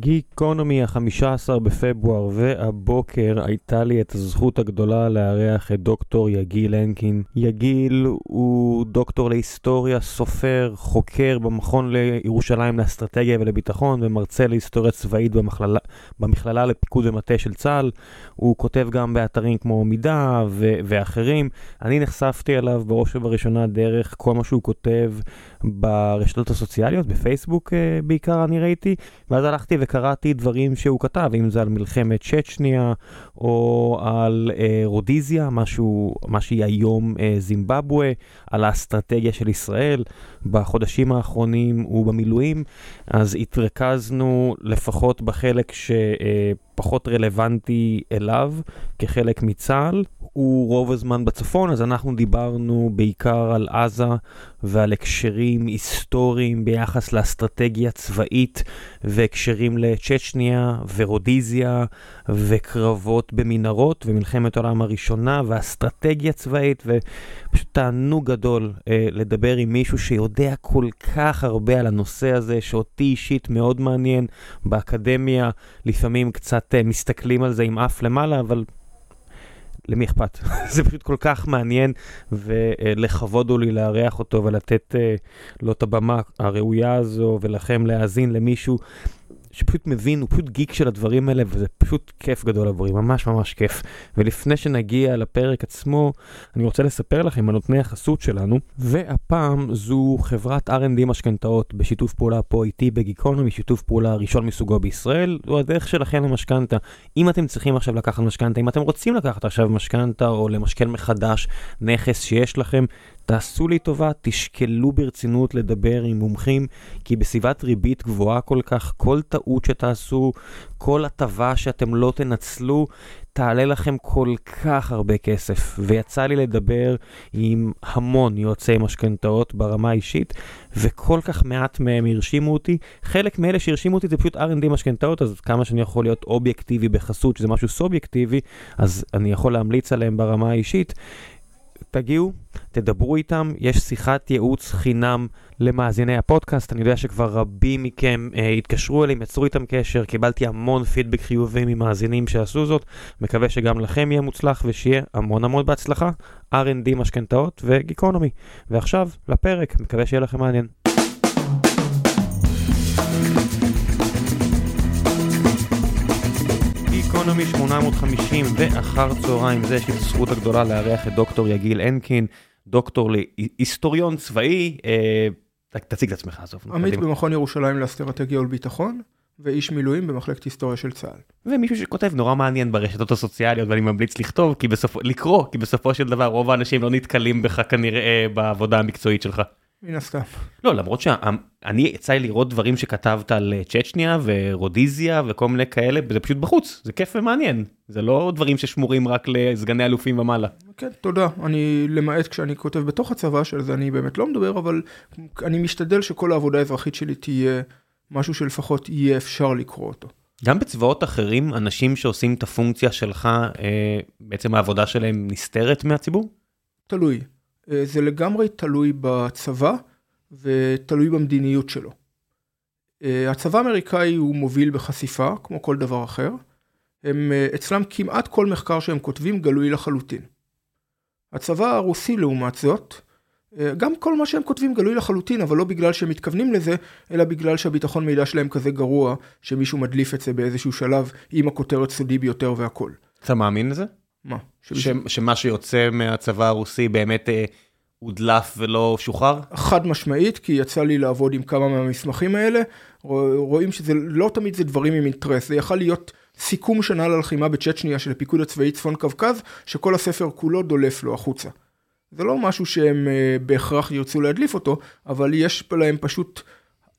גיקונומי ה-15 בפברואר והבוקר הייתה לי את הזכות הגדולה לארח את דוקטור יגיל הנקין. יגיל הוא דוקטור להיסטוריה, סופר, חוקר במכון לירושלים לאסטרטגיה ולביטחון ומרצה להיסטוריה צבאית במכללה, במכללה לפיקוד ומטה של צה"ל. הוא כותב גם באתרים כמו מידע ו- ואחרים. אני נחשפתי אליו בראש ובראשונה דרך כל מה שהוא כותב ברשתות הסוציאליות, בפייסבוק אה, בעיקר אני ראיתי, ואז הלכתי וקראתי דברים שהוא כתב, אם זה על מלחמת צ'צ'ניה, או על אה, רודizia, משהו, מה שהיא היום אה, זימבבואה, על האסטרטגיה של ישראל. בחודשים האחרונים הוא במילואים, אז התרכזנו לפחות בחלק שפחות רלוונטי אליו, כחלק מצה"ל. הוא רוב הזמן בצפון, אז אנחנו דיברנו בעיקר על עזה ועל הקשרים היסטוריים ביחס לאסטרטגיה צבאית והקשרים לצ'צ'ניה ורודizia וקרבות במנהרות ומלחמת העולם הראשונה ואסטרטגיה צבאית ופשוט תענוג גדול אה, לדבר עם מישהו שיודע כל כך הרבה על הנושא הזה שאותי אישית מאוד מעניין באקדמיה לפעמים קצת אה, מסתכלים על זה עם אף למעלה אבל למי אכפת? זה פשוט כל כך מעניין, ולכבוד הוא לי לארח אותו ולתת uh, לו את הבמה הראויה הזו, ולכם להאזין למישהו שפשוט מבין, הוא פשוט גיק של הדברים האלה, וזה פשוט כיף גדול עבורי, ממש ממש כיף. ולפני שנגיע לפרק עצמו, אני רוצה לספר לכם על נותני החסות שלנו, והפעם זו חברת R&D משכנתאות בשיתוף פעולה פה איתי בגיקונומי, שיתוף פעולה ראשון מסוגו בישראל, זו הדרך שלכם למשכנתה. אם אתם צריכים עכשיו לקחת משכנתה, אם אתם רוצים לקחת עכשיו משכנתה או למשכן מחדש נכס שיש לכם, תעשו לי טובה, תשקלו ברצינות לדבר עם מומחים, כי בסביבת ריבית גבוהה כל כך, כל טעות שתעשו, כל הטבה שאתם לא תנצלו, תעלה לכם כל כך הרבה כסף. ויצא לי לדבר עם המון יועצי משכנתאות ברמה האישית, וכל כך מעט מהם הרשימו אותי. חלק מאלה שהרשימו אותי זה פשוט R&D משכנתאות, אז כמה שאני יכול להיות אובייקטיבי בחסות, שזה משהו סובייקטיבי, אז אני יכול להמליץ עליהם ברמה האישית. תגיעו, תדברו איתם, יש שיחת ייעוץ חינם למאזיני הפודקאסט, אני יודע שכבר רבים מכם אה, התקשרו אליהם, יצרו איתם קשר, קיבלתי המון פידבק חיובי ממאזינים שעשו זאת, מקווה שגם לכם יהיה מוצלח ושיהיה המון המון בהצלחה, R&D משכנתאות וגיקונומי. ועכשיו, לפרק, מקווה שיהיה לכם מעניין. גיקונומי 850 ואחר צהריים זה יש לי את הזכות הגדולה לארח את דוקטור יגיל הנקין, דוקטור להיסטוריון צבאי, אה, תציג את עצמך, עזוב. עמית במכון ירושלים לאסטרטגיה ולביטחון, ואיש מילואים במחלקת היסטוריה של צה"ל. ומישהו שכותב נורא מעניין ברשתות הסוציאליות ואני ממליץ לכתוב, כי בסופו, לקרוא, כי בסופו של דבר רוב האנשים לא נתקלים בך כנראה בעבודה המקצועית שלך. מן הסתם. לא, למרות שאני, יצא לי לראות דברים שכתבת על צ'צ'ניה ורודizia וכל מיני כאלה, זה פשוט בחוץ, זה כיף ומעניין. זה לא דברים ששמורים רק לסגני אלופים ומעלה. כן, תודה. אני, למעט כשאני כותב בתוך הצבא, של זה אני באמת לא מדבר, אבל אני משתדל שכל העבודה האזרחית שלי תהיה משהו שלפחות יהיה אפשר לקרוא אותו. גם בצבאות אחרים, אנשים שעושים את הפונקציה שלך, אה, בעצם העבודה שלהם נסתרת מהציבור? תלוי. זה לגמרי תלוי בצבא ותלוי במדיניות שלו. הצבא האמריקאי הוא מוביל בחשיפה, כמו כל דבר אחר. הם, אצלם כמעט כל מחקר שהם כותבים גלוי לחלוטין. הצבא הרוסי לעומת זאת, גם כל מה שהם כותבים גלוי לחלוטין, אבל לא בגלל שהם מתכוונים לזה, אלא בגלל שהביטחון מידע שלהם כזה גרוע, שמישהו מדליף את זה באיזשהו שלב עם הכותרת סודי ביותר והכל. אתה מאמין לזה? מה? ש, שמה שיוצא מהצבא הרוסי באמת אה, הודלף ולא שוחרר? חד משמעית, כי יצא לי לעבוד עם כמה מהמסמכים האלה, רואים שזה לא תמיד זה דברים עם אינטרס, זה יכול להיות סיכום שנה ללחימה בצ'צ'ניה של הפיקוד הצבאי צפון קווקז, שכל הספר כולו דולף לו החוצה. זה לא משהו שהם אה, בהכרח ירצו להדליף אותו, אבל יש להם פשוט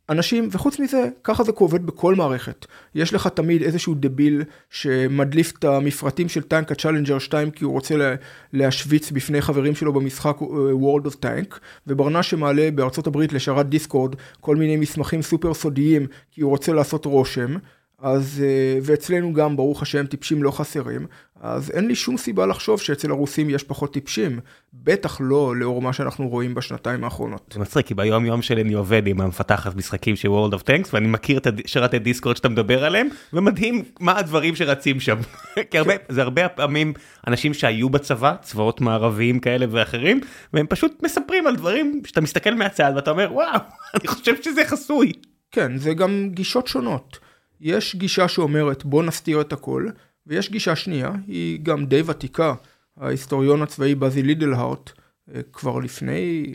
אנשים, וחוץ מזה, ככה זה עובד בכל מערכת. יש לך תמיד איזשהו דביל שמדליף את המפרטים של טנק ה Challenger 2 כי הוא רוצה להשוויץ בפני חברים שלו במשחק uh, World of Tank, וברנה שמעלה בארצות הברית לשרת דיסקורד כל מיני מסמכים סופר סודיים כי הוא רוצה לעשות רושם. אז, ואצלנו גם, ברוך השם, טיפשים לא חסרים, אז אין לי שום סיבה לחשוב שאצל הרוסים יש פחות טיפשים, בטח לא לאור מה שאנחנו רואים בשנתיים האחרונות. זה מצחיק, כי ביום יום שלי אני עובד עם המפתחת משחקים של World of Tanks, ואני מכיר את שרתי דיסקורד שאתה מדבר עליהם, ומדהים מה הדברים שרצים שם. כי הרבה, זה הרבה פעמים אנשים שהיו בצבא, צבאות מערביים כאלה ואחרים, והם פשוט מספרים על דברים שאתה מסתכל מהצד ואתה אומר, וואו, אני חושב שזה חסוי. כן, זה גם גישות שונות. יש גישה שאומרת בוא נסתיר את הכל, ויש גישה שנייה, היא גם די ותיקה, ההיסטוריון הצבאי בזי לידלהארט, אה, כבר לפני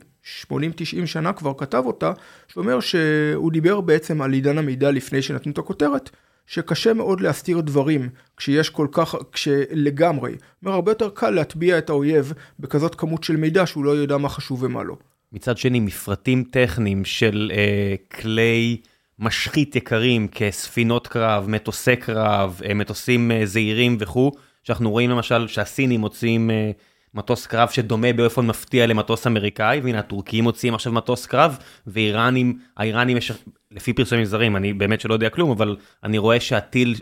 80-90 שנה כבר כתב אותה, שאומר שהוא דיבר בעצם על עידן המידע לפני שנתנו את הכותרת, שקשה מאוד להסתיר דברים כשיש כל כך, כשלגמרי. אומר, הרבה יותר קל להטביע את האויב בכזאת כמות של מידע שהוא לא יודע מה חשוב ומה לא. מצד שני, מפרטים טכניים של אה, כלי... משחית יקרים כספינות קרב, מטוסי קרב, אה, מטוסים אה, זעירים וכו', שאנחנו רואים למשל שהסינים מוצאים אה, מטוס קרב שדומה באופן מפתיע למטוס אמריקאי, והנה הטורקים מוציאים עכשיו מטוס קרב, ואיראנים, האיראנים יש, לפי פרסומים זרים, אני באמת שלא יודע כלום, אבל אני רואה שהטיל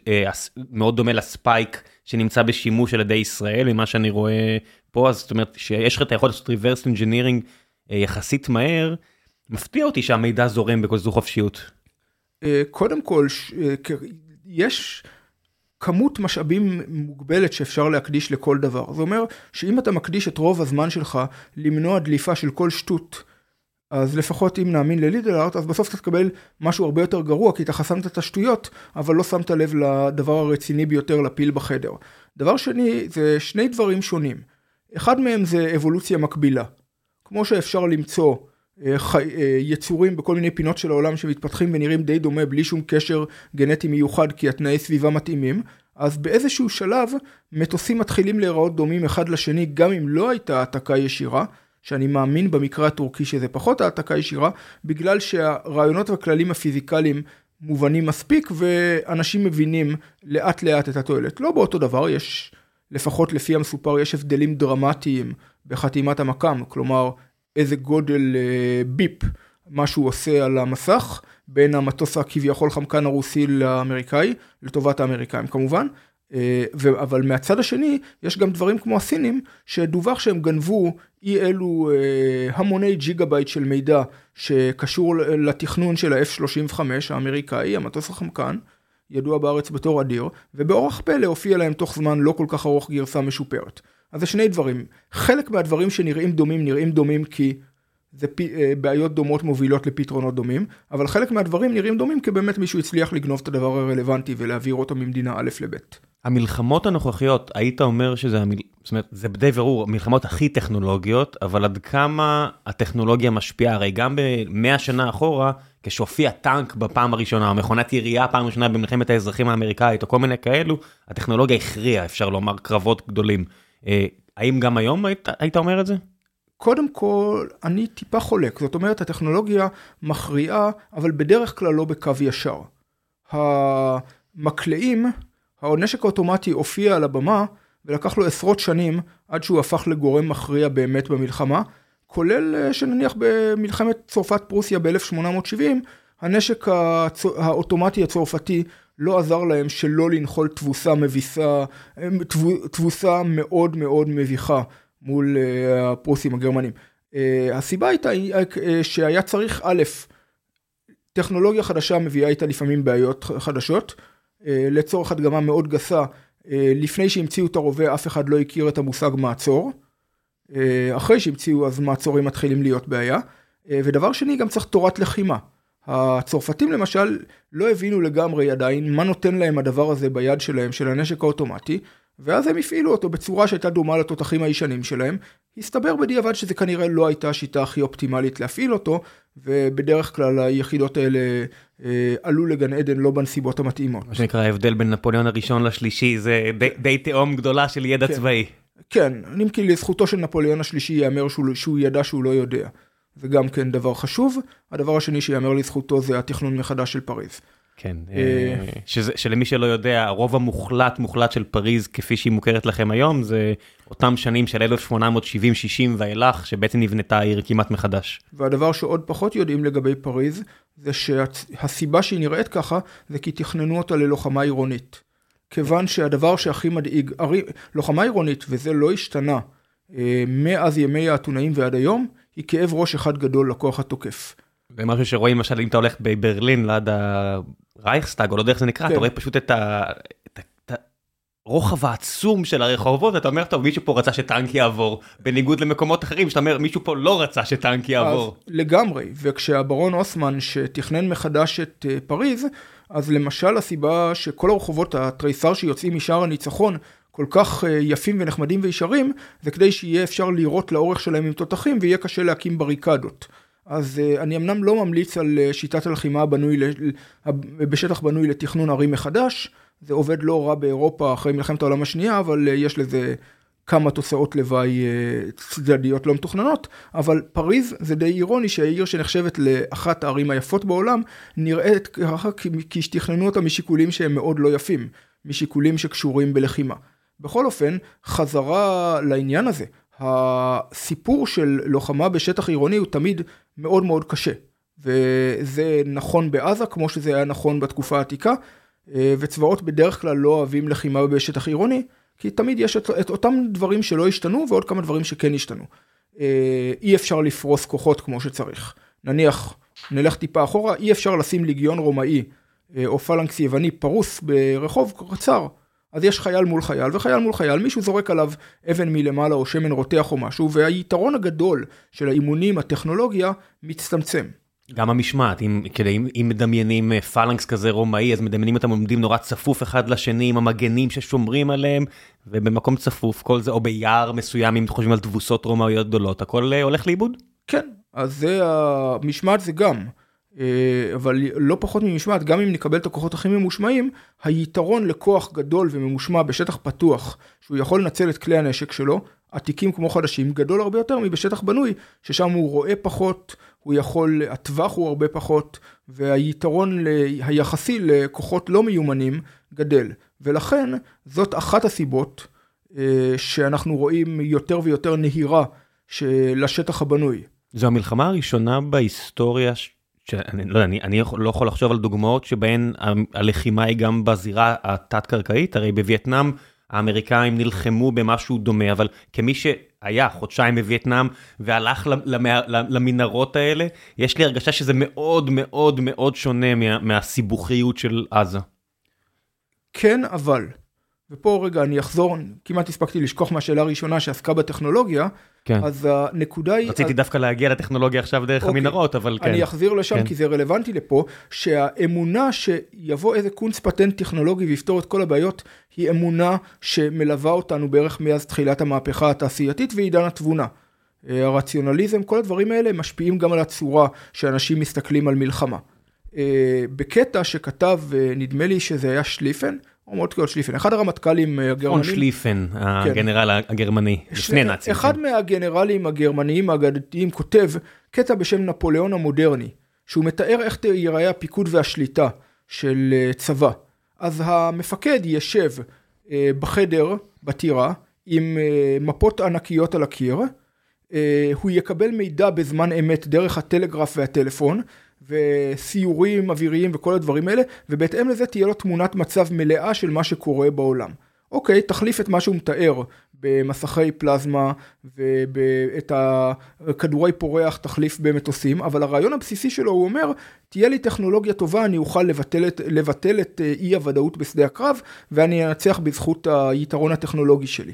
מאוד דומה לספייק שנמצא בשימוש על ידי ישראל, ממה שאני רואה פה, אז זאת אומרת שיש לך את היכולת לעשות reverse engineering יחסית מהר, מפתיע אותי שהמידע זורם בכזו חופשיות. אה, קודם כל, אה, יש כמות משאבים מוגבלת שאפשר להקדיש לכל דבר. זה אומר שאם אתה מקדיש את רוב הזמן שלך למנוע דליפה של כל שטות, אז לפחות אם נאמין ללידל ארט, אז בסוף אתה תקבל משהו הרבה יותר גרוע, כי אתה חסמת את השטויות, אבל לא שמת לב לדבר הרציני ביותר, לפיל בחדר. דבר שני, זה שני דברים שונים. אחד מהם זה אבולוציה מקבילה. כמו שאפשר למצוא יצורים בכל מיני פינות של העולם שמתפתחים ונראים די דומה בלי שום קשר גנטי מיוחד כי התנאי סביבה מתאימים, אז באיזשהו שלב מטוסים מתחילים להיראות דומים אחד לשני גם אם לא הייתה העתקה ישירה, שאני מאמין במקרה הטורקי שזה פחות העתקה ישירה, בגלל שהרעיונות והכללים הפיזיקליים מובנים מספיק ואנשים מבינים לאט לאט את התועלת. לא באותו דבר, יש, לפחות לפי המסופר, יש הבדלים דרמטיים בחתימת המקם, כלומר איזה גודל אה, ביפ מה שהוא עושה על המסך בין המטוס הכביכול חמקן הרוסי לאמריקאי, לטובת האמריקאים כמובן. אה, אבל מהצד השני יש גם דברים כמו הסינים שדווח שהם גנבו אי אלו אה, המוני ג'יגה בייט של מידע שקשור לתכנון של ה-F-35 האמריקאי, המטוס החמקן, ידוע בארץ בתור אדיר, ובאורח פלא הופיע להם תוך זמן לא כל כך ארוך גרסה משופרת. אז זה שני דברים. חלק מהדברים שנראים דומים נראים דומים כי זה פ... אה, בעיות דומות מובילות לפתרונות דומים, אבל חלק מהדברים נראים דומים כי באמת מישהו הצליח לגנוב את הדבר הרלוונטי ולהעביר אותו ממדינה א' לב'. המלחמות הנוכחיות, היית אומר שזה, המל... זאת אומרת, זה די ברור, המלחמות הכי טכנולוגיות, אבל עד כמה הטכנולוגיה משפיעה, הרי גם במאה שנה אחורה, כשהופיע טנק בפעם הראשונה, או מכונת ירייה פעם ראשונה במלחמת האזרחים האמריקאית, או כל מיני כאלו, הטכנולוגיה הכריעה, אפשר לומר, קרבות גדולים. אה, האם גם היום היית, היית אומר את זה? קודם כל, אני טיפה חולק. זאת אומרת, הטכנולוגיה מכריעה, אבל בדרך כלל לא בקו ישר. המקלעים, הנשק האוטומטי הופיע על הבמה, ולקח לו עשרות שנים עד שהוא הפך לגורם מכריע באמת במלחמה, כולל אה, שנניח במלחמת צרפת פרוסיה ב-1870, הנשק האוטומטי הצרפתי לא עזר להם שלא לנחול תבוסה מביסה, תבוסה מאוד מאוד מביכה מול אה, הפרוסים הגרמנים. אה, הסיבה הייתה אה, שהיה צריך א', טכנולוגיה חדשה מביאה איתה לפעמים בעיות חדשות. לצורך הדגמה מאוד גסה, לפני שהמציאו את הרובה אף אחד לא הכיר את המושג מעצור. אחרי שהמציאו אז מעצורים מתחילים להיות בעיה. ודבר שני, גם צריך תורת לחימה. הצרפתים למשל לא הבינו לגמרי עדיין מה נותן להם הדבר הזה ביד שלהם של הנשק האוטומטי, ואז הם הפעילו אותו בצורה שהייתה דומה לתותחים הישנים שלהם. הסתבר בדיעבד שזה כנראה לא הייתה השיטה הכי אופטימלית להפעיל אותו, ובדרך כלל היחידות האלה אה, עלו לגן עדן לא בנסיבות המתאימות. מה שנקרא ההבדל בין נפוליאון הראשון לשלישי זה די, די תהום גדולה של ידע כן. צבאי. כן, אם כי לזכותו של נפוליאון השלישי ייאמר שהוא, שהוא ידע שהוא לא יודע. זה גם כן דבר חשוב. הדבר השני שיאמר לזכותו זה התכנון מחדש של פריז. כן, אה, אה, שזה, שלמי שלא יודע, הרוב המוחלט מוחלט של פריז כפי שהיא מוכרת לכם היום, זה אותם שנים של 1870-60 ואילך, שבעצם נבנתה העיר כמעט מחדש. והדבר שעוד פחות יודעים לגבי פריז, זה שהסיבה שהיא נראית ככה, זה כי תכננו אותה ללוחמה עירונית. כיוון שהדבר שהכי מדאיג, לוחמה עירונית, וזה לא השתנה אה, מאז ימי האתונאים ועד היום, היא כאב ראש אחד גדול לכוח התוקף. זה משהו שרואים למשל אם אתה הולך בברלין ליד הרייכסטאג או לא יודע איך זה נקרא, כן. אתה רואה פשוט את ה... הרוחב העצום של הרחובות ואתה אומר טוב מישהו פה רצה שטנק יעבור בניגוד למקומות אחרים שאתה אומר מישהו פה לא רצה שטנק יעבור. אז לגמרי וכשהברון אוסמן שתכנן מחדש את uh, פריז אז למשל הסיבה שכל הרחובות התריסר שיוצאים משער הניצחון כל כך uh, יפים ונחמדים וישרים זה כדי שיהיה אפשר לירות לאורך שלהם עם תותחים ויהיה קשה להקים בריקדות. אז uh, אני אמנם לא ממליץ על uh, שיטת הלחימה הבנוי, בשטח בנוי לתכנון ערים מחדש. זה עובד לא רע באירופה אחרי מלחמת העולם השנייה, אבל אה, יש לזה כמה תוצאות לוואי אה, צדדיות לא מתוכננות, אבל פריז זה די אירוני שהעיר שנחשבת לאחת הערים היפות בעולם, נראית ככה כי שתכננו אותה משיקולים שהם מאוד לא יפים, משיקולים שקשורים בלחימה. בכל אופן, חזרה לעניין הזה, הסיפור של לוחמה בשטח עירוני הוא תמיד מאוד מאוד קשה. וזה נכון בעזה כמו שזה היה נכון בתקופה העתיקה, אה, וצבאות בדרך כלל לא אוהבים לחימה בשטח עירוני, כי תמיד יש את, את אותם דברים שלא השתנו ועוד כמה דברים שכן השתנו. אה, אי אפשר לפרוס כוחות כמו שצריך. נניח, נלך טיפה אחורה, אי אפשר לשים ליגיון רומאי אה, או פלנקס יווני פרוס ברחוב קצר. אז יש חייל מול חייל וחייל מול חייל, מישהו זורק עליו אבן מלמעלה או שמן רותח או משהו, והיתרון הגדול של האימונים, הטכנולוגיה, מצטמצם. גם המשמעת, אם, כדי, אם, אם מדמיינים אה, פלנקס כזה רומאי, אז מדמיינים אותם עומדים נורא צפוף אחד לשני עם המגנים ששומרים עליהם, ובמקום צפוף, כל זה, או ביער מסוים, אם חושבים על תבוסות רומאיות גדולות, הכל אה, הולך לאיבוד? כן, אז זה, המשמעת זה גם, אבל לא פחות ממשמעת, גם אם נקבל את הכוחות הכי ממושמעים, היתרון לכוח גדול וממושמע בשטח פתוח, שהוא יכול לנצל את כלי הנשק שלו, עתיקים כמו חדשים, גדול הרבה יותר מבשטח בנוי, ששם הוא רואה פחות, הוא יכול, הטווח הוא הרבה פחות, והיתרון היחסי לכוחות לא מיומנים גדל. ולכן זאת אחת הסיבות אה, שאנחנו רואים יותר ויותר נהירה לשטח הבנוי. זו המלחמה הראשונה בהיסטוריה, שאני לא אני, אני לא יכול לחשוב על דוגמאות שבהן הלחימה היא גם בזירה התת-קרקעית, הרי בווייטנאם האמריקאים נלחמו במשהו דומה, אבל כמי שהיה חודשיים בווייטנאם והלך למנהרות האלה, יש לי הרגשה שזה מאוד מאוד מאוד שונה מה, מהסיבוכיות של עזה. כן, אבל, ופה רגע אני אחזור, כמעט הספקתי לשכוח מהשאלה הראשונה שעסקה בטכנולוגיה, כן. אז הנקודה היא... רציתי דווקא להגיע לטכנולוגיה עכשיו דרך אוקיי. המנהרות, אבל כן. אני אחזיר לשם כן. כי זה רלוונטי לפה, שהאמונה שיבוא איזה קונץ פטנט טכנולוגי ויפתור את כל הבעיות, היא אמונה שמלווה אותנו בערך מאז תחילת המהפכה התעשייתית ועידן התבונה. אה, הרציונליזם, כל הדברים האלה משפיעים גם על הצורה שאנשים מסתכלים על מלחמה. אה, בקטע שכתב, אה, נדמה לי שזה היה שליפן, או מוטקל שליפן, אחד הרמטכ"לים הגרמנים. פון שליפן, כן. הגנרל הגרמני, לפני נאצים. אחד כן. מהגנרלים הגרמניים האגדתיים כותב קטע בשם נפוליאון המודרני, שהוא מתאר איך ייראה הפיקוד והשליטה של צבא. אז המפקד ישב בחדר, בטירה, עם מפות ענקיות על הקיר, הוא יקבל מידע בזמן אמת דרך הטלגרף והטלפון, וסיורים אוויריים וכל הדברים האלה, ובהתאם לזה תהיה לו תמונת מצב מלאה של מה שקורה בעולם. אוקיי, תחליף את מה שהוא מתאר במסכי פלזמה ואת הכדורי פורח תחליף במטוסים, אבל הרעיון הבסיסי שלו הוא אומר, תהיה לי טכנולוגיה טובה, אני אוכל לבטל את, לבטל את אה, אי הוודאות בשדה הקרב, ואני אנצח בזכות היתרון הטכנולוגי שלי.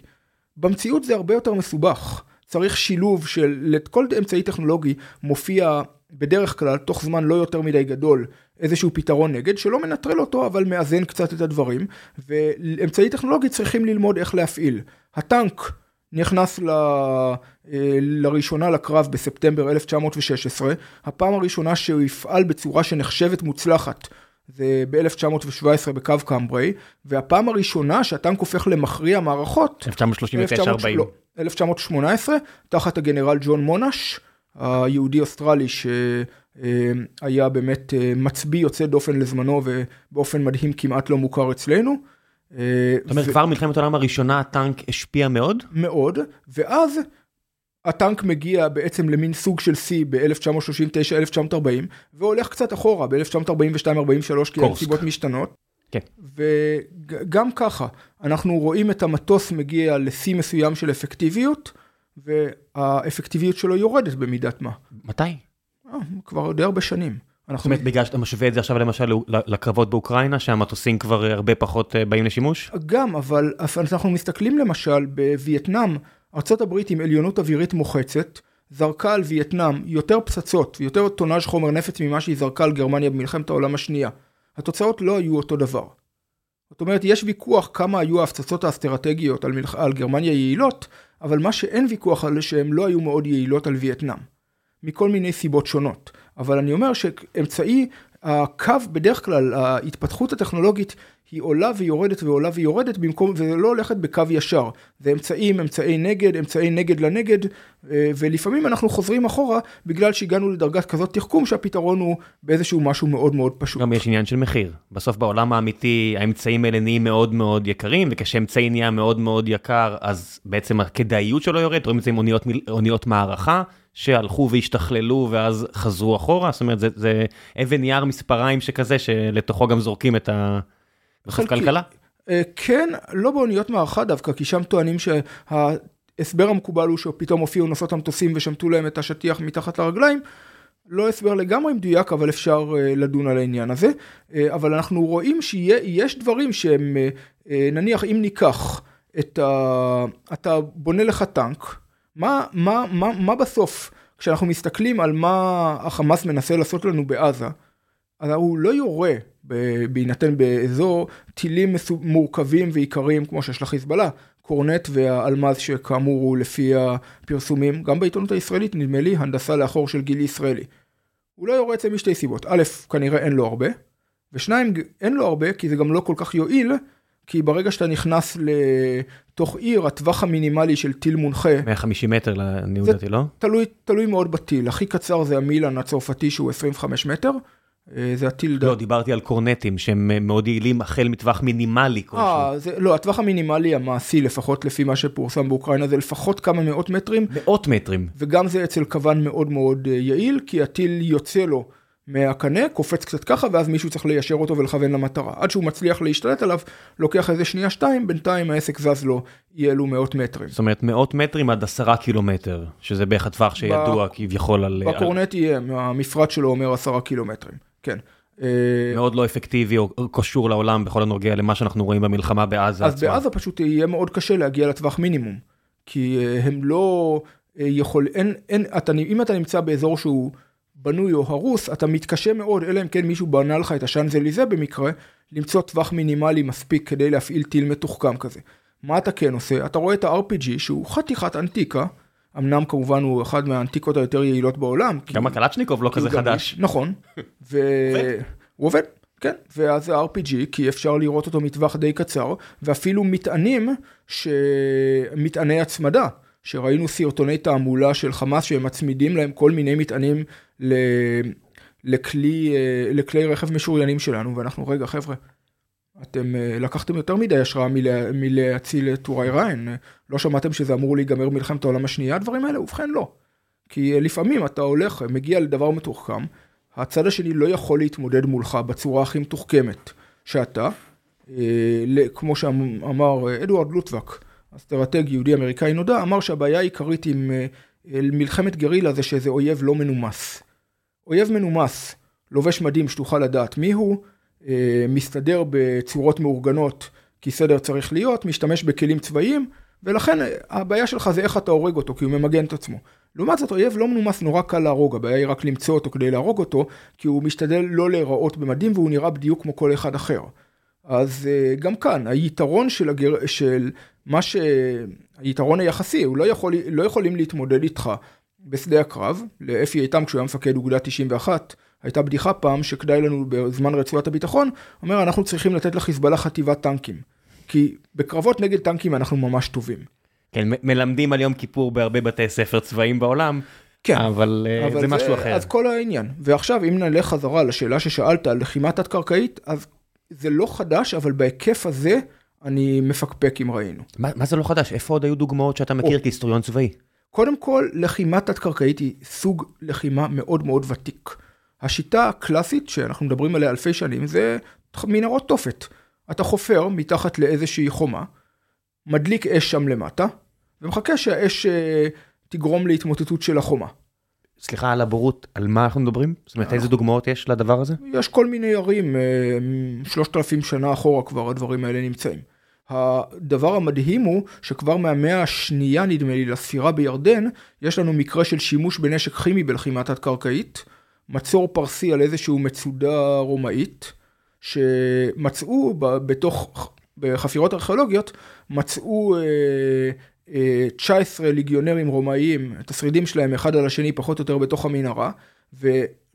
במציאות זה הרבה יותר מסובך. צריך שילוב של, לכל אמצעי טכנולוגי מופיע בדרך כלל, תוך זמן לא יותר מדי גדול, איזשהו פתרון נגד, שלא מנטרל אותו, אבל מאזן קצת את הדברים, ואמצעי טכנולוגי צריכים ללמוד איך להפעיל. הטנק נכנס ל... אה, לראשונה לקרב בספטמבר 1916, הפעם הראשונה שהוא יפעל בצורה שנחשבת מוצלחת. זה ב-1917 בקו קמברי, והפעם הראשונה שהטנק הופך למכריע מערכות, 1939-40. 1918, תחת הגנרל ג'ון מונש, היהודי אוסטרלי שהיה באמת אה, מצביא יוצא דופן לזמנו ובאופן מדהים כמעט לא מוכר אצלנו. אה, זאת אומרת, כבר מלחמת העולם הראשונה הטנק השפיע מאוד? מאוד, ואז הטנק מגיע בעצם למין סוג של שיא ב-1939-1940, והולך קצת אחורה ב-1942-43, כי הנסיבות משתנות. כן. וגם ככה, אנחנו רואים את המטוס מגיע לשיא מסוים של אפקטיביות, והאפקטיביות שלו יורדת במידת מה. מתי? אה, כבר די הרבה שנים. זאת אומרת, בגלל שאתה משווה את זה עכשיו למשל לקרבות באוקראינה, שהמטוסים כבר הרבה פחות אה, באים לשימוש? גם, אבל אנחנו מסתכלים למשל בווייטנאם, ארה"ב עם עליונות אווירית מוחצת, זרקה על וייטנאם יותר פצצות ויותר טונאז' חומר נפץ ממה שהיא זרקה על גרמניה במלחמת העולם השנייה. התוצאות לא היו אותו דבר. זאת אומרת, יש ויכוח כמה היו ההפצצות האסטרטגיות על, מלח... על גרמניה יעילות, אבל מה שאין ויכוח על שהן לא היו מאוד יעילות על וייטנאם. מכל מיני סיבות שונות. אבל אני אומר שאמצעי, הקו בדרך כלל, ההתפתחות הטכנולוגית היא עולה ויורדת ועולה ויורדת במקום, וזה לא הולכת בקו ישר. זה אמצעים, אמצעי נגד, אמצעי נגד לנגד, אה, ולפעמים אנחנו חוזרים אחורה בגלל שהגענו לדרגת כזאת תחכום שהפתרון הוא באיזשהו משהו מאוד מאוד פשוט. גם יש עניין של מחיר. בסוף בעולם האמיתי האמצעים האלה נהיים מאוד מאוד יקרים, וכשאמצעי נהיה מאוד מאוד יקר, אז בעצם הכדאיות שלו יורד, רואים את זה עם אוניות, אוניות מערכה. שהלכו והשתכללו ואז חזרו אחורה, זאת אומרת זה, זה אבן יער מספריים שכזה שלתוכו גם זורקים את ה... בסוף כלכלה? אה, כן, לא באוניות מערכה דווקא, כי שם טוענים שההסבר המקובל הוא שפתאום הופיעו נוסעות המטוסים ושמטו להם את השטיח מתחת לרגליים. לא הסבר לגמרי מדויק, אבל אפשר uh, לדון על העניין הזה. Uh, אבל אנחנו רואים שיש דברים שהם, נניח אם ניקח את ה... אתה בונה לך טנק, מה, מה, מה, מה בסוף, כשאנחנו מסתכלים על מה החמאס מנסה לעשות לנו בעזה, אז הוא לא יורה בהינתן באזור טילים מורכבים ועיקריים כמו שיש לחיזבאללה, קורנט והאלמז שכאמור הוא לפי הפרסומים, גם בעיתונות הישראלית נדמה לי הנדסה לאחור של גיל ישראלי. הוא לא יורה אצל משתי סיבות, א', כנראה אין לו הרבה, ושניים, אין לו הרבה כי זה גם לא כל כך יועיל, כי ברגע שאתה נכנס לתוך עיר, הטווח המינימלי של טיל מונחה... 150 מטר לעניות דעתי, לא? תלוי, תלוי מאוד בטיל. הכי קצר זה המילן הצרפתי שהוא 25 מטר. אה, זה הטיל... לא, דיברתי על קורנטים שהם אה, מאוד יעילים החל מטווח מינימלי כלשהו. אה, לא, הטווח המינימלי המעשי, לפחות לפי מה שפורסם באוקראינה, זה לפחות כמה מאות מטרים. מאות מטרים. וגם זה אצל כוון מאוד מאוד אה, יעיל, כי הטיל יוצא לו מהקנה, קופץ קצת ככה, ואז מישהו צריך ליישר אותו ולכוון למטרה. עד שהוא מצליח להשתלט עליו, לוקח איזה שנייה שתיים, בינתיים העסק זז לו, יהיה לו מאות מטרים. זאת אומרת, מאות מטרים עד עשרה קילומטר, שזה בערך הטווח שידוע כביכול על... בקורנט יהיה, המפרט שלו אומר עשרה קילומטרים, כן. אה, מאוד לא אפקטיבי או קשור לעולם בכל הנוגע למה שאנחנו רואים במלחמה בעזה אז עצמה. בעזה פשוט יהיה מאוד קשה להגיע לטווח מינימום. כי אה, הם לא אה, יכול, אין, אין, אתה, אם אתה נמצא באזור שהוא בנוי או הרוס, אתה מתקשה מאוד, אלא אם כן מישהו בנה לך את השאנזליזה במקרה, למצוא טווח מינימלי מספיק כדי להפעיל טיל מתוחכם כזה. מה אתה כן עושה? אתה רואה את ה-RPG שהוא חתיכת אנטיקה, אמנם כמובן הוא אחד מהאנטיקות היותר יעילות בעולם. גם הקלצ'ניקוב לא כזה חדש. נכון, והוא עובד, כן, ואז זה RPG, כי אפשר לראות אותו מטווח די קצר, ואפילו מטענים, מטעני הצמדה. שראינו סרטוני תעמולה של חמאס שהם מצמידים להם כל מיני מטענים ל... לכלי, אה, לכלי רכב משוריינים שלנו, ואנחנו, רגע חבר'ה, אתם אה, לקחתם יותר מדי השראה מלה, מלהציל את טוראי ריין, לא שמעתם שזה אמור להיגמר מלחמת העולם השנייה, הדברים האלה? ובכן לא. כי אה, לפעמים אתה הולך, מגיע לדבר מתוחכם, הצד השני לא יכול להתמודד מולך בצורה הכי מתוחכמת שאתה, כמו שאמר אדוארד לוטבק, אסטרטג יהודי אמריקאי נודע, אמר שהבעיה העיקרית עם מלחמת גרילה זה שזה אויב לא מנומס. אויב מנומס, לובש מדים שתוכל לדעת מיהו, אה, מסתדר בצורות מאורגנות כי סדר צריך להיות, משתמש בכלים צבאיים, ולכן אה, הבעיה שלך זה איך אתה הורג אותו, כי הוא ממגן את עצמו. לעומת זאת, אויב לא מנומס נורא קל להרוג, הבעיה היא רק למצוא אותו כדי להרוג אותו, כי הוא משתדל לא להיראות במדים והוא נראה בדיוק כמו כל אחד אחר. אז גם כאן, היתרון של, הגר... של מה שהיתרון היחסי, הוא לא, יכול, לא יכולים להתמודד איתך בשדה הקרב, לאפי איתם כשהוא היה מפקד אוגדה 91, הייתה בדיחה פעם שכדאי לנו בזמן רצועת הביטחון, אומר אנחנו צריכים לתת לחיזבאללה חטיבת טנקים, כי בקרבות נגד טנקים אנחנו ממש טובים. כן, מלמדים על יום כיפור בהרבה בתי ספר צבאיים בעולם, כן, אבל, אה, אבל זה, זה משהו אחר. אז כל העניין. ועכשיו אם נלך חזרה לשאלה ששאלת על לחימה תת-קרקעית, אז זה לא חדש, אבל בהיקף הזה, אני מפקפק אם ראינו. מה, מה זה לא חדש? איפה עוד היו דוגמאות שאתה מכיר כהיסטוריון צבאי? קודם כל, לחימה תת-קרקעית היא סוג לחימה מאוד מאוד ותיק. השיטה הקלאסית שאנחנו מדברים עליה אלפי שנים זה מנהרות תופת. אתה חופר מתחת לאיזושהי חומה, מדליק אש שם למטה, ומחכה שהאש אה, תגרום להתמוטטות של החומה. סליחה על הבורות, על מה אנחנו מדברים? זאת אומרת, איזה דוגמאות יש לדבר הזה? יש כל מיני ערים, אה, שלושת אלפים שנה אחורה כבר הדברים האלה נמצאים. הדבר המדהים הוא שכבר מהמאה השנייה נדמה לי לספירה בירדן, יש לנו מקרה של שימוש בנשק כימי בלחימה תת-קרקעית, מצור פרסי על איזשהו מצודה רומאית, שמצאו בתוך, בחפירות ארכיאולוגיות, מצאו 19 אה, אה, ליגיונרים רומאיים, את השרידים שלהם אחד על השני פחות או יותר בתוך המנהרה,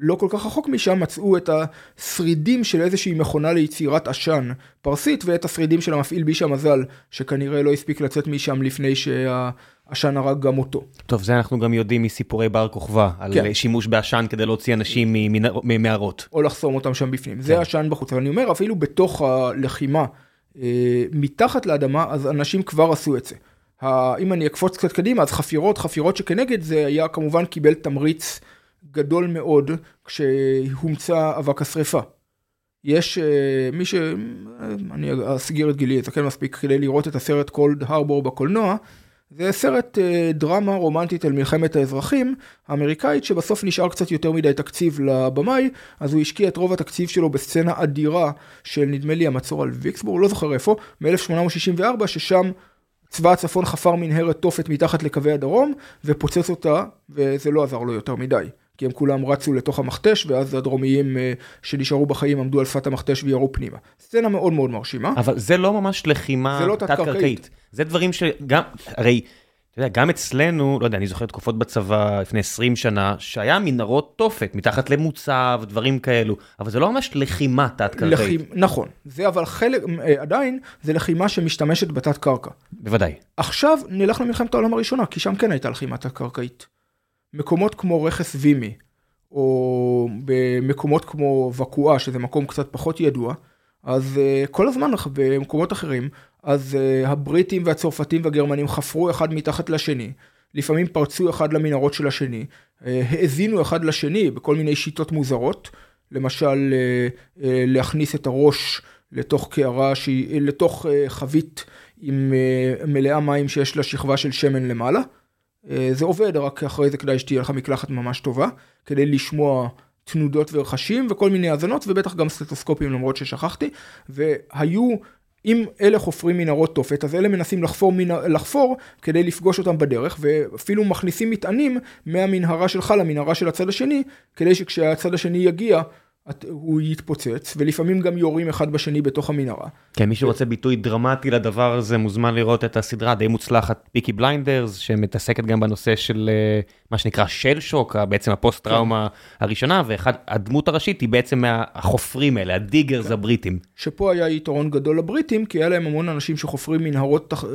ולא כל כך רחוק משם מצאו את השרידים של איזושהי מכונה ליצירת עשן פרסית, ואת השרידים של המפעיל ביש המזל, שכנראה לא הספיק לצאת משם לפני שהעשן הרג גם אותו. טוב, זה אנחנו גם יודעים מסיפורי בר כוכבא, על כן. שימוש בעשן כדי להוציא אנשים ממערות. או לחסום אותם שם בפנים, כן. זה עשן בחוץ. אני אומר, אפילו בתוך הלחימה, אה, מתחת לאדמה, אז אנשים כבר עשו את זה. אם אני אקפוץ קצת קדימה, אז חפירות, חפירות שכנגד זה היה כמובן קיבל תמריץ. גדול מאוד כשהומצא אבק השרפה. יש uh, מי ש... אני אסגיר את גילי, כן מספיק כדי לראות את הסרט קולד הרבור בקולנוע. זה סרט uh, דרמה רומנטית על מלחמת האזרחים האמריקאית שבסוף נשאר קצת יותר מדי תקציב לבמאי אז הוא השקיע את רוב התקציב שלו בסצנה אדירה של נדמה לי המצור על ויקסבורג, לא זוכר איפה, מ-1864 ששם צבא הצפון חפר מנהרת תופת מתחת לקווי הדרום ופוצץ אותה וזה לא עזר לו יותר מדי. כי הם כולם רצו לתוך המכתש, ואז הדרומיים אה, שנשארו בחיים עמדו על שפת המכתש וירו פנימה. סצנה מאוד מאוד מרשימה. אבל זה לא ממש לחימה לא תת-קרקעית. זה דברים שגם, הרי, אתה יודע, גם אצלנו, לא יודע, אני זוכר תקופות בצבא לפני 20 שנה, שהיה מנהרות תופת מתחת למוצב, דברים כאלו, אבל זה לא ממש לחימה תת-קרקעית. לחימ... נכון, זה אבל חלק, אה, עדיין, זה לחימה שמשתמשת בתת-קרקע. בוודאי. עכשיו נלך למלחמת העולם הראשונה, כי שם כן הייתה לחימה תת-קרקעית. מקומות כמו רכס וימי, או במקומות כמו וקואה, שזה מקום קצת פחות ידוע, אז uh, כל הזמן במקומות אחרים, אז uh, הבריטים והצרפתים והגרמנים חפרו אחד מתחת לשני, לפעמים פרצו אחד למנהרות של השני, uh, האזינו אחד לשני בכל מיני שיטות מוזרות, למשל להכניס את הראש לתוך קערה, לתוך חבית עם מלאה מים שיש לה שכבה של שמן למעלה. אה, זה עובד, רק אחרי זה כדאי שתהיה לך מקלחת ממש טובה, כדי לשמוע תנודות ורחשים וכל מיני האזנות, ובטח גם סטטוסקופים למרות ששכחתי, והיו... אם אלה חופרים מנהרות תופת, אז אלה מנסים לחפור, מנה, לחפור כדי לפגוש אותם בדרך, ואפילו מכניסים מטענים מהמנהרה שלך למנהרה של הצד השני, כדי שכשהצד השני יגיע, הוא יתפוצץ, ולפעמים גם יורים אחד בשני בתוך המנהרה. כן, מי שרוצה ביטוי דרמטי לדבר הזה מוזמן לראות את הסדרה די מוצלחת Peaky Blinders, שמתעסקת גם בנושא של אה, מה שנקרא shell shock, בעצם הפוסט טראומה כן. הראשונה, והדמות הראשית היא בעצם מהחופרים האלה, ה diggers כן. הבריטים. שפה היה יתרון גדול לבריטים, כי היה להם המון אנשים שחופרים מנהרות תח...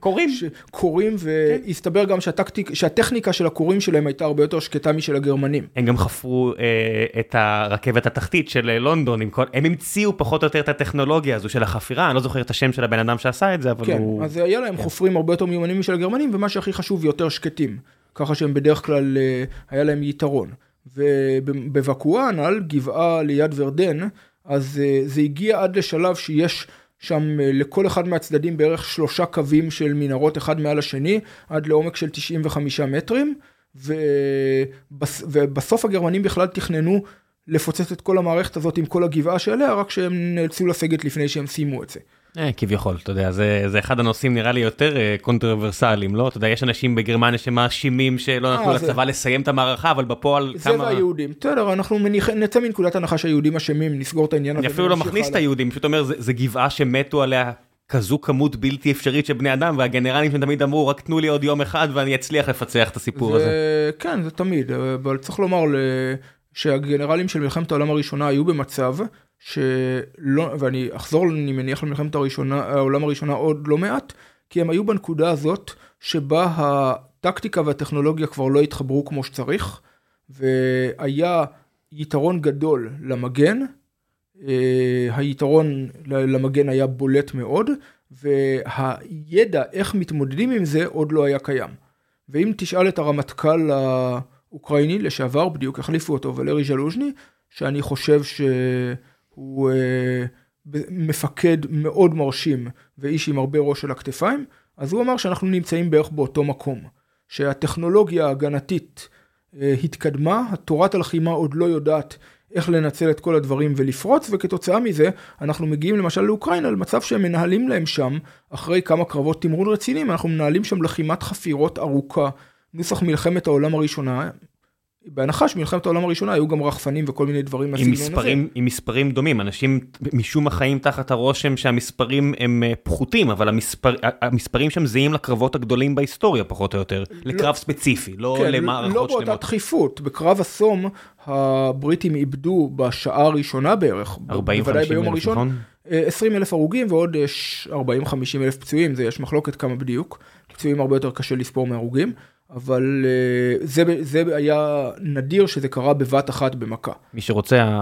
קורים. קורים, והסתבר כן. גם שהטקטיק, שהטכניקה של הקורים שלהם הייתה הרבה יותר שקטה משל הגרמנים. הם גם חפרו אה, את הרכבת התחתית של אה, לונדון, עם כל... הם המציאו פחות או יותר את הטכנולוגיה הזו של החפירה, אני לא זוכר את השם של הבן אדם שעשה את זה, אבל כן, הוא... כן, אז היה להם כן. חופרים הרבה יותר מיומנים משל הגרמנים, ומה שהכי חשוב, יותר שקטים. ככה שהם בדרך כלל, אה, היה להם יתרון. ובבוקואה, על גבעה ליד ורדן, אז אה, זה הגיע עד לשלב שיש שם אה, לכל אחד מהצדדים בערך שלושה קווים של מנהרות אחד מעל השני, עד לעומק של 95 מטרים, ובסוף הגרמנים בכלל תכננו לפוצץ את כל המערכת הזאת עם כל הגבעה שעליה, רק שהם נאלצו לסגת לפני שהם סיימו את זה. אה, כביכול, אתה יודע, זה, זה אחד הנושאים נראה לי יותר אה, קונטרוברסליים, לא? אתה יודע, יש אנשים בגרמניה שמאשימים שלא אה, נתנו לצבא. לסיים את המערכה, אבל בפועל זה כמה... זה והיהודים, בסדר, אנחנו מניח... נצא מנקודת הנחה שהיהודים אשמים, נסגור את העניין הזה. אני אפילו לא מכניס את היהודים, פשוט אומר, זה, זה גבעה שמתו עליה כזו כמות בלתי אפשרית של בני אדם, והגנרלים שתמיד אמרו, רק תנו לי עוד יום אחד ואני אצליח לפצח את הסיפור זה... הזה. כן, זה תמיד, אבל צריך לומר שהגנרלים של מלחמת העולם הראשונה היו במצב שלא, ואני אחזור, אני מניח למלחמת הראשונה, העולם הראשונה עוד לא מעט, כי הם היו בנקודה הזאת שבה הטקטיקה והטכנולוגיה כבר לא התחברו כמו שצריך, והיה יתרון גדול למגן, אה, היתרון למגן היה בולט מאוד, והידע איך מתמודדים עם זה עוד לא היה קיים. ואם תשאל את הרמטכ"ל האוקראיני לשעבר, בדיוק החליפו אותו, ולרי ז'לוז'ני, שאני חושב שהוא אה, מפקד מאוד מרשים ואיש עם הרבה ראש על הכתפיים, אז הוא אמר שאנחנו נמצאים בערך באותו מקום. שהטכנולוגיה ההגנתית אה, התקדמה, תורת הלחימה עוד לא יודעת איך לנצל את כל הדברים ולפרוץ, וכתוצאה מזה אנחנו מגיעים למשל לאוקראינה למצב שהם מנהלים להם שם, אחרי כמה קרבות תמרון רציניים, אנחנו מנהלים שם לחימת חפירות ארוכה, נוסח מלחמת העולם הראשונה, בהנחה שמלחמת העולם הראשונה היו גם רחפנים וכל מיני דברים מהסגנון הזה. עם מספרים דומים, אנשים משום מה חיים תחת הרושם שהמספרים הם אה, פחותים, אבל המספר, המספרים שם זהים לקרבות הגדולים בהיסטוריה פחות או יותר, לא, לקרב ספציפי, לא כן, למערכות שלמות. לא באותה דחיפות, בקרב אסום הבריטים איבדו בשעה הראשונה בערך, 40, בוודאי ביום הראשון, נכון? 20 אה, אלף הרוגים ועוד 40-50 אלף פצועים, זה יש מחלוקת כמה בדיוק, פצועים הרבה יותר קשה לספור מהרוגים. אבל אה, זה, זה היה נדיר שזה קרה בבת אחת במכה. מי שרוצה,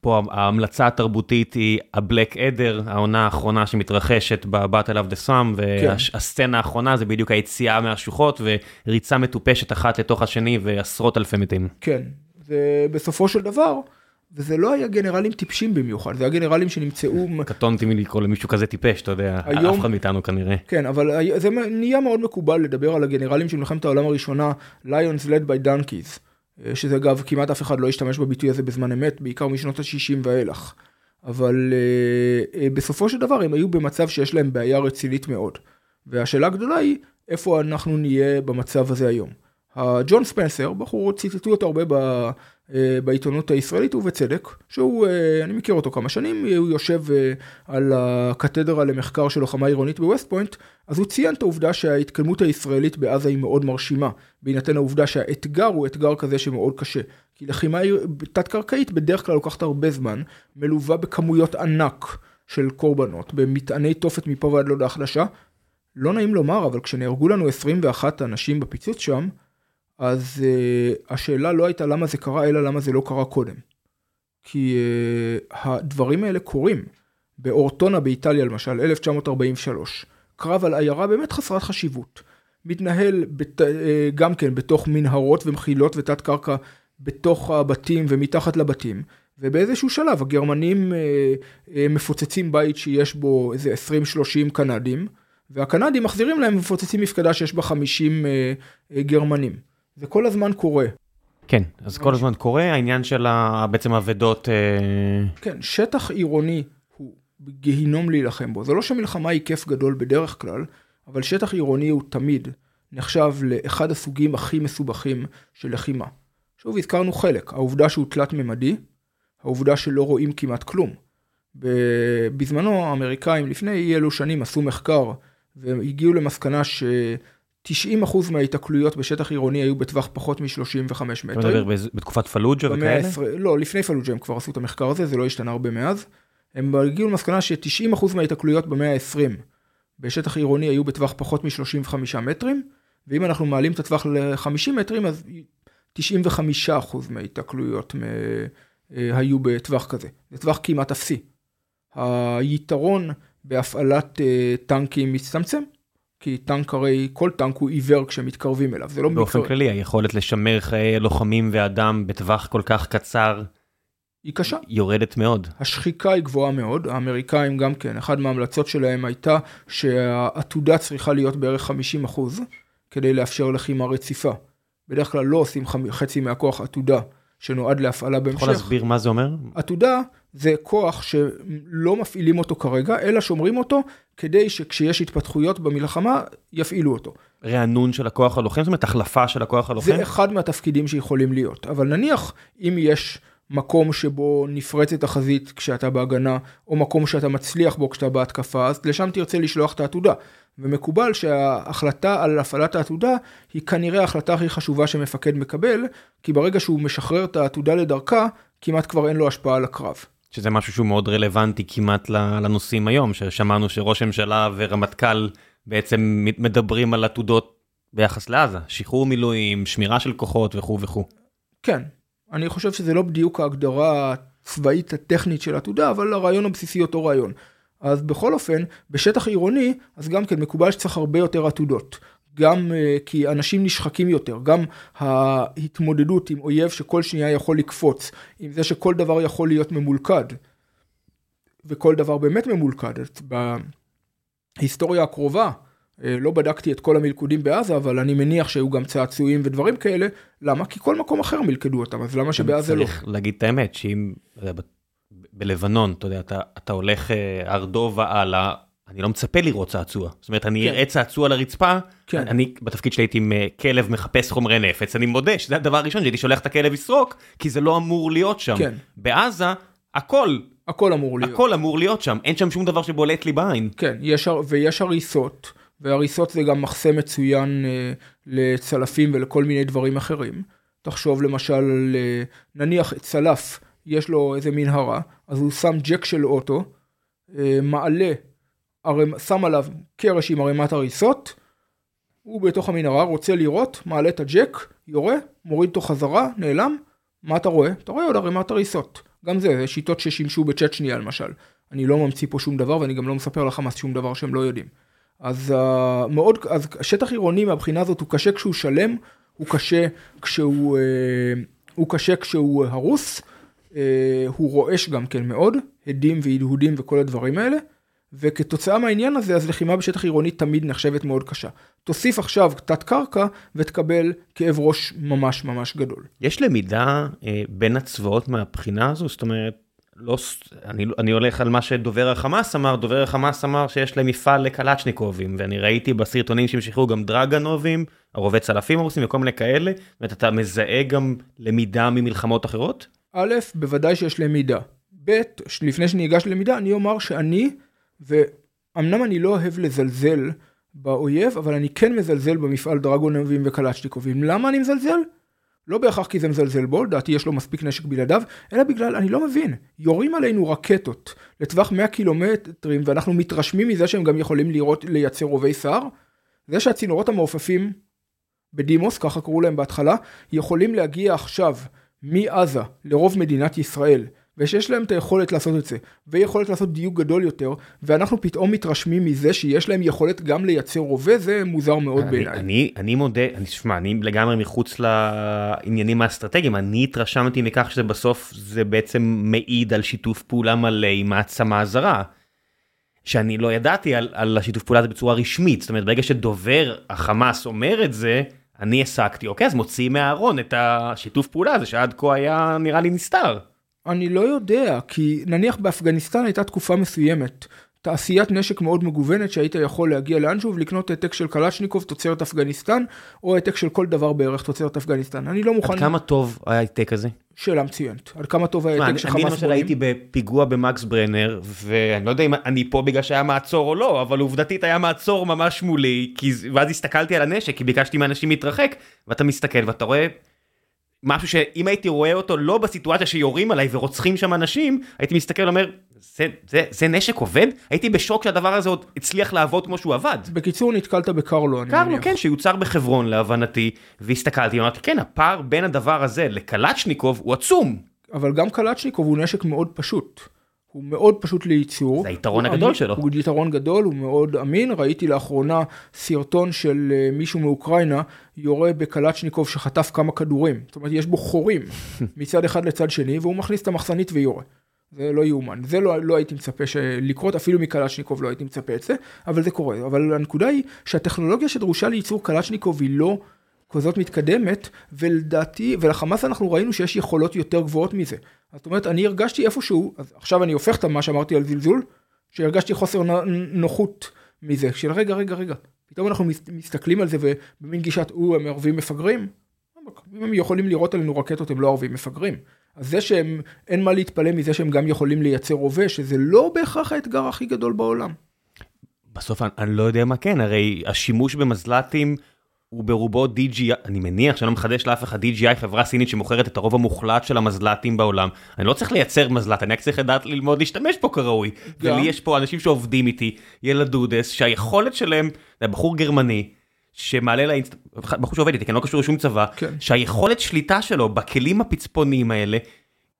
פה ההמלצה התרבותית היא ה-Black Adder, העונה האחרונה שמתרחשת ב-Battle of the Sun, והסצנה. האחרונה זה בדיוק היציאה מהשוחות וריצה מטופשת אחת לתוך השני ועשרות אלפי מתים. כן, ובסופו של דבר, וזה לא היה גנרלים טיפשים במיוחד, זה היה גנרלים שנמצאו... קטונתי מלקרוא למישהו כזה טיפש, אתה יודע, היום... אף אחד מאיתנו כנראה. כן, אבל זה נהיה מאוד מקובל לדבר על הגנרלים של מלחמת העולם הראשונה, Lions led by donkeys, אה, שזה אגב, כמעט אף אחד לא השתמש בביטוי הזה בזמן אמת, בעיקר משנות ה-60 ואילך. אבל uh, uh, בסופו של דבר הם היו במצב שיש להם בעיה רצינית מאוד. והשאלה הגדולה היא, איפה אנחנו נהיה במצב הזה היום. ג'ון ספנסר, בחור, ציטטו אותו הרבה אה, בעיתונות הישראלית ובצדק, שהוא, אה, אני מכיר אותו כמה שנים, הוא יושב אה, על הקתדרה למחקר של לוחמה עירונית בווסט פוינט, אז הוא ציין את העובדה שההתקדמות הישראלית בעזה היא מאוד מרשימה, בהינתן העובדה שהאתגר הוא אתגר כזה שמאוד קשה. כי לחימה תת-קרקעית בדרך כלל לוקחת הרבה זמן, מלווה בכמויות ענק של קורבנות, במטעני תופת מפה ועד להודעה חדשה. לא נעים לומר, אבל כשנהרגו לנו 21 אנשים בפיצוץ שם, אז uh, השאלה לא הייתה למה זה קרה, אלא למה זה לא קרה קודם. כי uh, הדברים האלה קורים. באורטונה באיטליה למשל, 1943, קרב על עיירה באמת חסרת חשיבות. מתנהל בת, uh, גם כן בתוך מנהרות ומחילות ותת קרקע בתוך הבתים ומתחת לבתים. ובאיזשהו שלב הגרמנים uh, uh, מפוצצים בית שיש בו איזה 20-30 קנדים, והקנדים מחזירים להם ומפוצצים מפקדה שיש בה 50 uh, uh, גרמנים. זה כל הזמן קורה. כן, אז כל הזמן קורה, העניין של בעצם אבדות... אה, כן, שטח עירוני הוא גיהינום להילחם בו. זה לא שמלחמה היא כיף גדול בדרך כלל, אבל שטח עירוני הוא תמיד נחשב לאחד הסוגים הכי מסובכים של לחימה. שוב, הזכרנו חלק, העובדה שהוא תלת-ממדי, העובדה שלא רואים כמעט כלום. בזמנו האמריקאים לפני אי אלו שנים עשו מחקר והגיעו למסקנה ש... 90% מההיתקלויות בשטח עירוני היו בטווח פחות מ-35 מטרים. אתה מדבר בתקופת פלוג'ה וכאלה? לא, לפני פלוג'ה הם כבר עשו את המחקר הזה, זה לא השתנה הרבה מאז. הם הגיעו למסקנה ש-90% מההיתקלויות במאה ה-20 בשטח עירוני היו בטווח פחות מ-35 מטרים, ואם אנחנו מעלים את הטווח ל-50 מטרים, אז 95% מההיתקלויות אה, היו בטווח כזה. זה טווח כמעט אפסי. היתרון בהפעלת אה, טנקים מצטמצם. כי טנק הרי, כל טנק הוא עיוור כשמתקרבים אליו, זה לא באופן מקר... כללי, היכולת לשמר חיי לוחמים ואדם בטווח כל כך קצר, היא קשה. יורדת מאוד. השחיקה היא גבוהה מאוד, האמריקאים גם כן, אחת מההמלצות שלהם הייתה שהעתודה צריכה להיות בערך 50 אחוז, כדי לאפשר לחימה רציפה. בדרך כלל לא עושים חצי מהכוח עתודה שנועד להפעלה בהמשך. יכול להסביר מה זה אומר? עתודה זה כוח שלא מפעילים אותו כרגע, אלא שומרים אותו כדי שכשיש התפתחויות במלחמה, יפעילו אותו. רענון של הכוח הלוחם? זאת אומרת, החלפה של הכוח הלוחם? זה אחד מהתפקידים שיכולים להיות. אבל נניח, אם יש מקום שבו נפרצת החזית כשאתה בהגנה, או מקום שאתה מצליח בו כשאתה בהתקפה, אז לשם תרצה לשלוח את העתודה. ומקובל שההחלטה על הפעלת העתודה היא כנראה ההחלטה הכי חשובה שמפקד מקבל, כי ברגע שהוא משחרר את העתודה לדרכה, כמעט כבר אין לו השפעה על הקרב. שזה משהו שהוא מאוד רלוונטי כמעט לנושאים היום, ששמענו שראש הממשלה ורמטכ"ל בעצם מדברים על עתודות ביחס לעזה, שחרור מילואים, שמירה של כוחות וכו' וכו'. כן, אני חושב שזה לא בדיוק ההגדרה הצבאית הטכנית של עתודה, אבל הרעיון הבסיסי אותו רעיון. אז בכל אופן, בשטח עירוני, אז גם כן מקובל שצריך הרבה יותר עתודות. גם uh, כי אנשים נשחקים יותר, גם ההתמודדות עם אויב שכל שנייה יכול לקפוץ, עם זה שכל דבר יכול להיות ממולכד, וכל דבר באמת ממולכד. בהיסטוריה הקרובה, uh, לא בדקתי את כל המלכודים בעזה, אבל אני מניח שהיו גם צעצועים ודברים כאלה, למה? כי כל מקום אחר מלכדו אותם, אז למה שבעזה לא? צריך להגיד את האמת, שאם בלבנון, אתה יודע, אתה, אתה הולך ארדובה הלאה, אני לא מצפה לראות צעצוע. זאת אומרת, אני כן. אראה צעצוע על הרצפה, כן. אני בתפקיד שלי הייתי עם אה, כלב מחפש חומרי נפץ, אני מודה שזה הדבר הראשון שהייתי שולח את הכלב לסרוק, כי זה לא אמור להיות שם. כן. בעזה, הכל. הכל אמור להיות. הכל אמור להיות שם, אין שם שום דבר שבולט לי בעין. כן, יש, ויש הריסות, והריסות זה גם מחסה מצוין אה, לצלפים ולכל מיני דברים אחרים. תחשוב למשל, אה, נניח צלף, יש לו איזה מנהרה, אז הוא שם ג'ק של אוטו, אה, מעלה שם עליו קרש עם ערימת הריסות, הוא בתוך המנהרה רוצה לירות, מעלה את הג'ק, יורה, מוריד אותו חזרה, נעלם, מה אתה רואה? אתה רואה עוד ערימת הריסות. גם זה, זה שיטות ששימשו בצ'צ'ניה למשל. אני לא ממציא פה שום דבר ואני גם לא מספר לחמאס שום דבר שהם לא יודעים. אז uh, מאוד, אז שטח עירוני מהבחינה הזאת הוא קשה כשהוא שלם, הוא קשה כשהוא, uh, הוא קשה כשהוא הרוס, uh, הוא רועש גם כן מאוד, הדים והדהודים וכל הדברים האלה. וכתוצאה מהעניין הזה, אז לחימה בשטח עירוני תמיד נחשבת מאוד קשה. תוסיף עכשיו תת קרקע ותקבל כאב ראש ממש ממש גדול. יש למידה אה, בין הצבאות מהבחינה הזו? זאת אומרת, לא, אני, אני הולך על מה שדובר החמאס אמר, דובר החמאס אמר שיש להם מפעל לקלצ'ניקובים, ואני ראיתי בסרטונים שהם שחררו גם דרגנובים, ערובי צלפים הרוסים וכל מיני כאלה, זאת אתה מזהה גם למידה ממלחמות אחרות? א', בוודאי שיש למידה. ב', לפני שאני אגש ללמידה, אני אומר שאני ואמנם אני לא אוהב לזלזל באויב, אבל אני כן מזלזל במפעל דרגונובים וקלצ'ניקובים. למה אני מזלזל? לא בהכרח כי זה מזלזל בו, לדעתי יש לו מספיק נשק בלעדיו, אלא בגלל, אני לא מבין, יורים עלינו רקטות לטווח 100 קילומטרים, ואנחנו מתרשמים מזה שהם גם יכולים לראות, לייצר רובי סער. זה שהצינורות המעופפים בדימוס, ככה קראו להם בהתחלה, יכולים להגיע עכשיו מעזה לרוב מדינת ישראל ושיש להם את היכולת לעשות את זה, ויכולת לעשות דיוק גדול יותר, ואנחנו פתאום מתרשמים מזה שיש להם יכולת גם לייצר רובה, זה מוזר מאוד בעיניי. אני, אני מודה, אני שמע, אני לגמרי מחוץ לעניינים האסטרטגיים, אני התרשמתי מכך שזה בסוף, זה בעצם מעיד על שיתוף פעולה מלא עם מעצמה זרה. שאני לא ידעתי על, על השיתוף פעולה הזה בצורה רשמית, זאת אומרת ברגע שדובר החמאס אומר את זה, אני הסקתי, אוקיי, אז מוציאים מהארון את השיתוף פעולה הזה שעד כה היה נראה לי נסתר. אני לא יודע, כי נניח באפגניסטן הייתה תקופה מסוימת, תעשיית נשק מאוד מגוונת שהיית יכול להגיע לאנשהו ולקנות העתק של קלצ'ניקוב תוצרת אפגניסטן, או העתק של כל דבר בערך תוצרת אפגניסטן. אני לא מוכן... עד כמה טוב היה העתק הזה? שאלה מצוינת. עד כמה טוב היה העתק שחמאס רואים? אני למשל הייתי בפיגוע במקס ברנר, ואני לא יודע אם אני פה בגלל שהיה מעצור או לא, אבל עובדתית היה מעצור ממש מולי, כי... ואז הסתכלתי על הנשק, כי ביקשתי מאנשים להתרחק, ואתה מסתכל ואתה רואה משהו שאם הייתי רואה אותו לא בסיטואציה שיורים עליי ורוצחים שם אנשים, הייתי מסתכל ואומר, זה, זה, זה נשק עובד? הייתי בשוק שהדבר הזה עוד הצליח לעבוד כמו שהוא עבד. בקיצור, נתקלת בקרלו, אני קרלו, כן, שיוצר בחברון להבנתי, והסתכלתי, אמרתי, כן, הפער בין הדבר הזה לקלצ'ניקוב הוא עצום. אבל גם קלצ'ניקוב הוא נשק מאוד פשוט. הוא מאוד פשוט לייצור. זה היתרון הגדול אמין, שלו. הוא יתרון גדול, הוא מאוד אמין. ראיתי לאחרונה סרטון של אה, מישהו מאוקראינה יורה בקלצ'ניקוב שחטף כמה כדורים. זאת אומרת, יש בו חורים מצד אחד לצד שני, והוא מכניס את המחסנית ויורה. זה לא יאומן. זה לא, לא הייתי מצפה לקרות, אפילו מקלצ'ניקוב לא הייתי מצפה את זה, אבל זה קורה. אבל הנקודה היא שהטכנולוגיה שדרושה לייצור קלצ'ניקוב היא לא כזאת מתקדמת, ולדעתי, ולחמאס אנחנו ראינו שיש יכולות יותר גבוהות מזה. זאת אומרת, אני הרגשתי איפשהו, אז עכשיו אני הופך את מה שאמרתי על זלזול, שהרגשתי חוסר נוחות מזה, של רגע, רגע, רגע, פתאום אנחנו מסתכלים על זה ובמין גישת, או, הם ערבים מפגרים? אם הם יכולים לראות עלינו רקטות, הם לא ערבים מפגרים. אז זה שהם, אין מה להתפלא מזה שהם גם יכולים לייצר רובה, שזה לא בהכרח האתגר הכי גדול בעולם. בסוף אני, אני לא יודע מה כן, הרי השימוש במזל"טים הוא ברובו DJI, אני מניח שאני לא מחדש לאף אחד, DJI חברה סינית שמוכרת את הרוב המוחלט של המזל"טים בעולם. אני לא צריך לייצר מזל"ט, אני רק צריך לדעת ללמוד להשתמש פה כראוי. ולי יש פה אנשים שעובדים איתי, ילד דודס, שהיכולת שלהם, זה בחור גרמני, שמעלה לאינסט... בחור שעובד איתי, כי אני לא קשור לשום צבא, כן. שהיכולת שליטה שלו בכלים הפצפוניים האלה,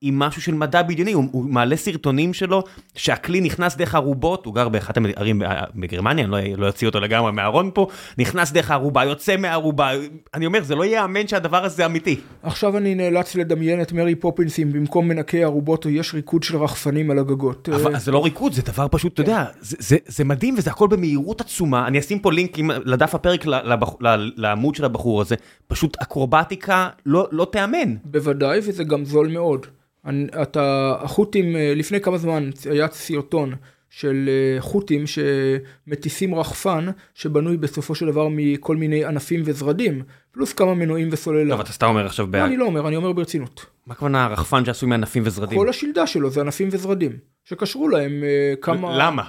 עם משהו של מדע בדיוני, הוא, הוא מעלה סרטונים שלו שהכלי נכנס דרך ערובות, הוא גר באחת הערים בגרמניה, אני לא, לא אוציא אותו לגמרי מהארון פה, נכנס דרך הערובה, יוצא מהערובה, אני אומר, זה לא ייאמן שהדבר הזה אמיתי. עכשיו אני נאלץ לדמיין את מרי פופינס אם במקום מנקי ערובות יש ריקוד של רחפנים על הגגות. אבל זה לא ריקוד, זה דבר פשוט, אתה יודע, זה, זה, זה מדהים וזה הכל במהירות עצומה, אני אשים פה לינק לדף הפרק לבח, לעמוד של הבחור הזה, פשוט אקרובטיקה לא, לא תיאמן. בוודאי, וזה גם זול מאוד. אתה, החות'ים, אה, לפני כמה זמן היה סרטון של אה, חות'ים שמטיסים רחפן שבנוי בסופו של דבר מכל מיני ענפים וזרדים, פלוס כמה מנועים וסוללה. טוב, אתה סתם אומר עכשיו... לא, אני לא אומר, אני אומר ברצינות. מה הכוונה רחפן שעשוי מענפים וזרדים? כל השלדה שלו זה ענפים וזרדים, שקשרו להם אה, כמה... למה?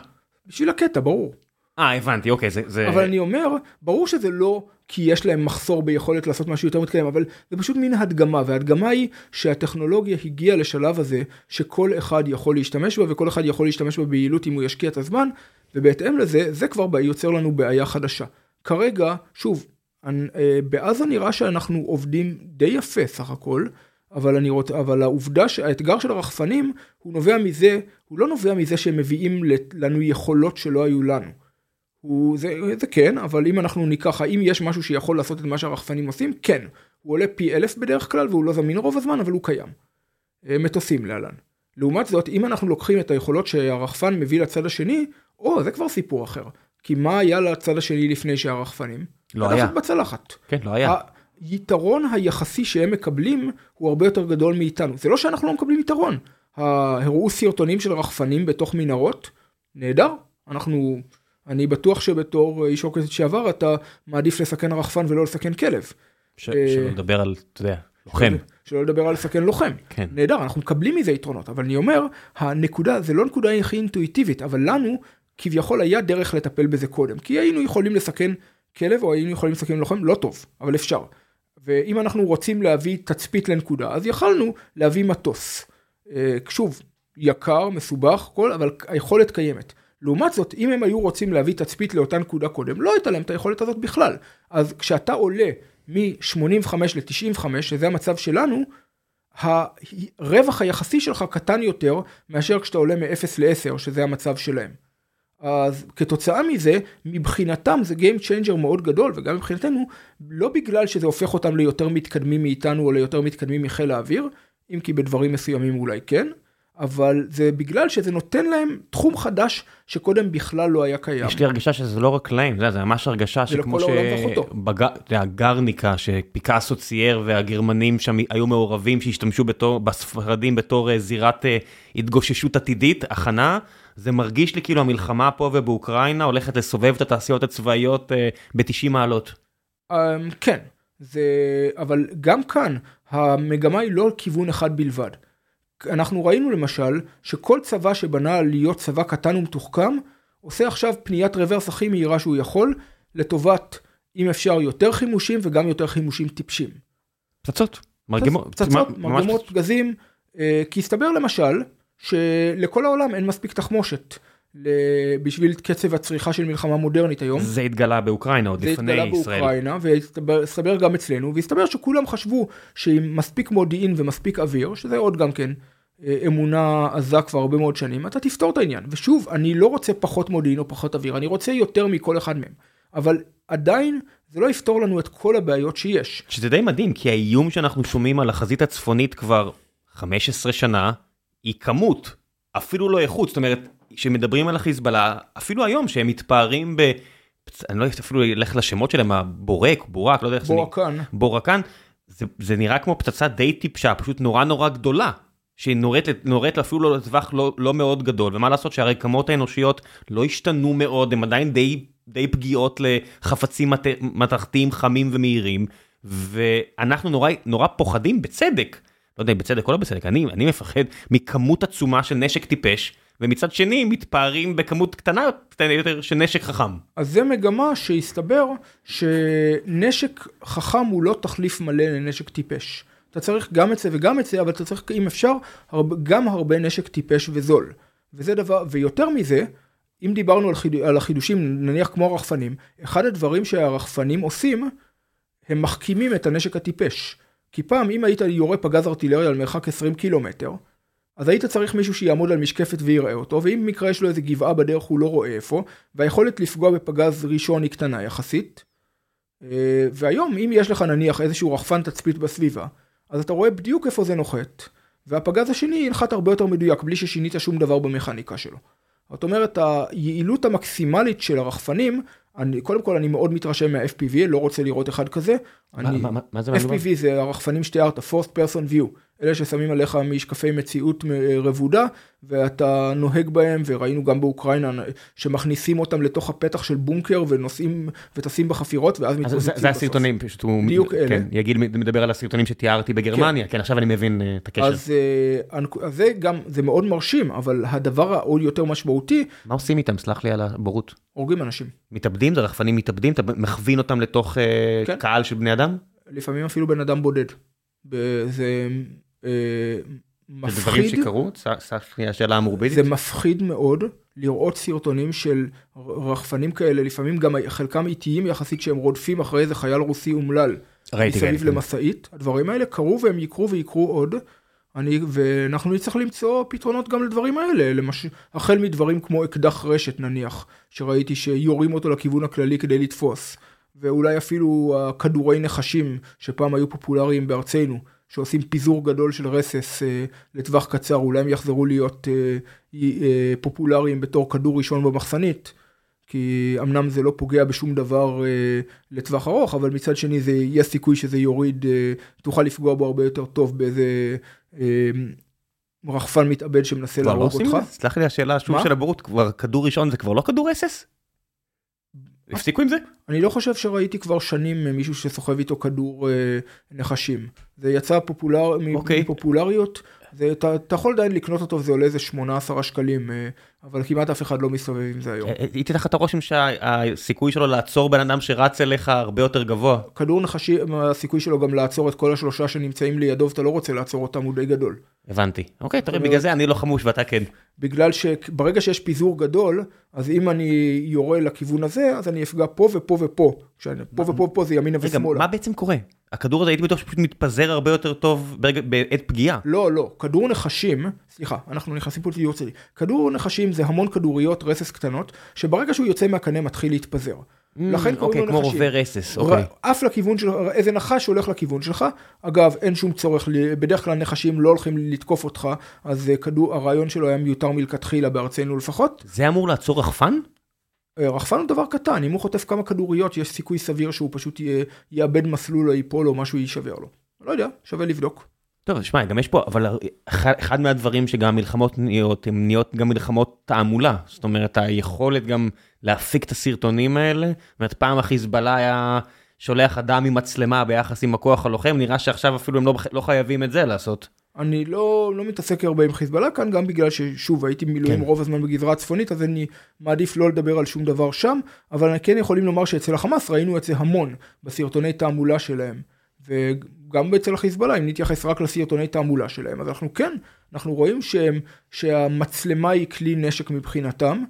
בשביל הקטע, ברור. אה, הבנתי, אוקיי, זה, זה... אבל אני אומר, ברור שזה לא כי יש להם מחסור ביכולת לעשות משהו יותר מתקדם, אבל זה פשוט מין הדגמה, וההדגמה היא שהטכנולוגיה הגיעה לשלב הזה, שכל אחד יכול להשתמש בה, וכל אחד יכול להשתמש בה ביעילות אם הוא ישקיע את הזמן, ובהתאם לזה, זה כבר יוצר לנו בעיה חדשה. כרגע, שוב, אה, בעזה נראה שאנחנו עובדים די יפה סך הכל, אבל אני רוצה, אבל העובדה שהאתגר של הרחפנים, הוא נובע מזה, הוא לא נובע מזה שהם מביאים לנו יכולות שלא היו לנו. הוא, זה, זה כן, אבל אם אנחנו ניקח, האם יש משהו שיכול לעשות את מה שהרחפנים עושים? כן. הוא עולה פי אלף בדרך כלל והוא לא זמין רוב הזמן, אבל הוא קיים. אה, מטוסים להלן. לעומת זאת, אם אנחנו לוקחים את היכולות שהרחפן מביא לצד השני, או, זה כבר סיפור אחר. כי מה היה לצד השני לפני שהרחפנים? לא היה. בצלחת. כן, לא היה. היתרון היחסי שהם מקבלים הוא הרבה יותר גדול מאיתנו. זה לא שאנחנו לא מקבלים יתרון. הראו סרטונים של רחפנים בתוך מנהרות, נהדר. אנחנו אני בטוח שבתור איש רוקט שעבר אתה מעדיף לסכן רחפן ולא לסכן כלב. ש... אה, שלא לדבר על, אתה יודע, לוחם. שלא לדבר על לסכן לוחם. כן. נהדר, אנחנו מקבלים מזה יתרונות, אבל אני אומר, הנקודה, זה לא נקודה הכי אינטואיטיבית, אבל לנו כביכול היה דרך לטפל בזה קודם. כי היינו יכולים לסכן כלב או היינו יכולים לסכן לוחם, לא טוב, אבל אפשר. ואם אנחנו רוצים להביא תצפית לנקודה, אז יכלנו להביא מטוס. אה, שוב, יקר, מסובך, כל, אבל היכולת קיימת. לעומת זאת, אם הם היו רוצים להביא תצפית לאותה נקודה קודם, לא הייתה להם את היכולת הזאת בכלל. אז כשאתה עולה מ-85 ל-95, שזה המצב שלנו, הרווח היחסי שלך קטן יותר מאשר כשאתה עולה מ-0 ל-10, שזה המצב שלהם. אז כתוצאה מזה, מבחינתם זה Game Changer מאוד גדול, וגם מבחינתנו, לא בגלל שזה הופך אותם ליותר מתקדמים מאיתנו או ליותר מתקדמים מחיל האוויר, אם כי בדברים מסוימים אולי כן, אבל זה בגלל שזה נותן להם תחום חדש שקודם בכלל לא היה קיים. יש לי הרגשה שזה לא רק להם, זה, זה ממש הרגשה שכמו שבגרניקה שפיקאסו צייר והגרמנים שם היו מעורבים שהשתמשו בתור, בספרדים בתור אה, זירת אה, התגוששות עתידית, הכנה. זה מרגיש לי כאילו המלחמה פה ובאוקראינה הולכת לסובב את התעשיות הצבאיות אה, ב-90 מעלות. Um, כן, זה, אבל גם כאן המגמה היא לא כיוון אחד בלבד. אנחנו ראינו למשל שכל צבא שבנה להיות צבא קטן ומתוחכם עושה עכשיו פניית רוורס הכי מהירה שהוא יכול לטובת אם אפשר יותר חימושים וגם יותר חימושים טיפשים. פצצות, מרגמות, פצצות, מרגמות, פגזים, אה, כי הסתבר למשל שלכל העולם אין מספיק תחמושת. בשביל קצב הצריכה של מלחמה מודרנית היום. זה התגלה באוקראינה עוד לפני ישראל. זה התגלה באוקראינה והסתבר גם אצלנו והסתבר שכולם חשבו שעם מספיק מודיעין ומספיק אוויר שזה עוד גם כן אה, אמונה עזה כבר הרבה מאוד שנים אתה תפתור את העניין ושוב אני לא רוצה פחות מודיעין או פחות אוויר אני רוצה יותר מכל אחד מהם אבל עדיין זה לא יפתור לנו את כל הבעיות שיש. שזה די מדהים כי האיום שאנחנו שומעים על החזית הצפונית כבר 15 שנה היא כמות אפילו לא איכות זאת אומרת שמדברים על החיזבאללה, אפילו היום שהם מתפארים ב... אני לא יודע אפילו אלך לשמות שלהם, הבורק, בורק, לא יודע איך זה... בורקן. בורקן. זה, זה נראה כמו פצצה די טיפשה, פשוט נורא נורא גדולה. שהיא נורית, נורית אפילו לטווח לא, לא מאוד גדול, ומה לעשות שהרקמות האנושיות לא השתנו מאוד, הן עדיין די, די פגיעות לחפצים מת, מתכתיים חמים ומהירים, ואנחנו נורא, נורא פוחדים, בצדק, לא יודע אם בצדק או לא בצדק, אני, אני מפחד מכמות עצומה של נשק טיפש, ומצד שני מתפארים בכמות קטנה יותר של נשק חכם. אז זה מגמה שהסתבר שנשק חכם הוא לא תחליף מלא לנשק טיפש. אתה צריך גם את זה וגם את זה, אבל אתה צריך, אם אפשר, גם הרבה נשק טיפש וזול. וזה דבר, ויותר מזה, אם דיברנו על, חיד, על החידושים, נניח כמו הרחפנים, אחד הדברים שהרחפנים עושים, הם מחכימים את הנשק הטיפש. כי פעם אם היית יורה פגז ארטילריה על מרחק 20 קילומטר, אז היית צריך מישהו שיעמוד על משקפת ויראה אותו, ואם במקרה יש לו איזה גבעה בדרך הוא לא רואה איפה, והיכולת לפגוע בפגז ראשון היא קטנה יחסית. אה, והיום אם יש לך נניח איזשהו רחפן תצפית בסביבה, אז אתה רואה בדיוק איפה זה נוחת, והפגז השני ינחת הרבה יותר מדויק בלי ששינית שום דבר במכניקה שלו. זאת אומרת היעילות המקסימלית של הרחפנים אני, קודם כל אני מאוד מתרשם מה-FPV, לא רוצה לראות אחד כזה. מה, אני, מה, מה זה FPV זה הרחפנים שתיארת, First Person View, אלה ששמים עליך משקפי מציאות רבודה, ואתה נוהג בהם, וראינו גם באוקראינה, שמכניסים אותם לתוך הפתח של בונקר, ונוסעים וטסים בחפירות, ואז מתפוצצים בסוף. זה הסרטונים, פשוט הוא... בדיוק אלה. כן, יגיד מדבר על הסרטונים שתיארתי בגרמניה, כן, כן עכשיו אני מבין uh, את הקשר. אז, uh, אז זה גם, זה מאוד מרשים, אבל הדבר העוד יותר משמעותי... מה עושים איתם? סלח לי על הבורות. הורגים אנשים. מתאבדים? זה רחפנים מתאבדים? אתה מכווין אותם לתוך כן. קהל של בני אדם? לפעמים אפילו בן אדם בודד. זה אה, מפחיד. זה דברים שקרו? סך השאלה המורבידית? זה מפחיד מאוד לראות סרטונים של רחפנים כאלה, לפעמים גם חלקם איטיים יחסית שהם רודפים אחרי איזה חייל רוסי אומלל. ראיתי, מסביב כן. למשאית. הדברים האלה קרו והם יקרו ויקרו עוד. אני, ואנחנו נצטרך למצוא פתרונות גם לדברים האלה, למש... החל מדברים כמו אקדח רשת נניח, שראיתי שיורים אותו לכיוון הכללי כדי לתפוס, ואולי אפילו כדורי נחשים שפעם היו פופולריים בארצנו, שעושים פיזור גדול של רסס אה, לטווח קצר, אולי הם יחזרו להיות אה, אה, פופולריים בתור כדור ראשון במחסנית. כי אמנם זה לא פוגע בשום דבר אה, לטווח ארוך, אבל מצד שני זה יש סיכוי שזה יוריד, אה, תוכל לפגוע בו הרבה יותר טוב באיזה אה, רחפן מתאבד שמנסה לא להרוג אותך. סלח לי השאלה שוב של הבורות, כבר כדור ראשון זה כבר לא כדור אסס? הפסיקו עם זה? אני לא חושב שראיתי כבר שנים מישהו שסוחב איתו כדור אה, נחשים. זה יצא. אוקיי. מפופולריות. זה, אתה, אתה יכול עדיין לקנות אותו וזה עולה איזה 18 שקלים, אה, אבל כמעט אף אחד לא מסתובב עם זה היום. הייתי לך את הרושם שהסיכוי שלו לעצור בן אדם שרץ אליך הרבה יותר גבוה. כדור נחשי, הסיכוי שלו גם לעצור את כל השלושה שנמצאים לידו ואתה לא רוצה לעצור אותם הוא די גדול. הבנתי. אוקיי, תראה, בגלל זה אני לא חמוש ואתה כן. בגלל שברגע שיש פיזור גדול, אז אם אני יורה לכיוון הזה, אז אני אפגע פה ופה ופה. פה ופה ופה זה ימינה ושמאלה. מה בעצם קורה? הכדור הזה הייתי בטוח שפשוט מתפזר הרבה יותר טוב בעת פגיעה. לא, לא, כדור נחשים, סליחה, אנחנו נכנסים פה לדיור צדי. כדור נחשים זה המון כדוריות רסס קטנות, שברגע שהוא יוצא מהקנה מתחיל להתפזר. Mm, לכן קוראים לו נחשים. אוקיי, כמו רובה רסס, אוקיי. עף לכיוון של, איזה נחש הולך לכיוון שלך. אגב, אין שום צורך, בדרך כלל נחשים לא הולכים לתקוף אותך, אז כדור, הרעיון שלו היה מיותר מלכתחילה בארצנו לפחות. זה אמור לעצור רחפן? רחפן הוא דבר קטן, אם הוא חוטף כמה כדוריות, יש סיכוי סביר שהוא פשוט יאבד מסלול או ייפול או משהו יישבר לו. לא יודע, שווה לבדוק. טוב, שמע, גם יש פה, אבל אחד מהדברים שגם מלחמות נהיות, הן נהיות גם מלחמות תעמולה. זאת אומרת, היכולת גם להפיק את הסרטונים האלה. זאת אומרת, פעם החיזבאללה היה שולח אדם עם מצלמה ביחס עם הכוח הלוחם, נראה שעכשיו אפילו הם לא, לא חייבים את זה לעשות. אני לא, לא מתעסק הרבה עם חיזבאללה כאן, גם בגלל ששוב הייתי מילואים כן. רוב הזמן בגזרה הצפונית, אז אני מעדיף לא לדבר על שום דבר שם, אבל כן יכולים לומר שאצל החמאס ראינו את זה המון בסרטוני תעמולה שלהם. וגם אצל החיזבאללה, אם נתייחס רק לסרטוני תעמולה שלהם, אז אנחנו כן, אנחנו רואים שהם, שהמצלמה היא כלי נשק מבחינתם,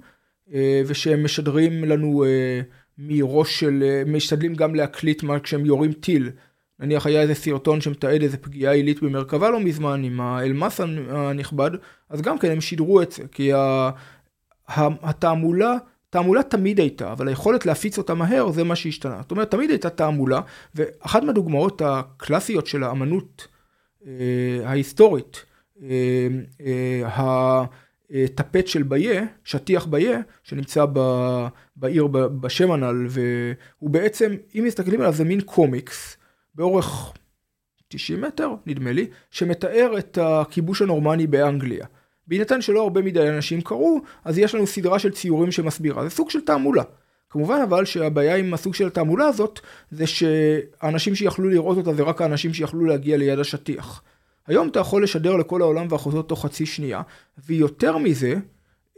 אה, ושהם משדרים לנו אה, מראש של, אה, משתדלים גם להקליט מה כשהם יורים טיל. נניח היה איזה סרטון שמתעד איזה פגיעה עילית במרכבה לא מזמן עם האלמאס הנכבד, אז גם כן הם שידרו את זה, כי התעמולה, תעמולה תמיד הייתה, אבל היכולת להפיץ אותה מהר זה מה שהשתנה. זאת אומרת, תמיד הייתה תעמולה, ואחת מהדוגמאות הקלאסיות של האמנות אה, ההיסטורית, אה, אה, הטפט של ביה, שטיח ביה, שנמצא ב, בעיר בשמנל, והוא בעצם, אם מסתכלים עליו זה מין קומיקס, באורך 90 מטר, נדמה לי, שמתאר את הכיבוש הנורמני באנגליה. בהינתן שלא הרבה מדי אנשים קראו, אז יש לנו סדרה של ציורים שמסבירה. זה סוג של תעמולה. כמובן אבל שהבעיה עם הסוג של התעמולה הזאת, זה שהאנשים שיכלו לראות אותה זה רק האנשים שיכלו להגיע ליד השטיח. היום אתה יכול לשדר לכל העולם ואחוזות תוך חצי שנייה, ויותר מזה,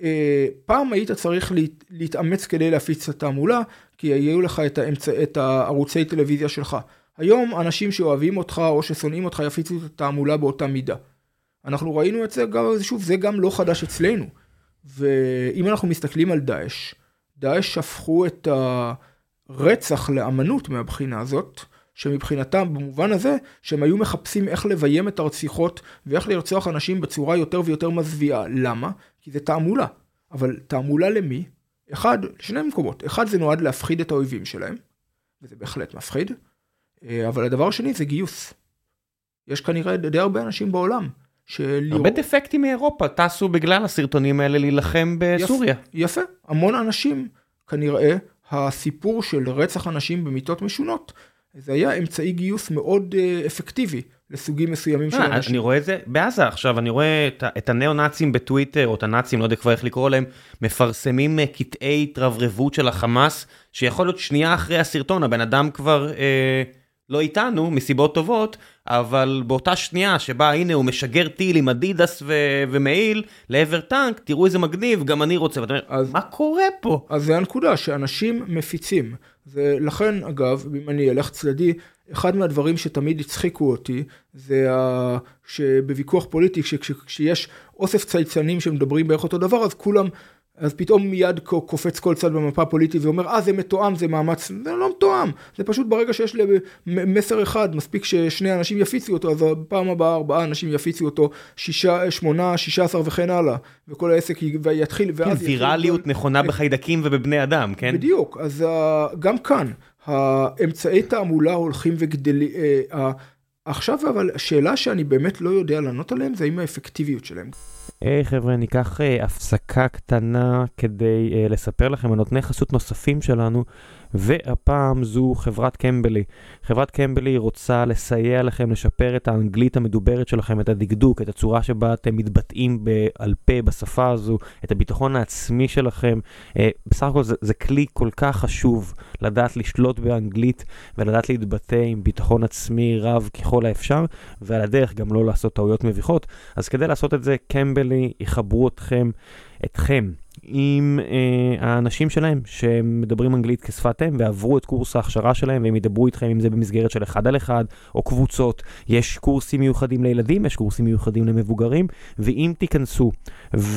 אה, פעם היית צריך להתאמץ כדי להפיץ את התעמולה, כי היו לך את, האמצע, את הערוצי טלוויזיה שלך. היום אנשים שאוהבים אותך או ששונאים אותך יפיצו את התעמולה באותה מידה. אנחנו ראינו את זה גם, שוב, זה גם לא חדש אצלנו. ואם אנחנו מסתכלים על דאעש, דאעש הפכו את הרצח לאמנות מהבחינה הזאת, שמבחינתם, במובן הזה, שהם היו מחפשים איך לביים את הרציחות ואיך לרצוח אנשים בצורה יותר ויותר מזוויעה. למה? כי זה תעמולה. אבל תעמולה למי? אחד, שני מקומות. אחד, זה נועד להפחיד את האויבים שלהם, וזה בהחלט מפחיד, אבל הדבר השני זה גיוס. יש כנראה די הרבה אנשים בעולם. של... הרבה דפקטים מאירופה טסו בגלל הסרטונים האלה להילחם בסוריה. יפה, יפה, המון אנשים, כנראה הסיפור של רצח אנשים במיטות משונות, זה היה אמצעי גיוס מאוד uh, אפקטיבי לסוגים מסוימים של אה, אנשים. אני רואה את זה בעזה עכשיו, אני רואה את, את הניאו-נאצים בטוויטר, או את הנאצים, לא יודע כבר איך לקרוא להם, מפרסמים uh, קטעי התרברבות של החמאס, שיכול להיות שנייה אחרי הסרטון, הבן אדם כבר... Uh, לא איתנו מסיבות טובות, אבל באותה שנייה שבה הנה הוא משגר טיל עם אדידס ו- ומעיל לעבר טנק, תראו איזה מגניב, גם אני רוצה, ואתה אומר, אז, מה קורה פה? אז זה הנקודה, שאנשים מפיצים. ולכן, אגב, אם אני אלך צדדי, אחד מהדברים שתמיד הצחיקו אותי, זה ה... שבוויכוח פוליטי, כשיש אוסף צייצנים שמדברים בערך אותו דבר, אז כולם אז פתאום מיד קופץ כל צד במפה הפוליטית ואומר, אה זה מתואם, זה מאמץ, זה לא מתואם, זה פשוט ברגע שיש מסר אחד, מספיק ששני אנשים יפיצו אותו, אז בפעם הבאה ארבעה אנשים יפיצו אותו, שישה, שמונה, שישה עשר וכן הלאה, וכל העסק יתחיל, ואז... כן, ויראליות נכונה בחיידקים ובבני אדם, כן? בדיוק, אז גם כאן, האמצעי תעמולה הולכים וגדלים, אה, עכשיו אבל השאלה שאני באמת לא יודע לענות עליהם זה האם האפקטיביות שלהם. היי hey, חבר'ה, ניקח uh, הפסקה קטנה כדי uh, לספר לכם על נותני חסות נוספים שלנו והפעם זו חברת קמבלי. חברת קמבלי רוצה לסייע לכם לשפר את האנגלית המדוברת שלכם, את הדקדוק, את הצורה שבה אתם מתבטאים בעל פה בשפה הזו, את הביטחון העצמי שלכם. אה, בסך הכל זה, זה כלי כל כך חשוב לדעת לשלוט באנגלית ולדעת להתבטא עם ביטחון עצמי רב ככל האפשר, ועל הדרך גם לא לעשות טעויות מביכות. אז כדי לעשות את זה, קמבלי יחברו אתכם, אתכם. עם אה, האנשים שלהם שמדברים אנגלית כשפת אם ועברו את קורס ההכשרה שלהם והם ידברו איתכם אם זה במסגרת של אחד על אחד או קבוצות. יש קורסים מיוחדים לילדים, יש קורסים מיוחדים למבוגרים, ואם תיכנסו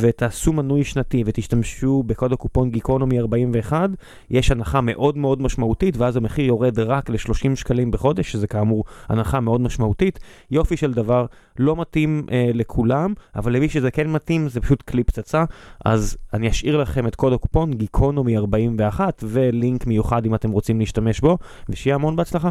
ותעשו מנוי שנתי ותשתמשו בקוד הקופון גיקונומי 41, יש הנחה מאוד מאוד משמעותית ואז המחיר יורד רק ל-30 שקלים בחודש, שזה כאמור הנחה מאוד משמעותית. יופי של דבר, לא מתאים אה, לכולם, אבל למי שזה כן מתאים זה פשוט כלי פצצה, אז אני אשאיר לכם את קוד הקופון גיקונומי 41 ולינק מיוחד אם אתם רוצים להשתמש בו, ושיהיה המון בהצלחה.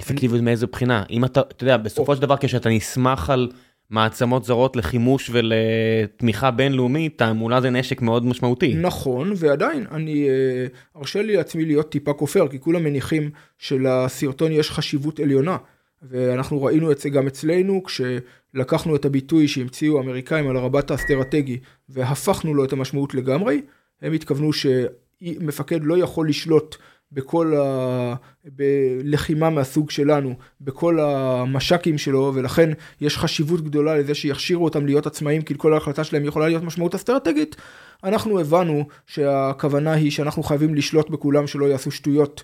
אפקטיביות מאיזו בחינה? אם אתה, אתה יודע, בסופו של דבר כשאתה נסמך על מעצמות זרות לחימוש ולתמיכה בינלאומית, תעמולה זה נשק מאוד משמעותי. נכון, ועדיין, אני אה, ארשה לי לעצמי להיות טיפה כופר, כי כולם מניחים שלסרטון יש חשיבות עליונה. ואנחנו ראינו את זה גם אצלנו, כשלקחנו את הביטוי שהמציאו האמריקאים על הרבט האסטרטגי והפכנו לו את המשמעות לגמרי, הם התכוונו שמפקד לא יכול לשלוט בכל הלחימה מהסוג שלנו, בכל המש"קים שלו, ולכן יש חשיבות גדולה לזה שיכשירו אותם להיות עצמאים, כי כל ההחלטה שלהם יכולה להיות משמעות אסטרטגית. אנחנו הבנו שהכוונה היא שאנחנו חייבים לשלוט בכולם שלא יעשו שטויות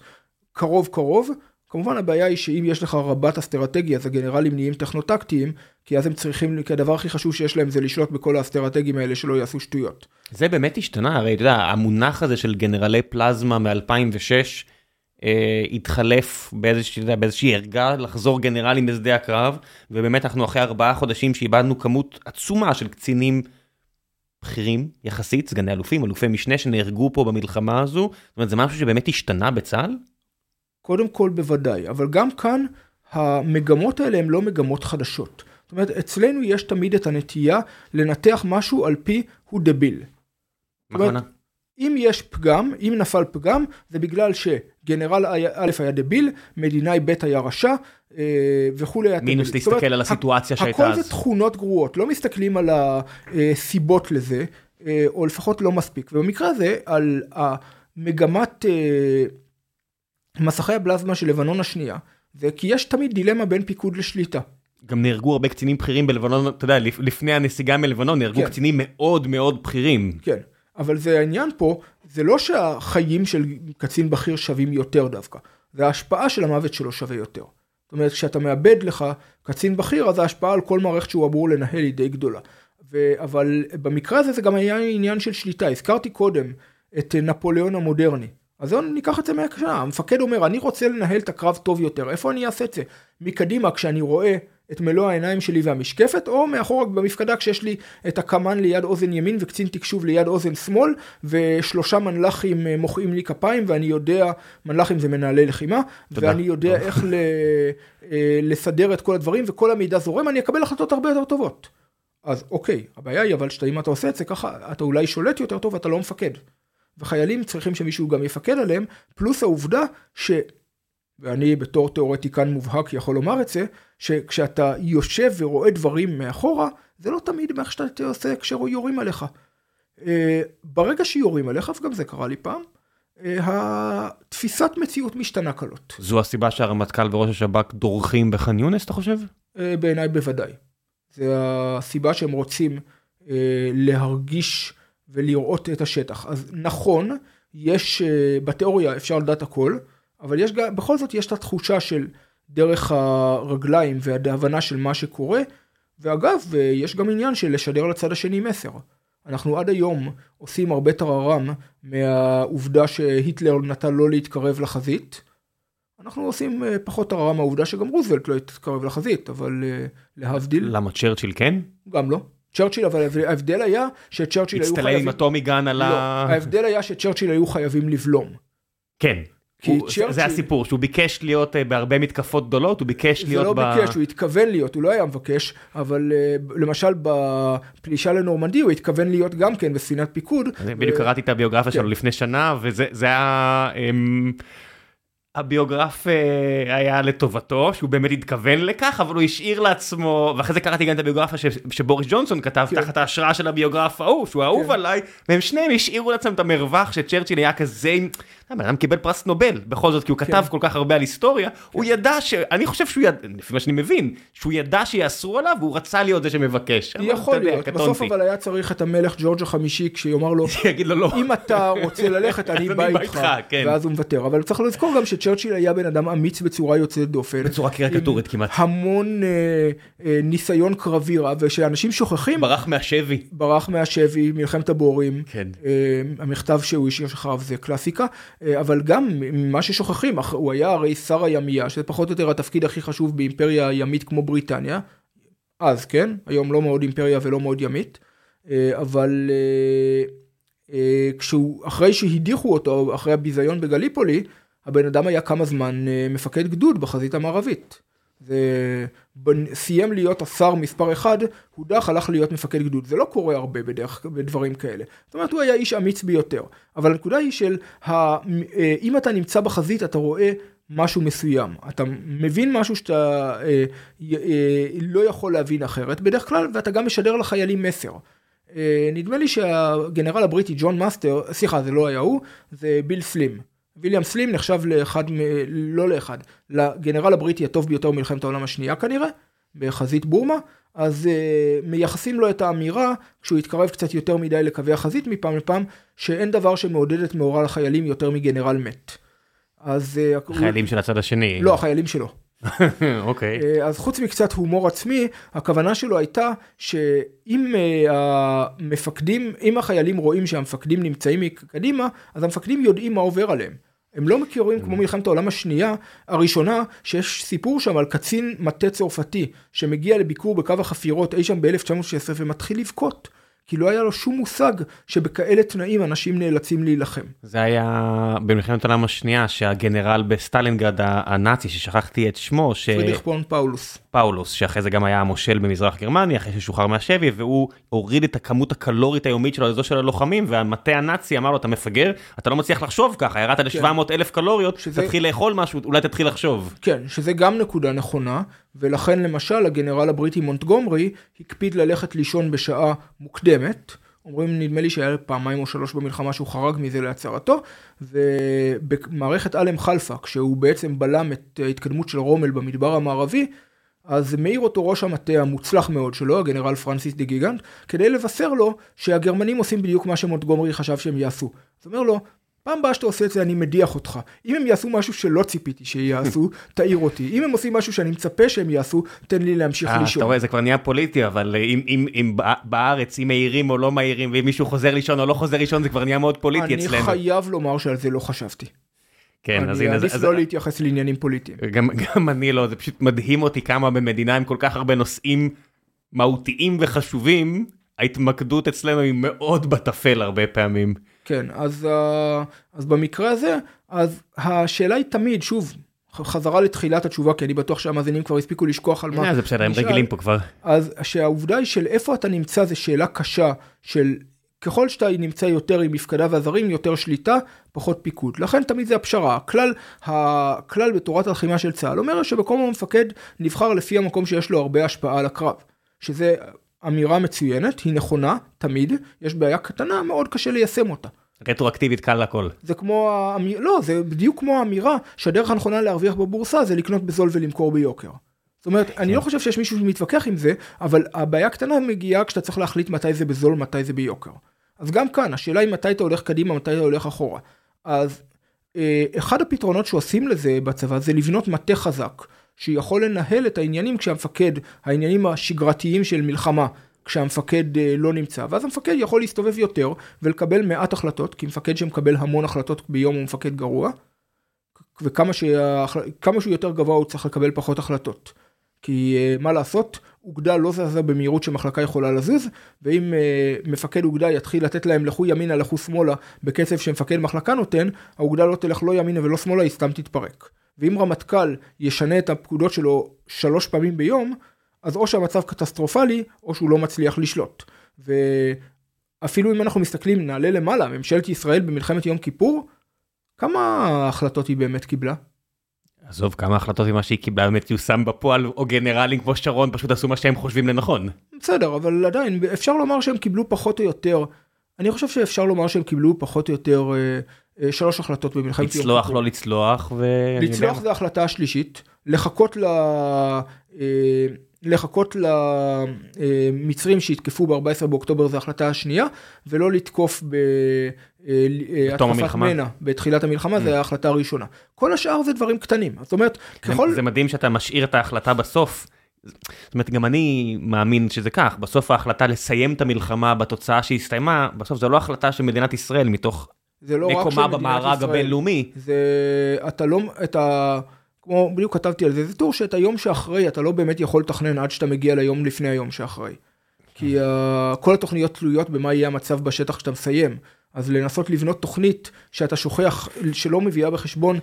קרוב קרוב, כמובן הבעיה היא שאם יש לך רבת אסטרטגיה אז הגנרלים נהיים טכנוטקטיים כי אז הם צריכים, כי הדבר הכי חשוב שיש להם זה לשלוט בכל האסטרטגים האלה שלא יעשו שטויות. זה באמת השתנה, הרי אתה יודע, המונח הזה של גנרלי פלזמה מ-2006 אה, התחלף באיזושה, באיזושהי ערגה לחזור גנרלים בשדה הקרב, ובאמת אנחנו אחרי ארבעה חודשים שאיבדנו כמות עצומה של קצינים בכירים יחסית, סגני אלופים, אלופי משנה שנהרגו פה במלחמה הזו, זאת אומרת זה משהו שבאמת השתנה בצה"ל? קודם כל בוודאי, אבל גם כאן המגמות האלה הן לא מגמות חדשות. זאת אומרת, אצלנו יש תמיד את הנטייה לנתח משהו על פי הוא דביל. מה אם יש פגם, אם נפל פגם, זה בגלל שגנרל א' היה דביל, מדינאי ב' היה רשע אה, וכולי. מינוס להסתכל אומרת, על הסיטואציה שהייתה אז. הכל זה תכונות גרועות, לא מסתכלים על הסיבות לזה, אה, או לפחות לא מספיק. ובמקרה הזה, על המגמת... מסכי הבלזמה של לבנון השנייה, זה כי יש תמיד דילמה בין פיקוד לשליטה. גם נהרגו הרבה קצינים בכירים בלבנון, אתה יודע, לפני הנסיגה מלבנון נהרגו כן. קצינים מאוד מאוד בכירים. כן, אבל זה העניין פה, זה לא שהחיים של קצין בכיר שווים יותר דווקא, זה ההשפעה של המוות שלו שווה יותר. זאת אומרת, כשאתה מאבד לך קצין בכיר, אז ההשפעה על כל מערכת שהוא אמור לנהל היא די גדולה. ו... אבל במקרה הזה זה גם היה עניין של שליטה. הזכרתי קודם את נפוליאון המודרני. אז ניקח את זה מהקשנה, המפקד אומר, אני רוצה לנהל את הקרב טוב יותר, איפה אני אעשה את זה? מקדימה כשאני רואה את מלוא העיניים שלי והמשקפת, או מאחורה במפקדה כשיש לי את הקמן ליד אוזן ימין וקצין תקשוב ליד אוזן שמאל, ושלושה מנל"חים אה, מוחאים לי כפיים, ואני יודע, מנל"חים זה מנהלי לחימה, תודה. ואני יודע. איך ל, אה, לסדר את כל הדברים, וכל המידע זורם, אני אקבל החלטות הרבה יותר טובות. אז אוקיי, הבעיה היא אבל שאם אתה עושה את זה ככה, אתה אולי שולט יותר טוב, אתה לא מפקד. וחיילים צריכים שמישהו גם יפקד עליהם, פלוס העובדה ש... ואני בתור תיאורטיקן מובהק יכול לומר את זה, שכשאתה יושב ורואה דברים מאחורה, זה לא תמיד מאיך שאתה עושה כשיורים עליך. אה, ברגע שיורים עליך, וגם זה קרה לי פעם, אה, התפיסת מציאות משתנה קלות. זו הסיבה שהרמטכ"ל וראש השב"כ דורכים בח'אן יונס, אתה חושב? אה, בעיניי בוודאי. זה הסיבה שהם רוצים להרגיש ולראות את השטח. אז נכון, יש, בתיאוריה אפשר לדעת הכל, אבל יש בכל זאת יש את התחושה של דרך הרגליים וההבנה של מה שקורה, ואגב, יש גם עניין של לשדר לצד השני מסר. אנחנו עד היום עושים הרבה טררם מהעובדה שהיטלר נתן לא להתקרב לחזית. אנחנו עושים אה, פחות טררם מהעובדה שגם רוזוולט לא התקרב לחזית, אבל אה, להבדיל. למה צ'רצ'יל כן? גם לא. צ'רצ'יל, אבל ההבדל היה שצ'רצ'יל היו חייבים... הצטלם עם הטומי גן על לא, ה... ההבדל היה שצ'רצ'יל היו חייבים לבלום. כן. הוא, צ'רצ'יל... זה הסיפור, שהוא ביקש להיות uh, בהרבה מתקפות גדולות, הוא ביקש להיות לא ב... זה לא ביקש, הוא התכוון להיות, הוא לא היה מבקש, אבל uh, למשל בפלישה לנורמנדי הוא התכוון להיות גם כן בספינת פיקוד. בדיוק ו... קראתי את הביוגרפיה כן. שלו לפני שנה, וזה היה... הביוגרף אה, היה לטובתו, שהוא באמת התכוון לכך, אבל הוא השאיר לעצמו, ואחרי זה קראתי גם את הביוגרפיה שבוריס ג'ונסון כתב כן. תחת ההשראה של הביוגרף ההוא, שהוא אהוב כן. עליי, והם שניהם השאירו לעצמם את המרווח שצ'רצ'יל היה כזה, הבן אדם קיבל פרס נובל, בכל זאת, כי הוא כן. כתב כל כך הרבה על היסטוריה, כן. הוא ידע ש... אני חושב שהוא ידע, לפי מה שאני מבין, שהוא ידע שיאסרו עליו, והוא רצה להיות זה שמבקש. יכול להיות, בסוף אבל היה צריך את המלך ג'ורג' החמישי, כשיאמר לו, לו לא. אם אתה רוצה ללכת, אני בא איתך, כן. ואז הוא מוותר. אבל צריך לזכור גם שצ'רצ'יל היה בן אדם אמיץ בצורה יוצאת דופן. בצורה קריקטורית כמעט. המון אה, אה, ניסיון קרבי רב, ושאנשים שוכחים. ברח מהשבי. ברח מהשבי, מלחמת הבורים. כן. אה, המכתב שהוא השאיר אחריו זה קלאסיקה, אבל גם ממה ששוכחים, הוא היה הרי שר הימייה, שזה פחות או יותר התפקיד הכי חשוב באימפריה ימית כמו בריטניה. אז כן, היום לא מאוד אימפריה ולא מאוד ימית, אה, אבל אה, כשהוא, אחרי שהדיחו אותו, אחרי הביזיון בגליפולי, הבן אדם היה כמה זמן מפקד גדוד בחזית המערבית. וסיים להיות השר מספר אחד, הודח, הלך להיות מפקד גדוד. זה לא קורה הרבה בדרך, בדברים כאלה. זאת אומרת, הוא היה איש אמיץ ביותר. אבל הנקודה היא של, ה, אה, אם אתה נמצא בחזית, אתה רואה משהו מסוים. אתה מבין משהו שאתה אה, אה, לא יכול להבין אחרת בדרך כלל, ואתה גם משדר לחיילים מסר. נדמה לי שהגנרל הבריטי ג'ון מאסטרס, סליחה, זה לא היה הוא, זה ביל סלים. ויליאם סלים נחשב לאחד, לא לאחד, לגנרל הבריטי הטוב ביותר במלחמת העולם השנייה כנראה, בחזית בורמה, אז uh, מייחסים לו את האמירה, כשהוא התקרב קצת יותר מדי לקווי החזית מפעם לפעם, שאין דבר שמעודד את המורל לחיילים יותר מגנרל מת. אז... Uh, החיילים הוא... של הצד השני. לא, החיילים שלו. אוקיי. okay. אז חוץ מקצת הומור עצמי, הכוונה שלו הייתה שאם uh, המפקדים, אם החיילים רואים שהמפקדים נמצאים מקדימה, אז המפקדים יודעים מה עובר עליהם. הם לא מכירים כמו מלחמת העולם השנייה, הראשונה, שיש סיפור שם על קצין מטה צרפתי, שמגיע לביקור בקו החפירות אי שם ב-1916 ומתחיל לבכות. כי לא היה לו שום מושג שבכאלה תנאים אנשים נאלצים להילחם. זה היה במלחמת העולם השנייה שהגנרל בסטלינגרד הנאצי ששכחתי את שמו. ש... פרידריך פון פאולוס. פאולוס שאחרי זה גם היה המושל במזרח גרמניה אחרי ששוחרר מהשבי והוא הוריד את הכמות הקלורית היומית שלו לזו של הלוחמים והמטה הנאצי אמר לו אתה מפגר אתה לא מצליח לחשוב ככה ירדת כן. ל-700 אלף קלוריות שזה... תתחיל לאכול משהו אולי תתחיל לחשוב. כן שזה גם נקודה נכונה ולכן למשל הגנרל הבריטי מונטגומרי הקפיד ללכת לישון בשעה מוקדמת. אומרים נדמה לי שהיה פעמיים או שלוש במלחמה שהוא חרג מזה להצהרתו ובמערכת אלם חלפה כשהוא בעצם בלם את ההתקדמות של רומל במדבר המערבי אז מעיר אותו ראש המטה המוצלח מאוד שלו, הגנרל פרנסיס דה גיגנט, כדי לבשר לו שהגרמנים עושים בדיוק מה שמונטגומרי חשב שהם יעשו. אז אומר לו, פעם הבאה שאתה עושה את זה אני מדיח אותך. אם הם יעשו משהו שלא ציפיתי שיעשו, תעיר אותי. אם הם עושים משהו שאני מצפה שהם יעשו, תן לי להמשיך אה, לישון. אתה רואה, זה כבר נהיה פוליטי, אבל אם, אם, אם בארץ, אם מעירים או לא מעירים, ואם מישהו חוזר לישון או לא חוזר לישון, זה כבר נהיה מאוד פוליטי אני אצלנו. אני חייב לומר שעל זה לא חשבתי. כן, אז אני הנה, עדיף אז- לא להתייחס לעניינים פוליטיים. גם, גם אני לא, זה פשוט מדהים אותי כמה במדינה עם כל כך הרבה נושאים מהותיים וחשובים, ההתמקדות אצלנו היא מאוד בטפל הרבה פעמים. כן, אז, אה, אז במקרה הזה, אז השאלה היא תמיד, שוב, חזרה לתחילת התשובה, כי אני בטוח שהמאזינים כבר הספיקו לשכוח על מה. אה, זה בסדר, הם. רגילים פה כבר. אז שהעובדה היא של איפה אתה נמצא זה שאלה קשה של ככל שאתה נמצא יותר עם מפקדה ועזרים, יותר שליטה, פחות פיקוד. לכן תמיד זה הפשרה. הכלל, הכלל בתורת הלחימה של צה"ל אומר שבקום המפקד נבחר לפי המקום שיש לו הרבה השפעה על הקרב. שזה אמירה מצוינת, היא נכונה, תמיד, יש בעיה קטנה, מאוד קשה ליישם אותה. רטרואקטיבית קל לכל. זה כמו, האמיר... לא, זה בדיוק כמו האמירה שהדרך הנכונה להרוויח בבורסה זה לקנות בזול ולמכור ביוקר. זאת אומרת, אני לא חושב שיש מישהו שמתווכח עם זה, אבל הבעיה הקטנה מגיעה כשאתה צריך להחליט מתי זה בזול, מתי זה ביוקר. אז גם כאן, השאלה היא מתי אתה הולך קדימה, מתי אתה הולך אחורה. אז אה, אחד הפתרונות שעושים לזה בצבא זה לבנות מטה חזק, שיכול לנהל את העניינים כשהמפקד, העניינים השגרתיים של מלחמה, כשהמפקד אה, לא נמצא, ואז המפקד יכול להסתובב יותר ולקבל מעט החלטות, כי מפקד שמקבל המון החלטות ביום הוא מפקד גרוע, וכמה שהחל... שהוא יותר גבוה הוא צריך לקבל פחות החלטות. כי אה, מה לעשות, אוגדה לא זזה במהירות שמחלקה יכולה לזוז, ואם אה, מפקד אוגדה יתחיל לתת להם לכו ימינה לכו שמאלה בקצב שמפקד מחלקה נותן, האוגדה לא תלך לא ימינה ולא שמאלה, היא סתם תתפרק. ואם רמטכ"ל ישנה את הפקודות שלו שלוש פעמים ביום, אז או שהמצב קטסטרופלי, או שהוא לא מצליח לשלוט. ואפילו אם אנחנו מסתכלים, נעלה למעלה, ממשלת ישראל במלחמת יום כיפור, כמה החלטות היא באמת קיבלה? עזוב כמה החלטות ממה שהיא קיבלה באמת יושם בפועל, או גנרלים כמו שרון פשוט עשו מה שהם חושבים לנכון. בסדר, אבל עדיין, אפשר לומר שהם קיבלו פחות או יותר, אני חושב שאפשר לומר שהם קיבלו פחות או יותר אה, אה, שלוש החלטות במלחמת יום לצלוח כיפור. לא לצלוח ו... לצלוח זה ההחלטה השלישית, לחכות ל... אה, לחכות למצרים שיתקפו ב-14 באוקטובר זה ההחלטה השנייה, ולא לתקוף בהתקפת המלחמה? מנע בתחילת המלחמה, זה ההחלטה הראשונה. כל השאר זה דברים קטנים, זאת אומרת, ככל... זה מדהים שאתה משאיר את ההחלטה בסוף. זאת אומרת, גם אני מאמין שזה כך, בסוף ההחלטה לסיים את המלחמה בתוצאה שהסתיימה, בסוף זו לא החלטה של מדינת ישראל מתוך זה לא רק של מקומה מדינת במארג ישראל. הבינלאומי. זה אתה לא את ה... כמו בדיוק כתבתי על זה זה טור שאת היום שאחרי אתה לא באמת יכול לתכנן עד שאתה מגיע ליום לפני היום שאחרי. כי uh, כל התוכניות תלויות במה יהיה המצב בשטח כשאתה מסיים. אז לנסות לבנות תוכנית שאתה שוכח שלא מביאה בחשבון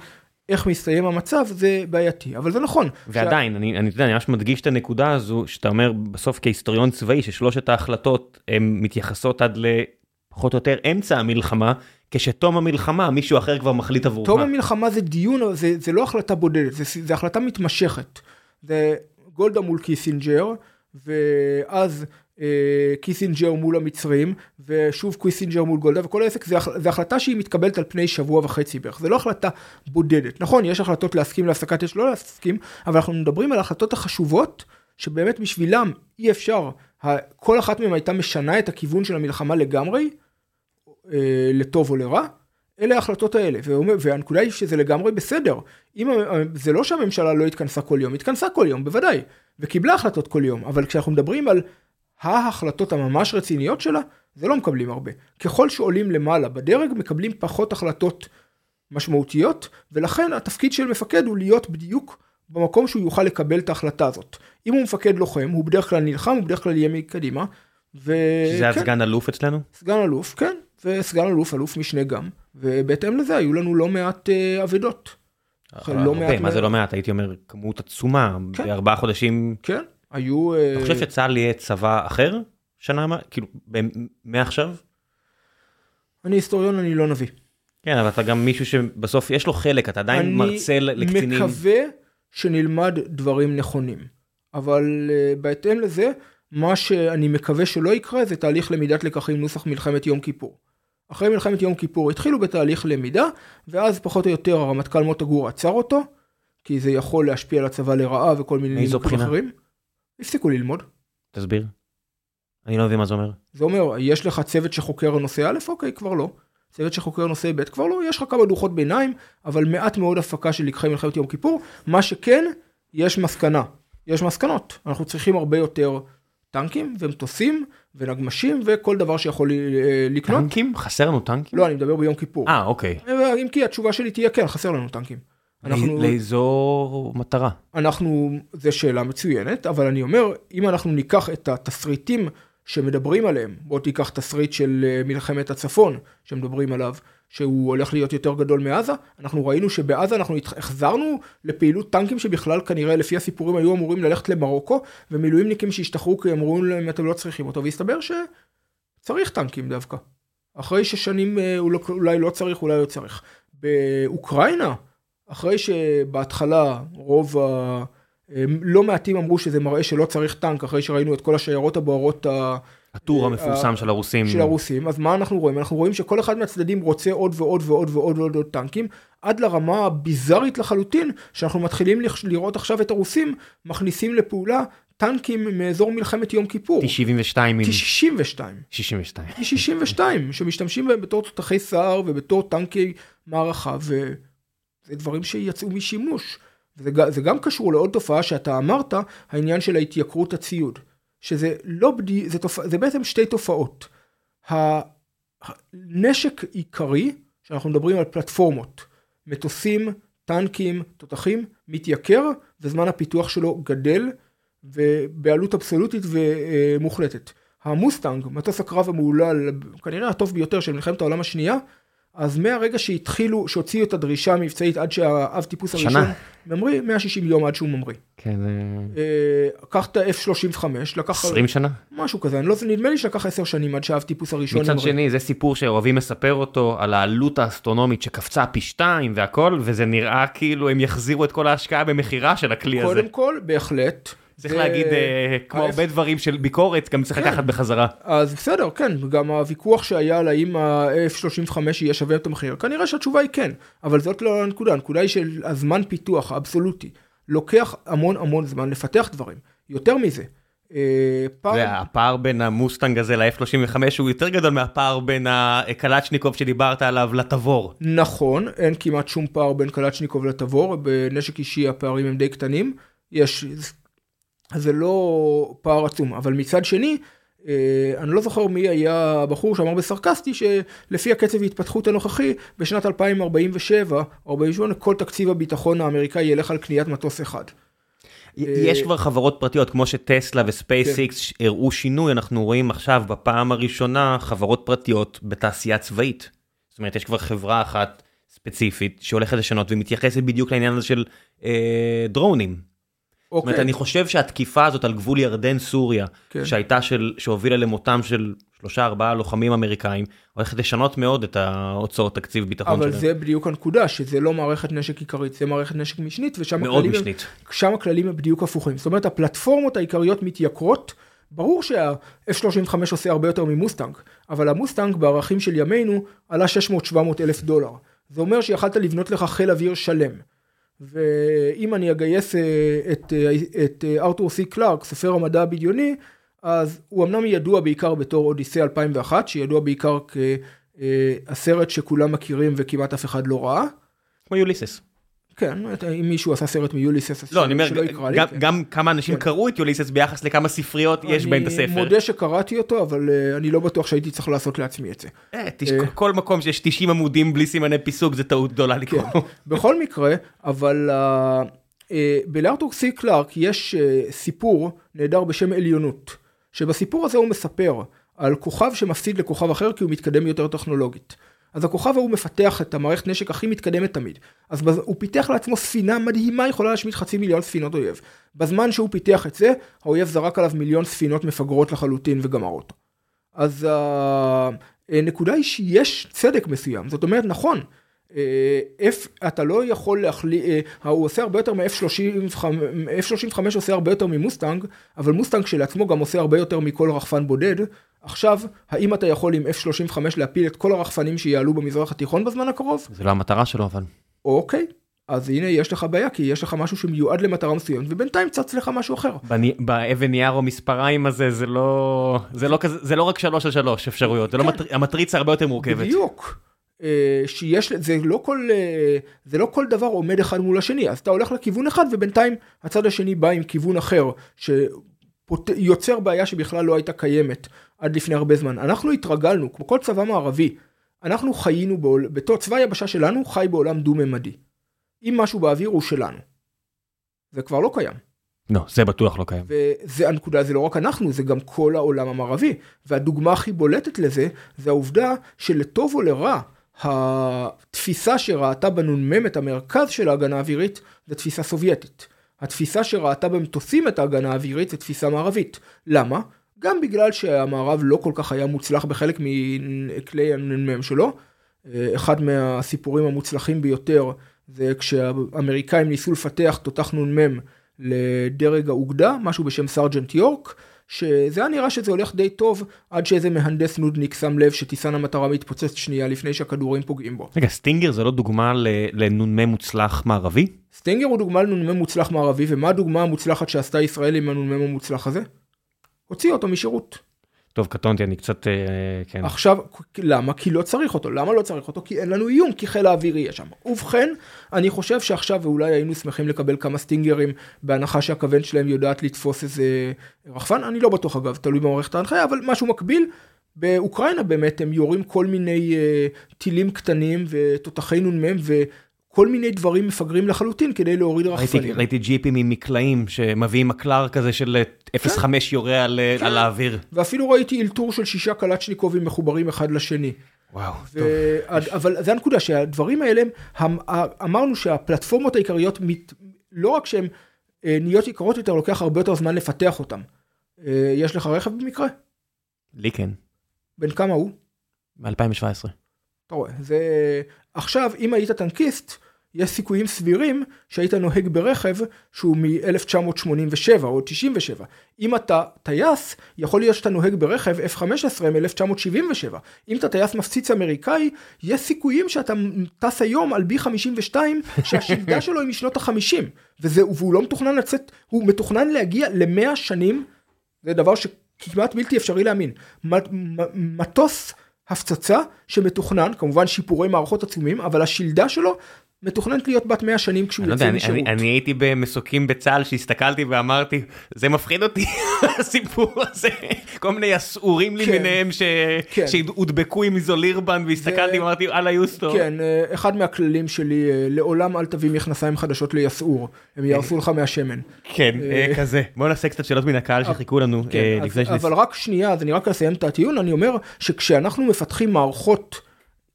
איך מסתיים המצב זה בעייתי אבל זה נכון. ועדיין, אני, אני, יודע, אני ממש מדגיש את הנקודה הזו, שאתה אומר בסוף כהיסטוריון צבאי, ששלושת ההחלטות הן מתייחסות עד לפחות או יותר אמצע המלחמה, כשתום המלחמה מישהו אחר כבר מחליט עבורך. תום המלחמה זה דיון, זה, זה לא החלטה בודדת, זה, זה החלטה מתמשכת. זה גולדה מול קיסינג'ר, ואז אה, קיסינג'ר מול המצרים, ושוב קיסינג'ר מול גולדה, וכל העסק זה, זה החלטה שהיא מתקבלת על פני שבוע וחצי בערך, זה לא החלטה בודדת. נכון, יש החלטות להסכים להפסקת אש, לא להסכים, אבל אנחנו מדברים על ההחלטות החשובות, שבאמת בשבילם אי אפשר, כל אחת מהן הייתה משנה את הכיוון של המלחמה לגמרי, לטוב או לרע. אלה ההחלטות האלה, והנקודה היא שזה לגמרי בסדר. אם, זה לא שהממשלה לא התכנסה כל יום, התכנסה כל יום, בוודאי, וקיבלה החלטות כל יום, אבל כשאנחנו מדברים על ההחלטות הממש רציניות שלה, זה לא מקבלים הרבה. ככל שעולים למעלה בדרג, מקבלים פחות החלטות משמעותיות, ולכן התפקיד של מפקד הוא להיות בדיוק במקום שהוא יוכל לקבל את ההחלטה הזאת. אם הוא מפקד לוחם, הוא בדרך כלל נלחם, הוא בדרך כלל יהיה מקדימה. ו... שזה כן, הסגן אלוף אצלנו? סגן אלוף, כן, וסגן אלוף, אלוף משנה גם, ובהתאם לזה היו לנו לא מעט אה, אבדות. לא הרבה, מעט מה זה לא מעט? הייתי אומר כמות עצומה, כן. בארבעה חודשים. כן, היו... אה, אתה חושב שצה"ל יהיה צבא אחר שנה, כאילו, מעכשיו? אני היסטוריון, אני לא נביא. כן, אבל אתה גם מישהו שבסוף יש לו חלק, אתה עדיין אני מרצה לקצינים. מקווה שנלמד דברים נכונים, אבל אה, בהתאם לזה, מה שאני מקווה שלא יקרה זה תהליך למידת לקחים נוסח מלחמת יום כיפור. אחרי מלחמת יום כיפור התחילו בתהליך למידה, ואז פחות או יותר הרמטכ"ל מוטה גור עצר אותו, כי זה יכול להשפיע על הצבא לרעה וכל מיני נימוקים? אחרים. הפסיקו ללמוד. תסביר. אני לא מבין מה זה אומר. זה אומר, יש לך צוות שחוקר נושא א', אוקיי, כבר לא. צוות שחוקר נושא ב', כבר לא, יש לך כמה דוחות ביניים, אבל מעט מאוד הפקה של לקחי מלחמת יום כיפור. מה שכן, יש מסקנה, יש מסקנות. אנחנו צריכים הרבה יותר טנקים ומטוסים ונגמשים וכל דבר שיכול אה, לקנות. טנקים? חסר לנו טנקים? לא, אני מדבר ביום כיפור. אה, אוקיי. אם כי התשובה שלי תהיה כן, חסר לנו טנקים. אנחנו, לאיזו מטרה? אנחנו, זו שאלה מצוינת, אבל אני אומר, אם אנחנו ניקח את התסריטים שמדברים עליהם, בוא תיקח תסריט של אה, מלחמת הצפון שמדברים עליו, שהוא הולך להיות יותר גדול מעזה, אנחנו ראינו שבעזה אנחנו החזרנו לפעילות טנקים שבכלל כנראה לפי הסיפורים היו אמורים ללכת למרוקו, ומילואימניקים שהשתחררו כי אמרו להם אתם לא צריכים אותו, והסתבר שצריך טנקים דווקא. אחרי ששנים אה, לא, אולי לא צריך, אולי לא צריך. באוקראינה, אחרי שבהתחלה רוב ה... לא מעטים אמרו שזה מראה שלא צריך טנק, אחרי שראינו את כל השיירות הבוערות הטור המפורסם של הרוסים. של הרוסים, אז מה אנחנו רואים? אנחנו רואים שכל אחד מהצדדים רוצה עוד ועוד ועוד ועוד ועוד ועוד טנקים, עד לרמה הביזארית לחלוטין, שאנחנו מתחילים לראות עכשיו את הרוסים מכניסים לפעולה טנקים מאזור מלחמת יום כיפור. T-72. T-62. 62. T-62, שמשתמשים בהם בתור תותחי סער ובתור טנקי מערכה, וזה דברים שיצאו משימוש. וזה גם קשור לעוד תופעה שאתה אמרת, העניין של ההתייקרות הציוד. שזה לא בדי... זה, תופע... זה בעצם שתי תופעות. הנשק עיקרי, שאנחנו מדברים על פלטפורמות, מטוסים, טנקים, תותחים, מתייקר, וזמן הפיתוח שלו גדל, ובעלות אבסולוטית ומוחלטת. המוסטנג, מטוס הקרב המהולל, כנראה הטוב ביותר של מלחמת העולם השנייה, אז מהרגע שהתחילו, שהוציאו את הדרישה המבצעית עד שהאב טיפוס הראשון, שנה. ממריא, 160 יום עד שהוא ממריא. כן, אה, קח את ה-F-35, לקח... 20 שנה? משהו כזה, לא, נדמה לי שלקח 10 שנים עד שהאב טיפוס הראשון מצד שני, זה סיפור שאוהבים לספר אותו על העלות האסטרונומית שקפצה פי שתיים והכל, וזה נראה כאילו הם יחזירו את כל ההשקעה במכירה של הכלי הזה. קודם כל, בהחלט. צריך להגיד, אה, כמו הרבה דברים של ביקורת, גם צריך כן. לקחת בחזרה. אז בסדר, כן, גם הוויכוח שהיה על האם ה-F-35 יהיה שווה את המחיר, כנראה שהתשובה היא כן, אבל זאת לא הנקודה, הנקודה היא של הזמן פיתוח האבסולוטי. לוקח המון המון זמן לפתח דברים. יותר מזה, אה. והפער בין המוסטנג הזה ל-F-35 הוא יותר גדול מהפער בין הקלצ'ניקוב שדיברת עליו לתבור. נכון, אין כמעט שום פער בין קלצ'ניקוב לתבור, בנשק אישי הפערים הם די קטנים. יש אז זה לא פער עצום, אבל מצד שני, אה, אני לא זוכר מי היה הבחור שאמר בסרקסטי שלפי הקצב ההתפתחות הנוכחי, בשנת 2047 או 48 כל תקציב הביטחון האמריקאי ילך על קניית מטוס אחד. יש כבר חברות פרטיות כמו שטסלה וספייסיקס כן. הראו שינוי, אנחנו רואים עכשיו בפעם הראשונה חברות פרטיות בתעשייה צבאית. זאת אומרת, יש כבר חברה אחת ספציפית שהולכת לשנות ומתייחסת בדיוק לעניין הזה של אה, דרונים. זאת אומרת, אני חושב שהתקיפה הזאת על גבול ירדן-סוריה, כן. שהייתה של, שהובילה למותם של שלושה ארבעה לוחמים אמריקאים, הולכת לשנות מאוד את ההוצאות תקציב ביטחון שלהם. אבל זה בדיוק הנקודה, שזה לא מערכת נשק עיקרית, זה מערכת נשק משנית, ושם מאוד הכללים, משנית. הם, שם הכללים הם בדיוק הפוכים. זאת אומרת, הפלטפורמות העיקריות מתייקרות, ברור שה-F-35 עושה הרבה יותר ממוסטנג, אבל המוסטנג בערכים של ימינו עלה 600-700 אלף דולר. זה אומר שיכלת לבנות לך חיל אוויר שלם. ואם אני אגייס אה, את, אה, את אה, ארתור סי קלארק, סופר המדע הבדיוני, אז הוא אמנם ידוע בעיקר בתור אודיסאה 2001, שידוע בעיקר כהסרט שכולם מכירים וכמעט אף אחד לא ראה. כמו יוליסס. כן, אם מישהו עשה סרט מיוליסס, לא, אני אומר, גם, כן. גם כמה אנשים כן. קראו את יוליסס ביחס לכמה ספריות יש בין בספר. אני מודה שקראתי אותו, אבל uh, אני לא בטוח שהייתי צריך לעשות לעצמי את זה. אה, תש... uh, כל מקום שיש 90 עמודים בלי סימני פיסוק זה טעות גדולה לקרוא. כן. בכל מקרה, אבל uh, uh, בלארטור סי קלארק יש uh, סיפור נהדר בשם עליונות, שבסיפור הזה הוא מספר על כוכב שמפסיד לכוכב אחר כי הוא מתקדם יותר טכנולוגית. אז הכוכב ההוא מפתח את המערכת נשק הכי מתקדמת תמיד. אז בז... הוא פיתח לעצמו ספינה מדהימה, יכולה להשמיד חצי מיליון ספינות אויב. בזמן שהוא פיתח את זה, האויב זרק עליו מיליון ספינות מפגרות לחלוטין וגמר אותו. אז הנקודה היא שיש צדק מסוים. זאת אומרת, נכון, אה, F, אתה לא יכול להחליט, אה, הוא עושה הרבה יותר מ-F35, F35 עושה הרבה יותר ממוסטנג, אבל מוסטנג שלעצמו גם עושה הרבה יותר מכל רחפן בודד. עכשיו, האם אתה יכול עם F35 להפיל את כל הרחפנים שיעלו במזרח התיכון בזמן הקרוב? זה לא המטרה שלו אבל. אוקיי, אז הנה יש לך בעיה, כי יש לך משהו שמיועד למטרה מסוימת, ובינתיים צץ לך משהו אחר. באבן נייר או מספריים הזה זה לא, זה לא כזה, זה לא רק שלוש על שלוש אפשרויות, זה לא כן. לא מטר, המטריצה הרבה יותר מורכבת. בדיוק. אה, שיש, זה לא כל, אה, זה לא כל דבר עומד אחד מול השני, אז אתה הולך לכיוון אחד ובינתיים הצד השני בא עם כיוון אחר, שיוצר בעיה שבכלל לא הייתה קיימת עד לפני הרבה זמן. אנחנו התרגלנו, כמו כל צבא מערבי, אנחנו חיינו, בעול, בתור צבא היבשה שלנו חי בעולם דו-ממדי. אם משהו באוויר הוא שלנו. זה כבר לא קיים. לא, זה בטוח לא קיים. וזה הנקודה, זה לא רק אנחנו, זה גם כל העולם המערבי. והדוגמה הכי בולטת לזה, זה העובדה שלטוב או לרע, התפיסה שראתה בנ"מ את המרכז של ההגנה האווירית, זה תפיסה סובייטית. התפיסה שראתה במטוסים את ההגנה האווירית זה תפיסה מערבית. למה? גם בגלל שהמערב לא כל כך היה מוצלח בחלק מכלי הנ"מ שלו. אחד מהסיפורים המוצלחים ביותר זה כשהאמריקאים ניסו לפתח תותח נ"מ לדרג האוגדה, משהו בשם סרג'נט יורק, שזה היה נראה שזה הולך די טוב, עד שאיזה מהנדס נודניק שם לב שטיסן המטרה מתפוצץ שנייה לפני שהכדורים פוגעים בו. רגע, סטינגר זה לא דוגמה לנ"מ מוצלח מערבי? סטינגר הוא דוגמה לנ"מ מוצלח מערבי, ומה הדוגמה המוצלחת שעשתה ישראל עם הנ"מ המוצלח הזה? הוציא אותו משירות. טוב, קטונתי, אני קצת, אה, כן. עכשיו, למה? כי לא צריך אותו. למה לא צריך אותו? כי אין לנו איום, כי חיל האוויר יהיה שם. ובכן, אני חושב שעכשיו, ואולי היינו שמחים לקבל כמה סטינגרים, בהנחה שהכוון שלהם יודעת לתפוס איזה רחפן, אני לא בטוח אגב, תלוי במערכת ההנחיה, אבל משהו מקביל. באוקראינה באמת הם יורים כל מיני uh, טילים קטנים ותותחי נ"מ כל מיני דברים מפגרים לחלוטין כדי להוריד רחפנים. ראיתי, ג'יפים עם מקלעים שמביאים מקלר כזה של 0.5 כן. יורה על, כן. על האוויר. ואפילו ראיתי אלתור של שישה קלצ'ניקובים מחוברים אחד לשני. וואו. טוב. אבל זה הנקודה שהדברים האלה, אמרנו שהפלטפורמות העיקריות, לא רק שהן אה, נהיות יקרות יותר, לוקח הרבה יותר זמן לפתח אותן. אה, יש לך רכב במקרה? לי כן. בן כמה הוא? מ-2017. אתה רואה, זה... עכשיו, אם היית טנקיסט, יש סיכויים סבירים שהיית נוהג ברכב שהוא מ-1987 או 97. אם אתה טייס, יכול להיות שאתה נוהג ברכב F-15 מ-1977. אם אתה טייס מפציץ אמריקאי, יש סיכויים שאתה טס היום על B-52 שהשלדה שלו היא משנות ה-50. והוא לא מתוכנן לצאת, הוא מתוכנן להגיע ל-100 שנים, זה דבר שכמעט בלתי אפשרי להאמין. מטוס הפצצה שמתוכנן, כמובן שיפורי מערכות עצומים, אבל השלדה שלו מתוכננת להיות בת 100 שנים כשהוא לא יוצא משירות. אני, אני הייתי במסוקים בצה"ל שהסתכלתי ואמרתי זה מפחיד אותי הסיפור הזה כל מיני יסעורים כן, למיניהם ש... כן. שהודבקו עם איזולירבן והסתכלתי ואמרתי אללה יוסטו. כן אה, אחד מהכללים שלי אה, לעולם אל תביא מכנסיים חדשות ליסעור הם יהרסו לך מהשמן. כן אה, כזה בוא נעשה קצת שאלות מן הקהל שחיכו לנו. כן, אז, אבל רק שנייה אז אני רק אסיים את הטיעון אני אומר שכשאנחנו מפתחים מערכות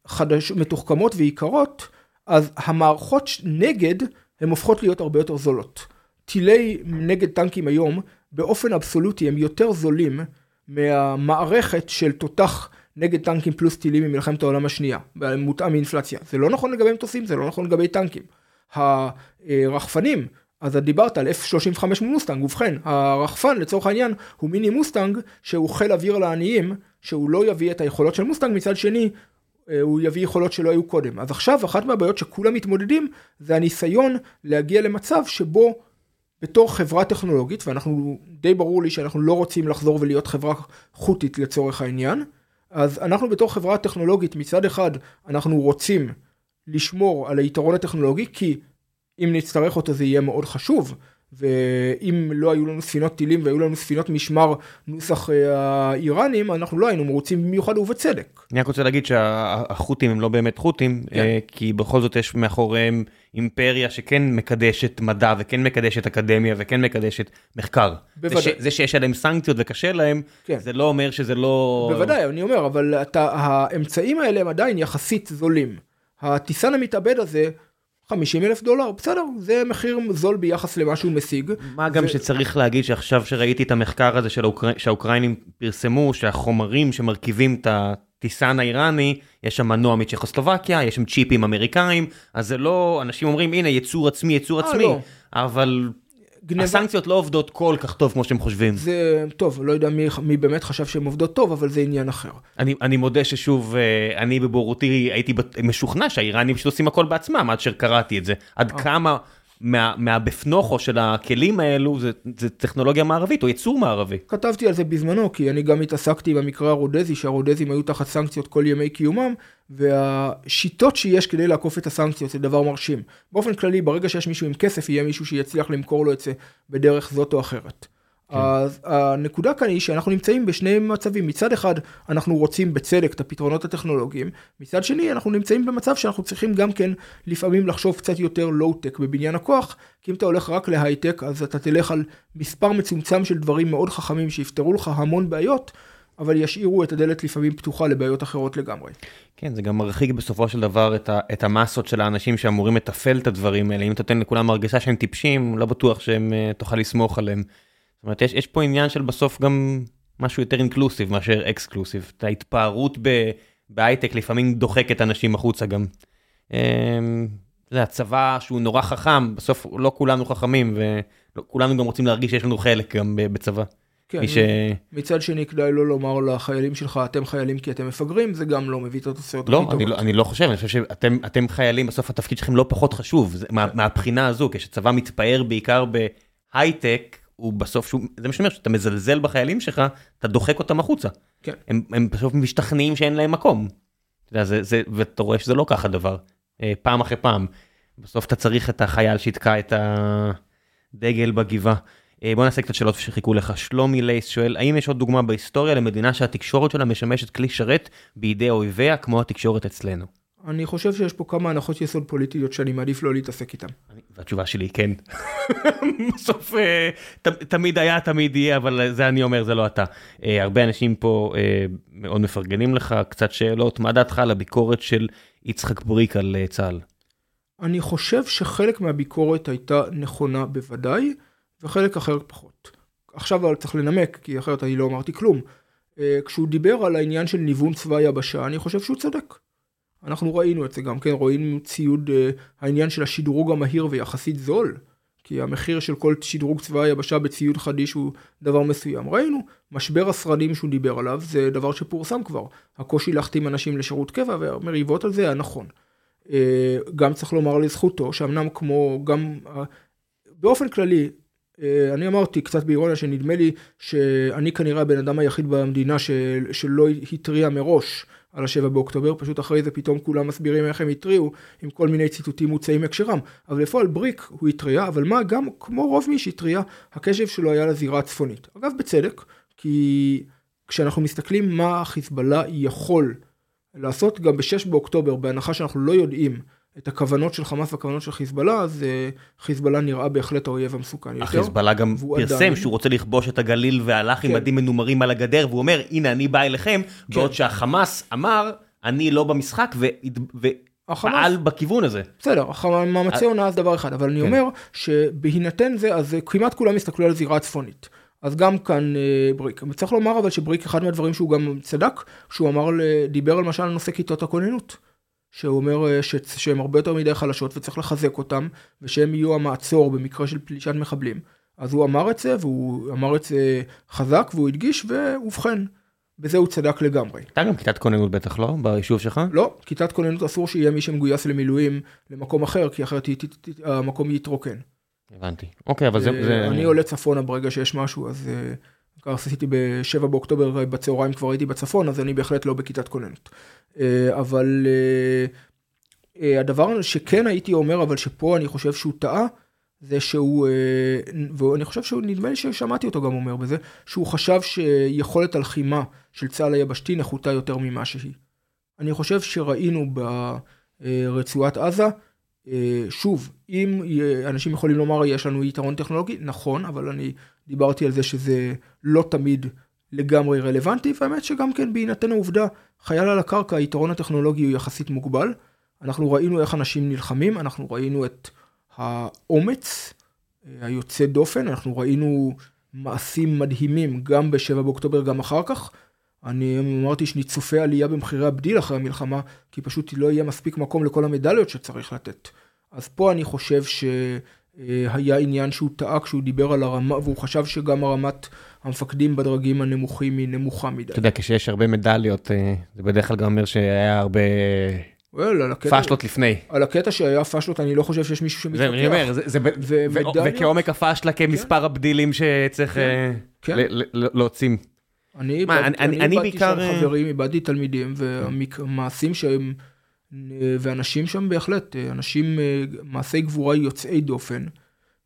חדש, מתוחכמות ויקרות. אז המערכות נגד הן הופכות להיות הרבה יותר זולות. טילי נגד טנקים היום באופן אבסולוטי הם יותר זולים מהמערכת של תותח נגד טנקים פלוס טילים ממלחמת העולם השנייה, מותאם מאינפלציה. זה לא נכון לגבי מטוסים, זה לא נכון לגבי טנקים. הרחפנים, אז את דיברת על F-35 מוסטנג, ובכן, הרחפן לצורך העניין הוא מיני מוסטנג שהוא חיל אוויר לעניים, שהוא לא יביא את היכולות של מוסטנג, מצד שני הוא יביא יכולות שלא היו קודם. אז עכשיו אחת מהבעיות שכולם מתמודדים זה הניסיון להגיע למצב שבו בתור חברה טכנולוגית, ואנחנו, די ברור לי שאנחנו לא רוצים לחזור ולהיות חברה חקלאית לצורך העניין, אז אנחנו בתור חברה טכנולוגית מצד אחד אנחנו רוצים לשמור על היתרון הטכנולוגי כי אם נצטרך אותו זה יהיה מאוד חשוב. ואם לא היו לנו ספינות טילים והיו לנו ספינות משמר נוסח אה, האיראנים, אנחנו לא היינו מרוצים במיוחד ובצדק. אני רק רוצה להגיד שהחות'ים הם לא באמת חות'ים, כן. אה, כי בכל זאת יש מאחוריהם אימפריה שכן מקדשת מדע וכן מקדשת אקדמיה וכן מקדשת מחקר. בוודאי. זה, ש, זה שיש עליהם סנקציות וקשה להם, כן. זה לא אומר שזה לא... בוודאי, אני אומר, אבל אתה, האמצעים האלה הם עדיין יחסית זולים. הטיסן המתאבד הזה, 50 אלף דולר, בסדר, זה מחיר זול ביחס למה שהוא משיג. מה גם ו... שצריך להגיד שעכשיו שראיתי את המחקר הזה של האוקר... שהאוקראינים פרסמו, שהחומרים שמרכיבים את הטיסן האיראני, יש שם מנוע מצ'כוסלובקיה, יש שם צ'יפים אמריקאים, אז זה לא, אנשים אומרים הנה יצור עצמי, יצור 아, אה, עצמי, לא. אבל גניבה... הסנקציות לא עובדות כל כך טוב כמו שהם חושבים. זה טוב, לא יודע מי, מי באמת חשב שהן עובדות טוב, אבל זה עניין אחר. אני, אני מודה ששוב, אה, אני בבורותי הייתי משוכנע שהאיראנים פשוט עושים הכל בעצמם עד שקראתי את זה. עד 아. כמה מהבפנוכו של הכלים האלו זה, זה טכנולוגיה מערבית או יצור מערבי. כתבתי על זה בזמנו כי אני גם התעסקתי במקרה הרודזי שהרודזים היו תחת סנקציות כל ימי קיומם והשיטות שיש כדי לעקוף את הסנקציות זה דבר מרשים. באופן כללי ברגע שיש מישהו עם כסף יהיה מישהו שיצליח למכור לו את זה בדרך זאת או אחרת. כן. אז הנקודה כאן היא שאנחנו נמצאים בשני מצבים, מצד אחד אנחנו רוצים בצדק את הפתרונות הטכנולוגיים, מצד שני אנחנו נמצאים במצב שאנחנו צריכים גם כן לפעמים לחשוב קצת יותר לואו-טק בבניין הכוח, כי אם אתה הולך רק להייטק אז אתה תלך על מספר מצומצם של דברים מאוד חכמים שיפתרו לך המון בעיות. אבל ישאירו את הדלת לפעמים פתוחה לבעיות אחרות לגמרי. כן, זה גם מרחיק בסופו של דבר את, ה, את המסות של האנשים שאמורים לתפעל את הדברים האלה. אם אתה נותן לכולם הרגשה שהם טיפשים, לא בטוח שהם אה, תוכל לסמוך עליהם. זאת אומרת, יש, יש פה עניין של בסוף גם משהו יותר אינקלוסיב מאשר אקסקלוסיב. את ההתפארות בהייטק לפעמים דוחקת אנשים החוצה גם. אמ, זה הצבא שהוא נורא חכם, בסוף לא כולנו חכמים וכולנו גם רוצים להרגיש שיש לנו חלק גם בצבא. כן, ש... מצד שני כדאי לא לומר לחיילים שלך אתם חיילים כי אתם מפגרים זה גם לא מביא את התוצאות לא, הכי טובות. לא, אני לא חושב, אני חושב שאתם חיילים בסוף התפקיד שלכם לא פחות חשוב, זה, מה, מהבחינה הזו, כשצבא מתפאר בעיקר בהייטק, הוא בסוף, שהוא, זה מה שאני אומר, שאתה מזלזל בחיילים שלך, אתה דוחק אותם החוצה. כן. הם, הם בסוף משתכנעים שאין להם מקום. אתה יודע, זה, זה, ואתה רואה שזה לא ככה דבר, אה, פעם אחרי פעם. בסוף אתה צריך את החייל שיתקע את הדגל בגבעה. אה, בוא נעשה קצת שאלות שחיכו לך. שלומי לייס שואל, האם יש עוד דוגמה בהיסטוריה למדינה שהתקשורת שלה משמשת כלי שרת בידי אויביה כמו התקשורת אצלנו? אני חושב שיש פה כמה הנחות יסוד פוליטיות שאני מעדיף לא להתעסק איתן. והתשובה שלי כן. בסוף אה, תמיד היה, תמיד יהיה, אבל זה אני אומר, זה לא אתה. אה, הרבה אנשים פה מאוד מפרגנים לך, קצת שאלות, מה דעתך על הביקורת של יצחק בריק על צה"ל? אני חושב שחלק מהביקורת הייתה נכונה בוודאי. וחלק אחר פחות. עכשיו אבל צריך לנמק, כי אחרת אני לא אמרתי כלום. אה, כשהוא דיבר על העניין של ניוון צבא יבשה, אני חושב שהוא צודק. אנחנו ראינו את זה גם כן, רואים ציוד, אה, העניין של השדרוג המהיר ויחסית זול, כי המחיר של כל שדרוג צבא היבשה בציוד חדיש הוא דבר מסוים. ראינו, משבר השרדים שהוא דיבר עליו זה דבר שפורסם כבר. הקושי להחתים אנשים לשירות קבע והמריבות על זה היה נכון. אה, גם צריך לומר לזכותו שאמנם כמו גם באופן כללי אה, אני אמרתי קצת באירוניה שנדמה לי שאני כנראה הבן אדם היחיד במדינה של, שלא התריע מראש על השבע באוקטובר, פשוט אחרי זה פתאום כולם מסבירים איך הם התריעו עם כל מיני ציטוטים מוצאים מהקשרם. אבל איפה על בריק הוא התריע, אבל מה גם כמו רוב מי שהתריע, הקשב שלו היה לזירה הצפונית. אגב בצדק, כי כשאנחנו מסתכלים מה החיזבאללה יכול לעשות גם ב-6 באוקטובר, בהנחה שאנחנו לא יודעים את הכוונות של חמאס והכוונות של חיזבאללה, אז אה, חיזבאללה נראה בהחלט האויב המסוכן יותר. החיזבאללה גם פרסם עדיין... שהוא רוצה לכבוש את הגליל והלך כן. עם מדים מנומרים על הגדר, והוא אומר, הנה אני בא אליכם, כן. בעוד שהחמאס אמר, אני לא במשחק, ו... ו... פעל בכיוון הזה. בסדר, מאמצי הונאה זה דבר אחד, אבל אני כן. אומר שבהינתן זה, אז כמעט כולם הסתכלו על הזירה הצפונית. אז גם כאן אה, בריק. צריך לומר אבל שבריק, אחד מהדברים שהוא גם צדק, שהוא אמר, דיבר למשל על נושא כיתות הכוננות. שהוא אומר אה, שהן הרבה יותר מדי חלשות וצריך לחזק אותן, ושהם יהיו המעצור במקרה של פלישת מחבלים. אז הוא אמר את זה, והוא אמר את זה חזק, והוא הדגיש, ובכן, בזה הוא צדק לגמרי. הייתה גם כיתת כוננות בטח לא? ביישוב שלך? לא, כיתת כוננות אסור שיהיה מי שמגויס למילואים למקום אחר, כי אחרת המקום יתרוקן. הבנתי. אוקיי, אבל זה... אני עולה צפונה ברגע שיש משהו, אז אה, עשיתי ב-7 באוקטובר בצהריים כבר הייתי בצפון, אז אני בהחלט לא בכיתת כוננות. אה, אבל אה, אה, הדבר שכן הייתי אומר, אבל שפה אני חושב שהוא טעה, זה שהוא, ואני חושב שהוא, נדמה לי ששמעתי אותו גם אומר בזה, שהוא חשב שיכולת הלחימה של צה"ל היבשתי נחותה יותר ממה שהיא. אני חושב שראינו ברצועת עזה, שוב, אם אנשים יכולים לומר יש לנו יתרון טכנולוגי, נכון, אבל אני דיברתי על זה שזה לא תמיד לגמרי רלוונטי, והאמת שגם כן בהינתן העובדה, חייל על הקרקע, היתרון הטכנולוגי הוא יחסית מוגבל. אנחנו ראינו איך אנשים נלחמים, אנחנו ראינו את האומץ אה, היוצא דופן, אנחנו ראינו מעשים מדהימים גם ב-7 באוקטובר, גם אחר כך. אני אמרתי שאני צופה עלייה במחירי הבדיל אחרי המלחמה, כי פשוט לא יהיה מספיק מקום לכל המדליות שצריך לתת. אז פה אני חושב ש... אה, עניין שהוא טעה כשהוא דיבר על הרמה, והוא חשב שגם הרמת המפקדים בדרגים הנמוכים היא נמוכה מדי. אתה יודע, כשיש הרבה מדליות, אה, זה בדרך כלל גם אומר שהיה הרבה וואל, על הקטע- פשלות לפני. על הקטע שהיה פשלות, אני לא חושב שיש מישהו זה אני שמתווכח. אומר, זה- זה ו- וכעומק הפשלה כמספר הבדילים שצריך אה, כן. ל- ל- להוציא. אני מה, אני- אני אני בעיקר, שם אה, חברים, איבדתי תלמידים, והמעשים שהם, אה, ואנשים שם בהחלט, אה, אנשים, מעשי גבורה יוצאי דופן,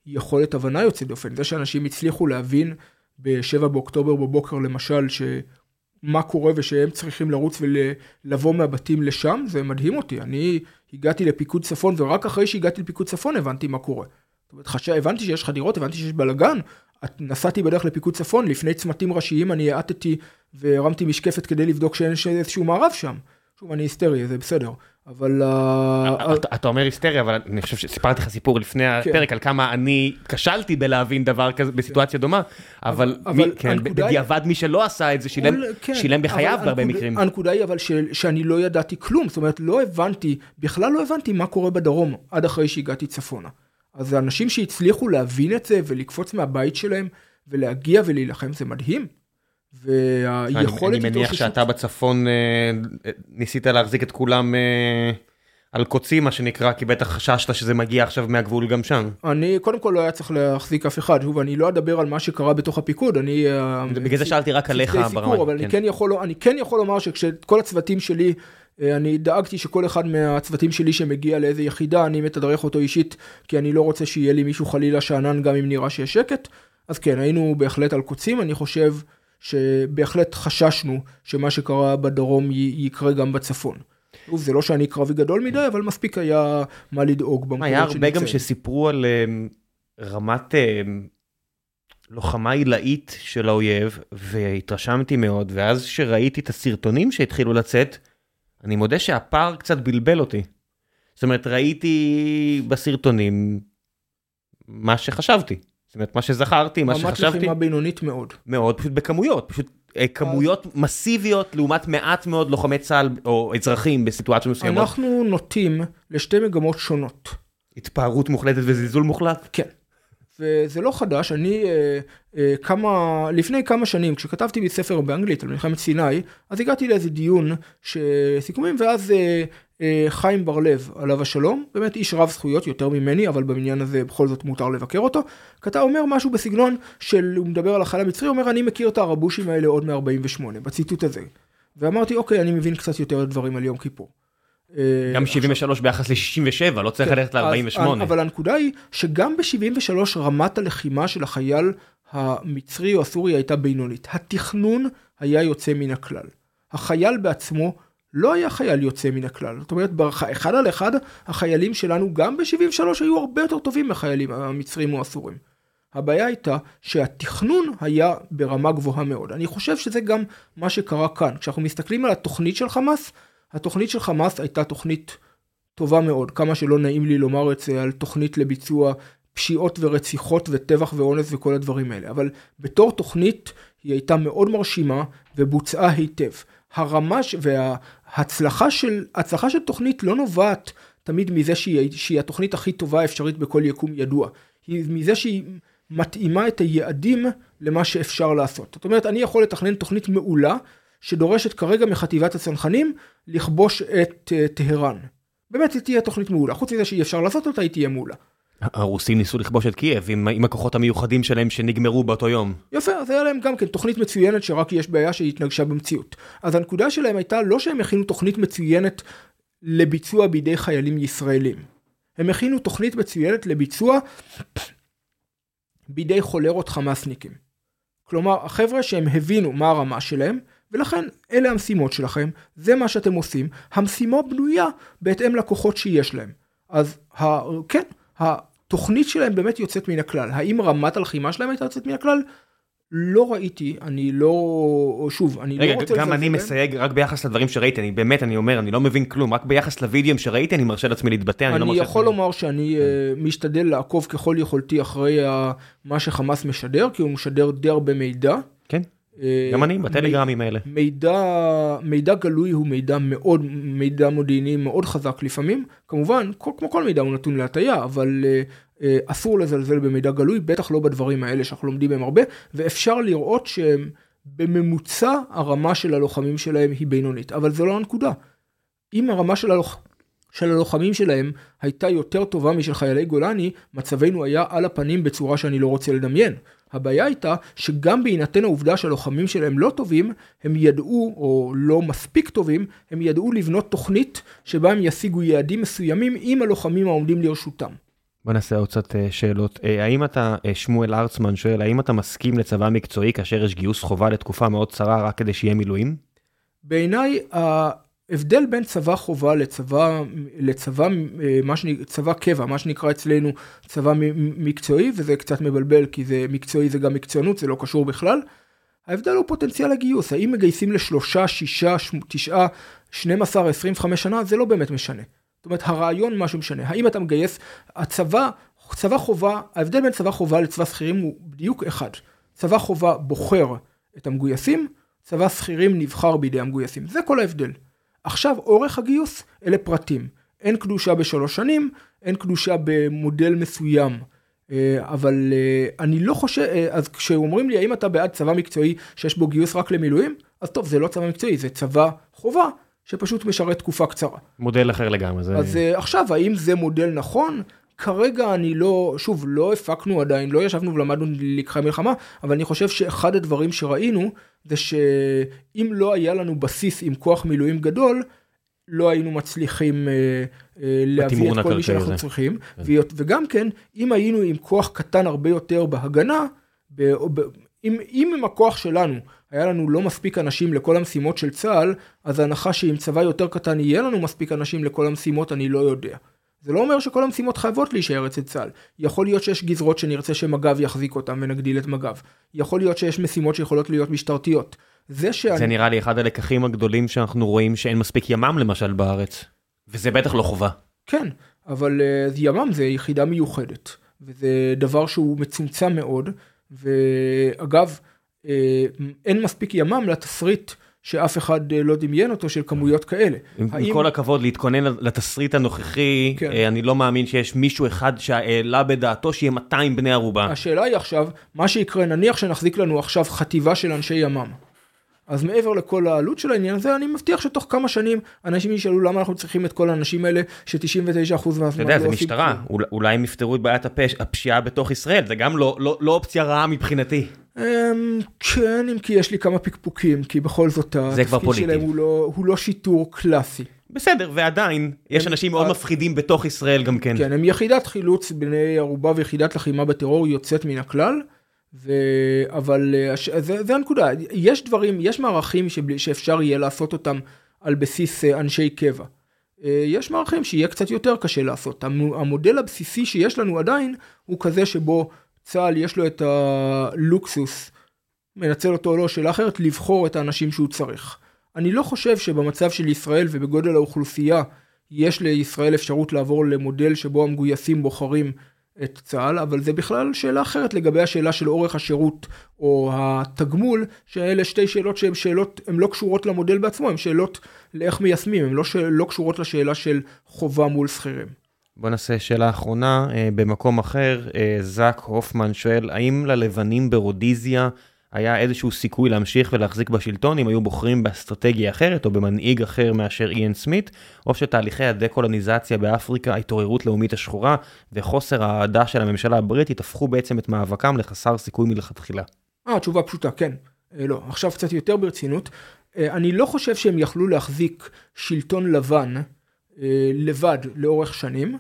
יכולת הבנה יוצאי דופן. זה שאנשים הצליחו להבין ב-7 באוקטובר בבוקר למשל, שמה קורה ושהם צריכים לרוץ ולבוא מהבתים לשם, זה מדהים אותי. אני הגעתי לפיקוד צפון, ורק אחרי שהגעתי לפיקוד צפון הבנתי מה קורה. זאת אומרת, חש... הבנתי שיש חדירות, הבנתי שיש בלאגן. נסעתי בדרך לפיקוד צפון, לפני צמתים ראשיים אני האטתי והרמתי משקפת כדי לבדוק שאין איזשהו מערב שם. שוב, אני היסטרי, זה בסדר. אבל... אה, אתה- אתה אומר היסטריה, אבל אני חושב שסיפרתי לך סיפור לפני כן. הפרק על כמה אני כשלתי בלהבין דבר כזה בסיטואציה דומה, אבל כן, בדיעבד מי שלא עשה את זה שילם כן, בחייו בהרבה מקרים. הנקודה היא אבל שאני לא ידעתי כלום, זאת אומרת לא הבנתי, בכלל לא הבנתי מה קורה בדרום עד אחרי שהגעתי צפונה. אז האנשים שהצליחו להבין את זה ולקפוץ מהבית שלהם ולהגיע ולהילחם זה מדהים. אני והיכולת אני מניח שאתה בצפון אה, ניסית להחזיק את כולם אה, על קוצים מה שנקרא, כי בטח חששת שזה מגיע עכשיו מהגבול גם שם. אני קודם כל לא היה צריך להחזיק אף אחד, שוב אני לא אדבר על מה שקרה בתוך הפיקוד, אני... אה, בגלל זה שאלתי רק עליך ברמה. אבל כן. אני כן יכול, אני כן יכול לומר שכשכל הצוותים שלי, אה, אני דאגתי שכל אחד מהצוותים שלי שמגיע לאיזה יחידה, אני מתדרך אותו אישית, כי אני לא רוצה שיהיה לי מישהו חלילה שאנן גם אם נראה שיש שקט. אז כן, היינו בהחלט על קוצים, אני חושב שבהחלט חששנו שמה שקרה בדרום יקרה גם בצפון. שוב, זה לא שאני קרבי גדול מדי, אבל מספיק היה מה לדאוג במקומות היה הרבה גם שנמצאים. שסיפרו על אה, רמת אה, לוחמה עילאית של האויב, והתרשמתי מאוד, ואז שראיתי את הסרטונים שהתחילו לצאת, אני מודה שהפער קצת בלבל אותי. זאת אומרת, ראיתי בסרטונים מה שחשבתי. זאת אומרת, מה שזכרתי, מה רמת שחשבתי, לחימה בינונית מאוד. מאוד, פשוט בכמויות, פשוט אה, כמויות מסיביות לעומת מעט מאוד לוחמי צה"ל או אזרחים בסיטואציות מסוימות. אנחנו נוטים לשתי מגמות שונות. התפארות מוחלטת וזלזול מוחלט. כן. וזה לא חדש, אני אה, אה, כמה, לפני כמה שנים, כשכתבתי לי ספר באנגלית על מלחמת סיני, אז הגעתי לאיזה דיון שסיכומים, ואז אה, אה, חיים בר לב, עליו השלום, באמת איש רב זכויות יותר ממני, אבל במניין הזה בכל זאת מותר לבקר אותו, כתב, אומר משהו בסגנון של, הוא מדבר על החייל המצרי, אומר, אני מכיר את הרבושים האלה עוד מ-48, בציטוט הזה. ואמרתי, אוקיי, אני מבין קצת יותר דברים על יום כיפור. אה, גם עכשיו- 73 ביחס ל-67, לא צריך כן, ללכת אז- ל-48. אבל הנקודה היא שגם ב-73 רמת הלחימה של החייל המצרי או הסורי הייתה בינונית. התכנון היה יוצא מן הכלל. החייל בעצמו לא היה חייל יוצא מן הכלל. זאת אומרת, באחד על אחד, החיילים שלנו גם ב-73 היו הרבה יותר טובים מהחיילים המצרים או הסורים. הבעיה הייתה שהתכנון היה ברמה גבוהה מאוד. אני חושב שזה גם מה שקרה כאן. כשאנחנו מסתכלים על התוכנית של חמאס, התוכנית של חמאס הייתה תוכנית טובה מאוד, כמה שלא נעים לי לומר את זה על תוכנית לביצוע פשיעות ורציחות וטבח ואונס וכל הדברים האלה, אבל בתור תוכנית היא הייתה מאוד מרשימה ובוצעה היטב. הרמה. וההצלחה של, הצלחה של תוכנית לא נובעת תמיד מזה שהיא, שהיא התוכנית הכי טובה האפשרית בכל יקום ידוע, היא מזה שהיא מתאימה את היעדים למה שאפשר לעשות. זאת אומרת, אני יכול לתכנן תוכנית מעולה שדורשת כרגע מחטיבת הצנחנים לכבוש את uh, טהרן. באמת היא תהיה תוכנית מעולה, חוץ מזה שאי אפשר לעשות אותה, היא תהיה מעולה. הרוסים ניסו לכבוש את קייב עם, עם הכוחות המיוחדים שלהם שנגמרו באותו יום. יפה, אז היה להם גם כן תוכנית מצוינת שרק יש בעיה שהיא התנגשה במציאות. אז הנקודה שלהם הייתה לא שהם הכינו תוכנית מצוינת לביצוע בידי חיילים ישראלים. הם הכינו תוכנית מצוינת לביצוע בידי חולרות חמאסניקים. כלומר, החבר'ה שהם הבינו מה הרמה שלהם, ולכן אלה המשימות שלכם, זה מה שאתם עושים, המשימה בנויה בהתאם לכוחות שיש להם. אז ה... כן, התוכנית שלהם באמת יוצאת מן הכלל. האם רמת הלחימה שלהם הייתה יוצאת מן הכלל? לא ראיתי, אני לא, שוב, אני רגע, לא רוצה... גם לזלזל אני. מסייג רק ביחס לדברים שראיתי, אני באמת, אני אומר, אני לא מבין כלום, רק ביחס לוידאוים שראיתי אני מרשה לעצמי להתבטא, אני לא אני מרשה יכול לעצמי... לומר שאני אה, משתדל לעקוב ככל יכולתי אחרי מה שחמאס משדר, כי הוא משדר די הרבה מידע. כן, גם אני, בטלגרמים האלה. מידע, מידע גלוי הוא מידע מאוד, מידע מודיעיני מאוד חזק לפעמים. כמובן, כל, כמו כל מידע הוא נתון להטייה, אבל אה, אה, אסור לזלזל במידע גלוי, בטח לא בדברים האלה שאנחנו לומדים מהם הרבה, ואפשר לראות שבממוצע הרמה של הלוחמים שלהם היא בינונית, אבל זו לא הנקודה. אם הרמה של הלוח... של הלוחמים שלהם הייתה יותר טובה משל חיילי גולני, מצבנו היה על הפנים בצורה שאני לא רוצה לדמיין. הבעיה הייתה שגם בהינתן העובדה שהלוחמים שלהם לא טובים, הם ידעו, או לא מספיק טובים, הם ידעו לבנות תוכנית שבה הם ישיגו יעדים מסוימים עם הלוחמים העומדים לרשותם. בוא נעשה עוד קצת אה, שאלות. אה, האם אתה, אה, שמואל ארצמן שואל, האם אתה מסכים לצבא מקצועי כאשר יש גיוס חובה לתקופה מאוד צרה רק כדי שיהיה מילואים? בעיניי ההבדל בין צבא חובה לצבא, לצבא, מה שנקרא, צבא קבע, מה שנקרא אצלנו צבא מקצועי, וזה קצת מבלבל כי זה מקצועי זה גם מקצוענות, זה לא קשור בכלל. ההבדל הוא פוטנציאל הגיוס, האם מגייסים לשלושה, שישה, תשעה, 12, 25 שנה, זה לא באמת משנה. זאת אומרת, הרעיון משהו משנה. האם אתה מגייס, הצבא, צבא חובה, ההבדל בין צבא חובה לצבא שכירים הוא בדיוק אחד. צבא חובה בוחר את המגויסים, צבא שכירים נבחר בידי המגויסים. זה כל ההבדל. עכשיו, אורך הגיוס, אלה פרטים. אין קדושה בשלוש שנים, אין קדושה במודל מסוים. אה, אבל אה, אני לא חושב, אה, אז כשאומרים לי האם אתה בעד צבא מקצועי שיש בו גיוס רק למילואים, אז טוב, זה לא צבא מקצועי, זה צבא חובה שפשוט משרת תקופה קצרה. מודל אחר לגמרי. זה... אז עכשיו, האם זה מודל נכון? כרגע אני לא, שוב, לא הפקנו עדיין, לא ישבנו ולמדנו לקחי מלחמה, אבל אני חושב שאחד הדברים שראינו, זה שאם לא היה לנו בסיס עם כוח מילואים גדול, לא היינו מצליחים אה, אה, להביא את כל מי שאנחנו זה. צריכים, כן. וגם כן, אם היינו עם כוח קטן הרבה יותר בהגנה, ב, ב, אם, אם עם הכוח שלנו היה לנו לא מספיק אנשים לכל המשימות של צה"ל, אז ההנחה שעם צבא יותר קטן יהיה לנו מספיק אנשים לכל המשימות, אני לא יודע. זה לא אומר שכל המשימות חייבות להישאר אצל צה"ל. יכול להיות שיש גזרות שנרצה שמג"ב יחזיק אותם ונגדיל את מג"ב. יכול להיות שיש משימות שיכולות להיות משטרתיות. זה שאני... זה נראה לי אחד הלקחים הגדולים שאנחנו רואים שאין מספיק ימ"מ למשל בארץ. וזה בטח לא חובה. כן, אבל uh, ימ"מ זה יחידה מיוחדת. וזה דבר שהוא מצומצם מאוד. ואגב, uh, אין מספיק ימ"מ לתסריט. שאף אחד אה, לא דמיין אותו של כמויות כאלה. עם האם... כל הכבוד להתכונן לתסריט הנוכחי, כן. אה, אני לא מאמין שיש מישהו אחד שהעלה בדעתו שיהיה 200 בני ערובה. השאלה היא עכשיו, מה שיקרה, נניח שנחזיק לנו עכשיו חטיבה של אנשי ימ"מ. אז מעבר לכל העלות של העניין הזה, אני מבטיח שתוך כמה שנים אנשים ישאלו למה אנחנו צריכים את כל האנשים האלה ש-99% מהזמן לא עושים אתה יודע, זה משטרה, אולי הם יפתרו את בעיית הפש... הפשיעה בתוך ישראל, זה גם לא, לא, לא אופציה רעה מבחינתי. אמ, כן, אם כי יש לי כמה פקפוקים, כי בכל זאת התפקיד שלהם הוא לא, הוא לא שיטור קלאסי. בסדר, ועדיין, יש אנשים מאוד מפחידים בתוך ישראל גם כן. כן, הם יחידת חילוץ בני ערובה ויחידת לחימה בטרור יוצאת מן הכלל. ו... אבל אה, זה, זה הנקודה, יש דברים, יש מערכים שבלי, שאפשר יהיה לעשות אותם על בסיס אה, אנשי קבע. אה, יש מערכים שיהיה קצת יותר קשה לעשות. המודל הבסיסי שיש לנו עדיין הוא כזה שבו צה"ל יש לו את הלוקסוס, מנצל אותו או לא, שאלה אחרת, לבחור את האנשים שהוא צריך. אני לא חושב שבמצב של ישראל ובגודל האוכלוסייה יש לישראל אפשרות לעבור למודל שבו המגויסים בוחרים את צה"ל, אבל זה בכלל שאלה אחרת לגבי השאלה של אורך השירות או התגמול, שאלה שתי שאלות שהן שאלות, הן לא קשורות למודל בעצמו, הן שאלות לאיך מיישמים, הן לא, לא קשורות לשאלה של חובה מול שכירים. בוא נעשה שאלה אחרונה, אה, במקום אחר, אה, זאק הופמן שואל, האם ללבנים ברודיזיה היה איזשהו סיכוי להמשיך ולהחזיק בשלטון אם היו בוחרים באסטרטגיה אחרת או במנהיג אחר מאשר איין סמית, או שתהליכי הדה-קולוניזציה באפריקה, ההתעוררות לאומית השחורה וחוסר האהדה של הממשלה הבריטית הפכו בעצם את מאבקם לחסר סיכוי מלכתחילה. אה, תשובה פשוטה, כן. אה, לא, עכשיו קצת יותר ברצינות. אה, אני לא חושב שהם יכלו להחזיק שלטון לבן אה, לבד לאורך שנים,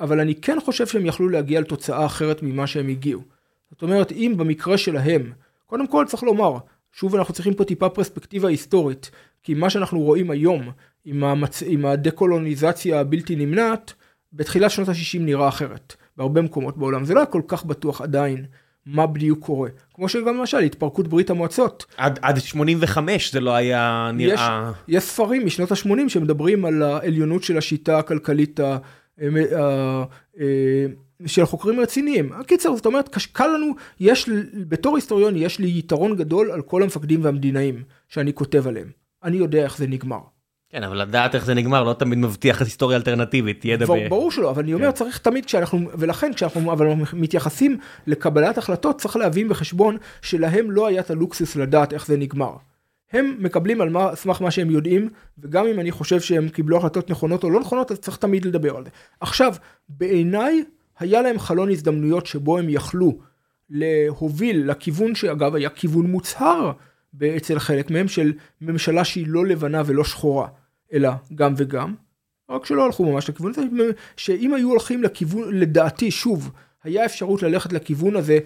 אבל אני כן חושב שהם יכלו להגיע לתוצאה אחרת ממה שהם הגיעו. זאת אומרת, אם במקרה שלהם, קודם כל צריך לומר, שוב אנחנו צריכים פה טיפה פרספקטיבה היסטורית, כי מה שאנחנו רואים היום עם, המצ... עם הדקולוניזציה הבלתי נמנעת, בתחילת שנות ה-60 נראה אחרת, בהרבה מקומות בעולם. זה לא היה כל כך בטוח עדיין מה בדיוק קורה. כמו שגם למשל התפרקות ברית המועצות. עד, עד 85 זה לא היה נראה... יש, יש ספרים משנות ה-80 שמדברים על העליונות של השיטה הכלכלית ה... ה... של חוקרים רציניים. הקיצר, זאת אומרת, קל לנו, יש, בתור היסטוריון יש לי יתרון גדול על כל המפקדים והמדינאים שאני כותב עליהם. אני יודע איך זה נגמר. כן, אבל לדעת איך זה נגמר לא תמיד מבטיח היסטוריה אלטרנטיבית, ידע ב... ברור שלא, אבל אני אומר, כן. צריך תמיד כשאנחנו, ולכן כשאנחנו אבל מתייחסים לקבלת החלטות, צריך להבין בחשבון שלהם לא היה את הלוקסוס לדעת איך זה נגמר. הם מקבלים על מה, סמך מה שהם יודעים, וגם אם אני חושב שהם קיבלו החלטות נכונות או לא נכונות, אז צריך תמיד לדבר על זה. עכשיו, בעיניי, היה להם חלון הזדמנויות שבו הם יכלו להוביל לכיוון שאגב היה כיוון מוצהר אצל חלק מהם של ממשלה שהיא לא לבנה ולא שחורה, אלא גם וגם. רק שלא הלכו ממש לכיוון הזה, שאם היו הולכים לכיוון, לדעתי, שוב, היה אפשרות ללכת לכיוון הזה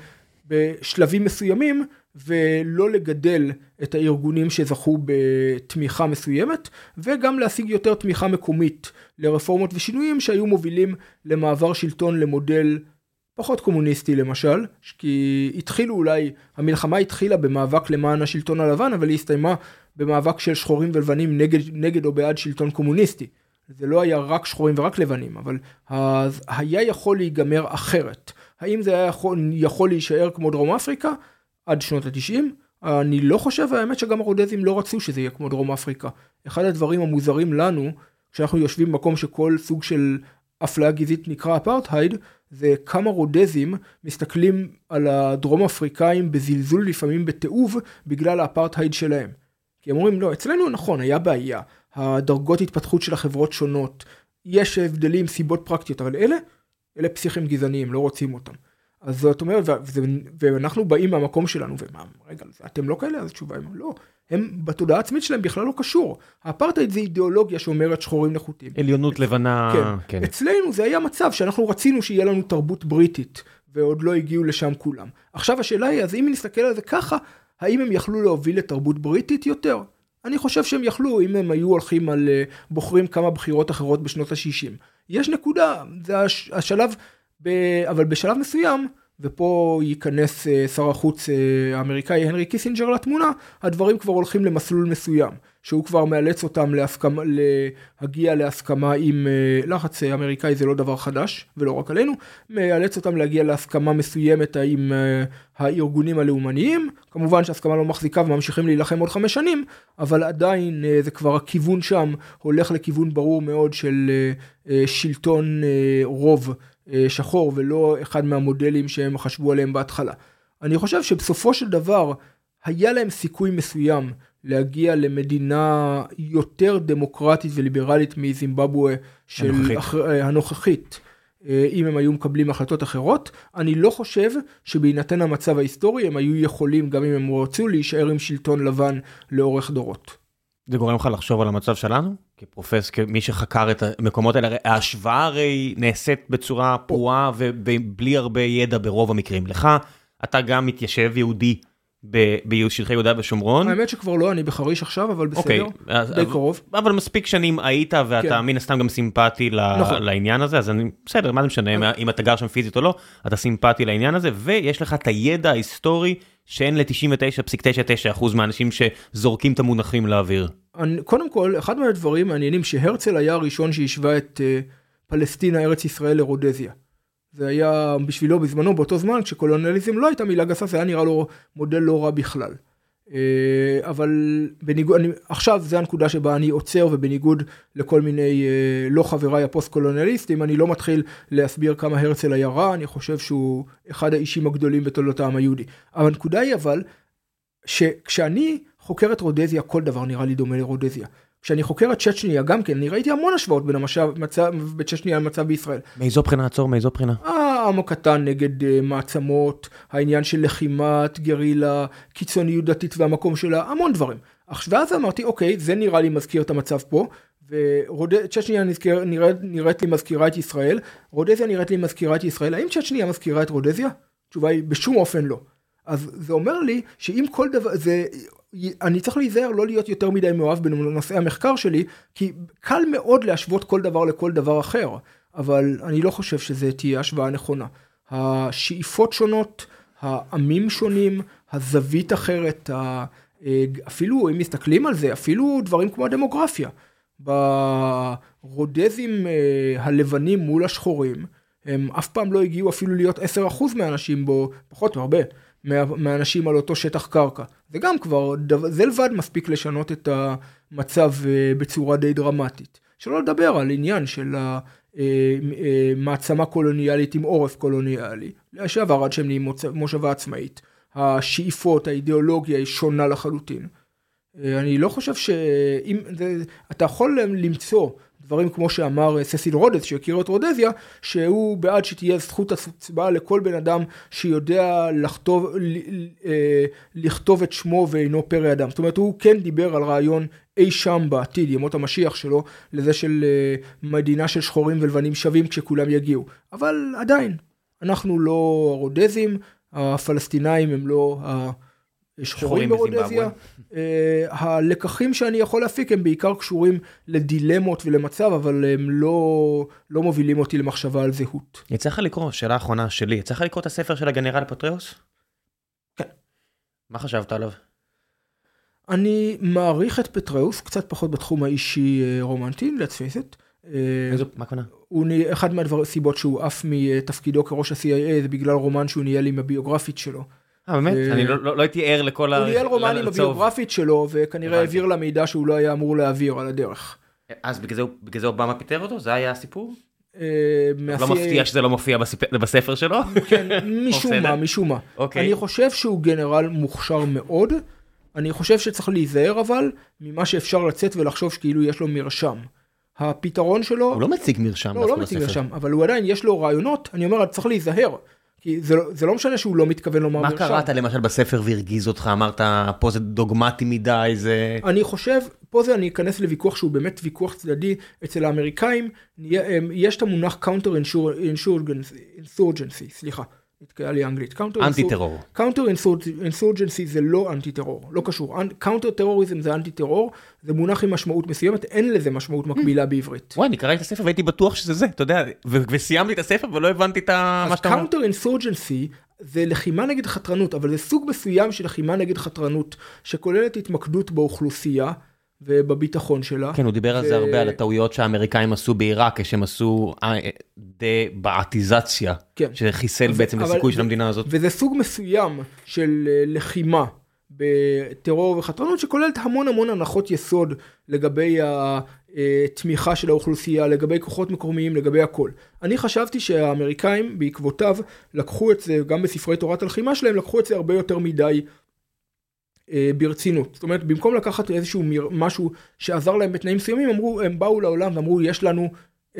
בשלבים מסוימים, ולא לגדל את הארגונים שזכו בתמיכה מסוימת, וגם להשיג יותר תמיכה מקומית לרפורמות ושינויים שהיו מובילים למעבר שלטון למודל פחות קומוניסטי למשל, כי התחילו אולי, המלחמה התחילה במאבק למען השלטון הלבן, אבל היא הסתיימה במאבק של שחורים ולבנים נגד, נגד או בעד שלטון קומוניסטי. זה לא היה רק שחורים ורק לבנים, אבל היה יכול להיגמר אחרת. האם זה היה יכול, יכול להישאר כמו דרום אפריקה עד שנות התשעים? אני לא חושב, האמת שגם הרודזים לא רצו שזה יהיה כמו דרום אפריקה. אחד הדברים המוזרים לנו, כשאנחנו יושבים במקום שכל סוג של אפליה גזעית נקרא אפרטהייד, זה כמה רודזים מסתכלים על הדרום אפריקאים בזלזול לפעמים בתיעוב בגלל האפרטהייד שלהם. כי הם אומרים לא אצלנו נכון היה בעיה הדרגות התפתחות של החברות שונות יש הבדלים סיבות פרקטיות אבל אלה אלה פסיכים גזעניים לא רוצים אותם. אז זאת אומרת ואנחנו באים מהמקום שלנו ומה רגע אתם לא כאלה אז התשובה היא לא הם בתודעה העצמית שלהם בכלל לא קשור. האפרטהייד זה אידיאולוגיה שאומרת שחורים נחותים. עליונות לבנה. כן. כן. אצלנו זה היה מצב שאנחנו רצינו שיהיה לנו תרבות בריטית, ועוד לא הגיעו לשם כולם. עכשיו השאלה היא, אז אם נסתכל על זה ככה, האם הם יכלו להוביל לתרבות בריטית יותר? אני חושב שהם יכלו אם הם היו הולכים על אה, בוחרים כמה בחירות אחרות בשנות ה-60. יש נקודה, זה הש, השלב, אבל בשלב מסוים, ופה ייכנס אה, שר החוץ אה, האמריקאי הנרי קיסינג'ר לתמונה, הדברים כבר הולכים למסלול מסוים, שהוא כבר מאלץ אותם להסכמה, להגיע להסכמה עם אה, לחץ אמריקאי זה לא דבר חדש, ולא רק עלינו, מאלץ אותם להגיע להסכמה מסוימת עם הארגונים הלאומניים, כמובן שהסכמה לא מחזיקה וממשיכים להילחם עוד חמש שנים, אבל עדיין זה כבר הכיוון שם הולך לכיוון ברור מאוד של שלטון רוב. אה, שחור ולא אחד מהמודלים שהם חשבו עליהם בהתחלה. אני חושב שבסופו של דבר היה להם סיכוי מסוים להגיע למדינה יותר דמוקרטית וליברלית מזימבבואה של הנוכחית. אח... אה, הנוכחית. אה, אם הם היו מקבלים החלטות אחרות. אני לא חושב שבהינתן המצב ההיסטורי הם היו יכולים, גם אם הם רצו, להישאר עם שלטון לבן לאורך דורות. זה גורם לך לחשוב על המצב שלנו? כפרופס, כמי שחקר את המקומות האלה, ההשוואה הרי נעשית בצורה פרועה ובלי הרבה ידע ברוב המקרים. לך, אתה גם מתיישב יהודי בשטחי יהודה ושומרון. האמת שכבר לא, אני בחריש עכשיו, אבל בסדר, okay, די קרוב. אבל מספיק שנים היית ואתה כן. מן הסתם גם סימפטי נכון. לעניין הזה, אז אני, בסדר, מה זה משנה אם אתה גר שם פיזית או לא, אתה סימפטי לעניין הזה, ויש לך את הידע ההיסטורי שאין ל-99.99% מהאנשים שזורקים את המונחים לאוויר. קודם כל, אחד מהדברים מעניינים שהרצל היה הראשון שהשווה את uh, פלסטינה, ארץ ישראל לרודזיה. זה היה בשבילו בזמנו, באותו זמן, כשקולוניאליזם לא הייתה מילה גסה, זה היה נראה לו מודל לא רע בכלל. אה, אבל בניגוד, אני, עכשיו זה הנקודה שבה אני עוצר ובניגוד לכל מיני אה, לא חבריי הפוסט קולוניאליסטים, אני לא מתחיל להסביר כמה הרצל היה רע, אני חושב שהוא אחד האישים הגדולים בתולדות העם היהודי. הנקודה היא אבל, שכשאני חוקר את רודזיה, כל דבר נראה לי דומה לרודזיה. כשאני חוקר את צ'צ'ניה גם כן, אני ראיתי המון השוואות בין המצב בצ'צ'ניה למצב בישראל. מאיזו בחינה עצור? מאיזו בחינה? העם הקטן נגד uh, מעצמות, העניין של לחימת גרילה, קיצוניות דתית והמקום שלה, המון דברים. ואז אמרתי, אוקיי, זה נראה לי מזכיר את המצב פה, וצ'צ'ניה נראית, נראית לי מזכירה את ישראל, רודזיה נראית לי מזכירה את ישראל, האם צ'צ'ניה מזכירה את רודזיה? התשובה היא בשום אופן לא. אז זה אומר לי שאם כל דבר, זה אני צריך להיזהר לא להיות יותר מדי מאוהב בנושאי המחקר שלי, כי קל מאוד להשוות כל דבר לכל דבר אחר, אבל אני לא חושב שזה תהיה השוואה נכונה. השאיפות שונות, העמים שונים, הזווית אחרת, אפילו אם מסתכלים על זה, אפילו דברים כמו הדמוגרפיה. ברודזים אה, הלבנים מול השחורים, הם אף פעם לא הגיעו אפילו להיות 10% מהאנשים בו, פחות מהרבה, מהאנשים על אותו שטח קרקע. זה גם כבר, זה לבד מספיק לשנות את המצב אה, בצורה די דרמטית. שלא לדבר על עניין של המעצמה אה, אה, קולוניאלית עם עורף קולוניאלי, שעבר עד שהם נהיים מושבה עצמאית. השאיפות, האידיאולוגיה היא שונה לחלוטין. אני לא חושב שאם, אתה יכול למצוא דברים כמו שאמר אה, ססיל רודס שהכיר את רודזיה, שהוא בעד שתהיה זכות הצבעה לכל בן אדם שיודע לכתוב, אה, לכתוב את שמו ואינו פרא אדם. זאת אומרת הוא כן דיבר על רעיון אי שם בעתיד, ימות המשיח שלו, לזה של מדינה של שחורים ולבנים שווים כשכולם יגיעו. אבל עדיין, אנחנו לא רודזים, הפלסטינאים הם לא שחורים ברודזיה. אה, הלקחים שאני יכול להפיק הם בעיקר קשורים לדילמות ולמצב, אבל הם לא, לא מובילים אותי למחשבה על זהות. יצא לך לקרוא, שאלה אחרונה שלי, יצא לך לקרוא את הספר של הגנרל פטריוס? כן. מה חשבת עליו? אני מעריך את פטריוס, קצת פחות בתחום האישי אה, רומנטי, let's face it. איזו, מה הכוונה? הוא אחד מהסיבות שהוא עף מתפקידו כראש ה-CIA זה בגלל רומן שהוא ניהל עם הביוגרפית שלו. אה באמת? אני לא, לא, לא הייתי ער לכל ה... הוא ניהל רומן עם הביוגרפית שלו וכנראה העביר לה מידע שהוא לא היה אמור להעביר על הדרך. אז בגלל זה אובמה פיטר אותו? זה היה הסיפור? לא מפתיע שזה לא מופיע בספר שלו? כן, משום מה, משום מה. אוקיי. אני חושב שהוא גנרל מוכשר מאוד. אני חושב שצריך להיזהר אבל ממה שאפשר לצאת ולחשוב שכאילו יש לו מרשם. הפתרון שלו... הוא לא מציג מרשם. לא, הוא לא מציג מרשם, אבל הוא עדיין יש לו רעיונות, אני אומר, צריך להיזהר. כי זה, לא- זה לא משנה שהוא לא מתכוון לומר מרשם. מה קראת למשל בספר והרגיז אותך? אמרת, פה זה דוגמטי מדי, זה... אני חושב, פה זה אני אכנס לוויכוח שהוא באמת ויכוח צדדי אצל האמריקאים, יש את המונח counter insurgency, סליחה. נתקעה לי אנגלית. אנטי טרור. counter insurgency זה לא אנטי טרור, לא קשור. counter terrorism זה אנטי טרור, זה מונח עם משמעות מסוימת, אין לזה משמעות מקבילה בעברית. וואי, אני קראתי את הספר והייתי בטוח שזה זה, אתה יודע, וסיימתי את הספר ולא הבנתי את מה שאתה אומר. אז קאונטר אינסורג'נסי זה לחימה נגד חתרנות, אבל זה סוג מסוים של לחימה נגד חתרנות, שכוללת התמקדות באוכלוסייה. ובביטחון שלה. כן, הוא דיבר על זה הרבה, על הטעויות שהאמריקאים עשו בעיראק, כשהם עשו אה, דה-בעתיזציה, כן. שחיסל בעצם את הסיכוי של המדינה הזאת. וזה סוג מסוים של אה, לחימה בטרור וחתרנות, שכוללת המון המון הנחות יסוד לגבי התמיכה אה, של האוכלוסייה, לגבי כוחות מקומיים, לגבי הכל. אני חשבתי שהאמריקאים בעקבותיו לקחו את זה, גם בספרי תורת הלחימה שלהם, לקחו את זה הרבה יותר מדי ברצינות. זאת אומרת, במקום לקחת איזשהו משהו שעזר להם בתנאים מסוימים, אמרו, הם באו לעולם ואמרו, יש לנו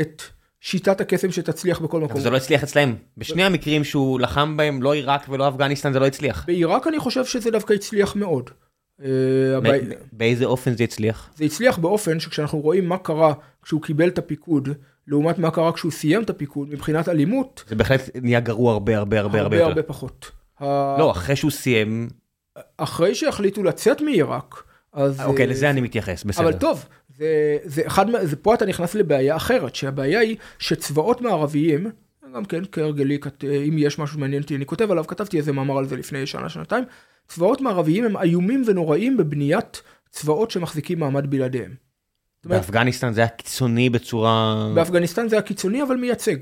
את שיטת הקסם שתצליח בכל מקום. אבל זה לא הצליח אצלם. בשני המקרים שהוא לחם בהם, לא עיראק ולא אפגניסטן, זה לא הצליח. בעיראק אני חושב שזה דווקא הצליח מאוד. אה, באיזה אופן זה הצליח? זה הצליח באופן שכשאנחנו רואים מה קרה כשהוא קיבל את הפיקוד, לעומת מה קרה כשהוא סיים את הפיקוד, מבחינת אלימות. זה בהחלט נהיה גרוע הרבה הרבה הרבה הרבה יותר. הרבה הרבה פחות. לא, אחרי שהוא סיים, אחרי שהחליטו לצאת מעיראק, אז... אוקיי, לזה אני מתייחס, בסדר. אבל טוב, זה, זה אחד, זה פה אתה נכנס לבעיה אחרת, שהבעיה היא שצבאות מערביים, גם כן כהרגלי, אם יש משהו מעניין אותי אני כותב עליו, כתבתי איזה מאמר על זה לפני שנה, שנתיים, צבאות מערביים הם איומים ונוראים בבניית צבאות שמחזיקים מעמד בלעדיהם. באפגניסטן זה היה קיצוני בצורה... באפגניסטן זה היה קיצוני אבל מייצג.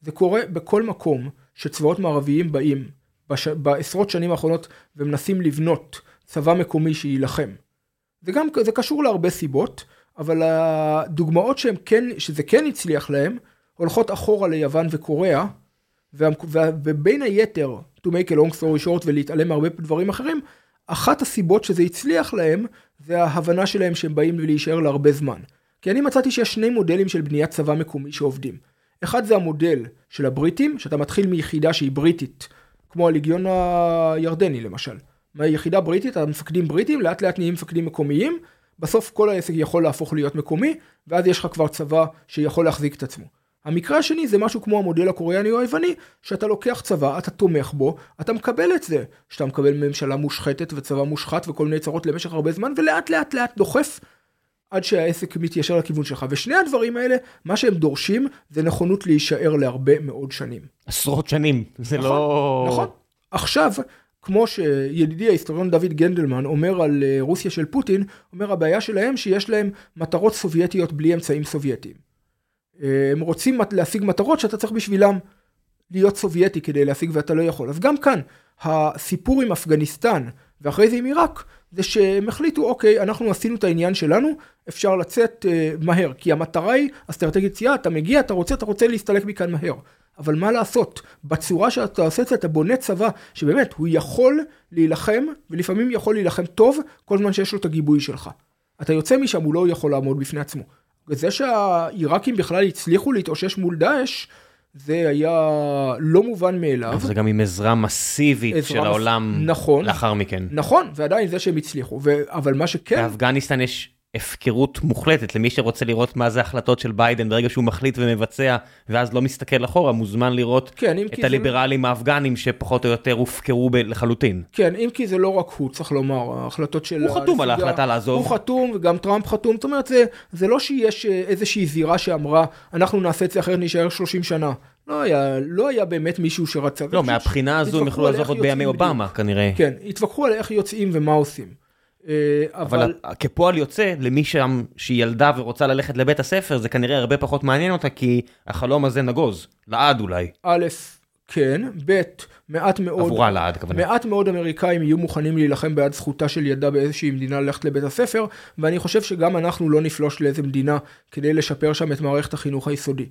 זה קורה בכל מקום שצבאות מערביים באים בש... בעשרות שנים האחרונות ומנסים לבנות צבא מקומי שיילחם. זה גם, זה קשור להרבה סיבות, אבל הדוגמאות שהם כן, שזה כן הצליח להם, הולכות אחורה ליוון וקוריאה, ובין היתר, to make a long story short ולהתעלם מהרבה דברים אחרים, אחת הסיבות שזה הצליח להם, זה ההבנה שלהם שהם באים להישאר להרבה זמן. כי אני מצאתי שיש שני מודלים של בניית צבא מקומי שעובדים. אחד זה המודל של הבריטים, שאתה מתחיל מיחידה שהיא בריטית, כמו הליגיון הירדני למשל. מהיחידה בריטית, המפקדים בריטים, לאט לאט נהיים מפקדים מקומיים, בסוף כל העסק יכול להפוך להיות מקומי, ואז יש לך כבר צבא שיכול להחזיק את עצמו. המקרה השני זה משהו כמו המודל הקוריאני או היווני, שאתה לוקח צבא, אתה תומך בו, אתה מקבל את זה, שאתה מקבל ממשלה מושחתת וצבא מושחת וכל מיני צרות למשך הרבה זמן, ולאט לאט לאט דוחף עד שהעסק מתיישר לכיוון שלך. ושני הדברים האלה, מה שהם דורשים זה נכונות להישאר להרבה מאוד שנים. עשרות שנים, זה נכון, לא... נכון. עכשיו, כמו שידידי ההיסטוריון דוד גנדלמן אומר על אה, רוסיה של פוטין, אומר הבעיה שלהם שיש להם מטרות סובייטיות בלי אמצעים סובייטיים. אה, הם רוצים להשיג מטרות שאתה צריך בשבילם להיות סובייטי כדי להשיג ואתה לא יכול. אז גם כאן, הסיפור עם אפגניסטן ואחרי זה עם עיראק, זה שהם החליטו, אוקיי, אנחנו עשינו את העניין שלנו, אפשר לצאת אה, מהר, כי המטרה היא אסטרטגית יציאה, אתה מגיע, אתה רוצה, אתה רוצה להסתלק מכאן מהר. אבל מה לעשות, בצורה שאתה עושה את זה, אתה בונה צבא שבאמת, הוא יכול להילחם, ולפעמים יכול להילחם טוב, כל זמן שיש לו את הגיבוי שלך. אתה יוצא משם, הוא לא יכול לעמוד בפני עצמו. וזה שהעיראקים בכלל הצליחו להתאושש מול דאעש, זה היה לא מובן מאליו. אבל זה גם עם עזרה מסיבית עזרה של מס- העולם נכון. לאחר מכן. נכון, ועדיין זה שהם הצליחו, ו... אבל מה שכן, באפגניסטן יש הפקרות מוחלטת למי שרוצה לראות מה זה החלטות של ביידן ברגע שהוא מחליט ומבצע ואז לא מסתכל אחורה מוזמן לראות כן, את כי זה... הליברלים האפגנים שפחות או יותר הופקרו ב- לחלוטין. כן, אם כי זה לא רק הוא, צריך לומר, ההחלטות של... הוא חתום על ההחלטה לעזוב. הוא חתום, וגם טראמפ חתום, זאת אומרת, זה, זה לא שיש אה, איזושהי זירה שאמרה, אנחנו נעשה את זה אחרת נישאר 30 שנה. לא היה, לא היה באמת מישהו שרצה. לא, מהבחינה הזו הם יכלו לעזוב עוד בימי אובמה כנראה. כן, התווכחו על איך יוצאים ומה עושים. אה, אבל אבל, כפועל יוצא למי שם שהיא ילדה ורוצה ללכת לבית הספר זה כנראה הרבה פחות מעניין אותה כי החלום הזה נגוז לעד אולי א', כן, ב', מעט מאוד... עבורה לעד כוונה. מעט מאוד אמריקאים יהיו מוכנים להילחם בעד זכותה של ילדה באיזושהי מדינה ללכת לבית הספר, ואני חושב שגם אנחנו לא נפלוש לאיזה מדינה כדי לשפר שם את מערכת החינוך היסודי.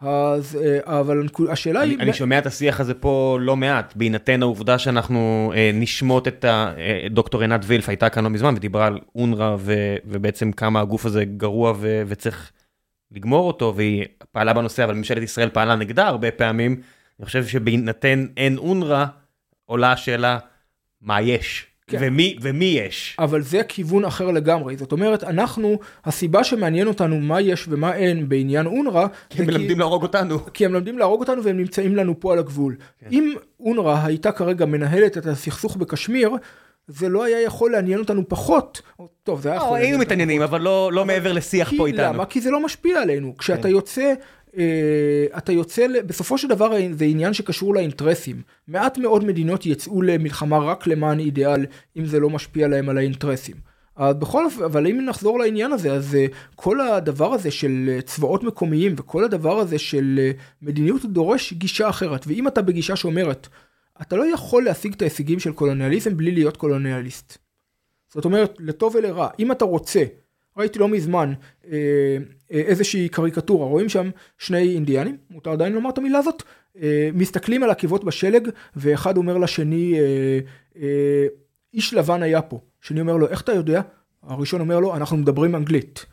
אז, אה, אבל השאלה אני, היא... אני שומע את השיח הזה פה לא מעט, בהינתן העובדה שאנחנו אה, נשמוט את ה... אה, דוקטור עינת וילף הייתה כאן לא מזמן ודיברה על אונר"א ו, ובעצם כמה הגוף הזה גרוע ו, וצריך לגמור אותו, והיא פעלה בנושא, אבל ממשלת ישראל פעלה נגדה הרבה פעמים. אני חושב שבהינתן אין אונר"א, עולה השאלה, מה יש? כן. ומי, ומי יש? אבל זה כיוון אחר לגמרי. זאת אומרת, אנחנו, הסיבה שמעניין אותנו מה יש ומה אין בעניין אונר"א, כי הם מלמדים להרוג אותנו. כי הם לומדים להרוג אותנו והם נמצאים לנו פה על הגבול. כן. אם אונר"א הייתה כרגע מנהלת את הסכסוך בקשמיר, זה לא היה יכול לעניין אותנו פחות. טוב, זה היה יכול... לא, לעניין היינו מתעניינים, אבל לא לא מעבר לשיח כי, פה איתנו. למה? כי זה לא משפיע עלינו. כשאתה כן. יוצא, אתה יוצא, בסופו של דבר זה עניין שקשור לאינטרסים. מעט מאוד מדינות יצאו למלחמה רק למען אידיאל, אם זה לא משפיע להם על האינטרסים. אז בכל אופן, אבל אם נחזור לעניין הזה, אז אה, כל הדבר הזה של אה, צבאות מקומיים וכל הדבר הזה של אה, מדיניות דורש גישה אחרת. ואם אתה בגישה שאומרת, אתה לא יכול להשיג את ההישגים של קולוניאליזם בלי להיות קולוניאליסט. זאת אומרת, לטוב ולרע, אם אתה רוצה, ראיתי לא מזמן אה, אה, איזושהי קריקטורה, רואים שם שני אינדיאנים, מותר עדיין לומר את המילה הזאת, אה, מסתכלים על עקבות בשלג, ואחד אומר לשני, איש לבן היה פה. שני אומר לו, איך אתה יודע? הראשון אומר לו, אנחנו מדברים אנגלית.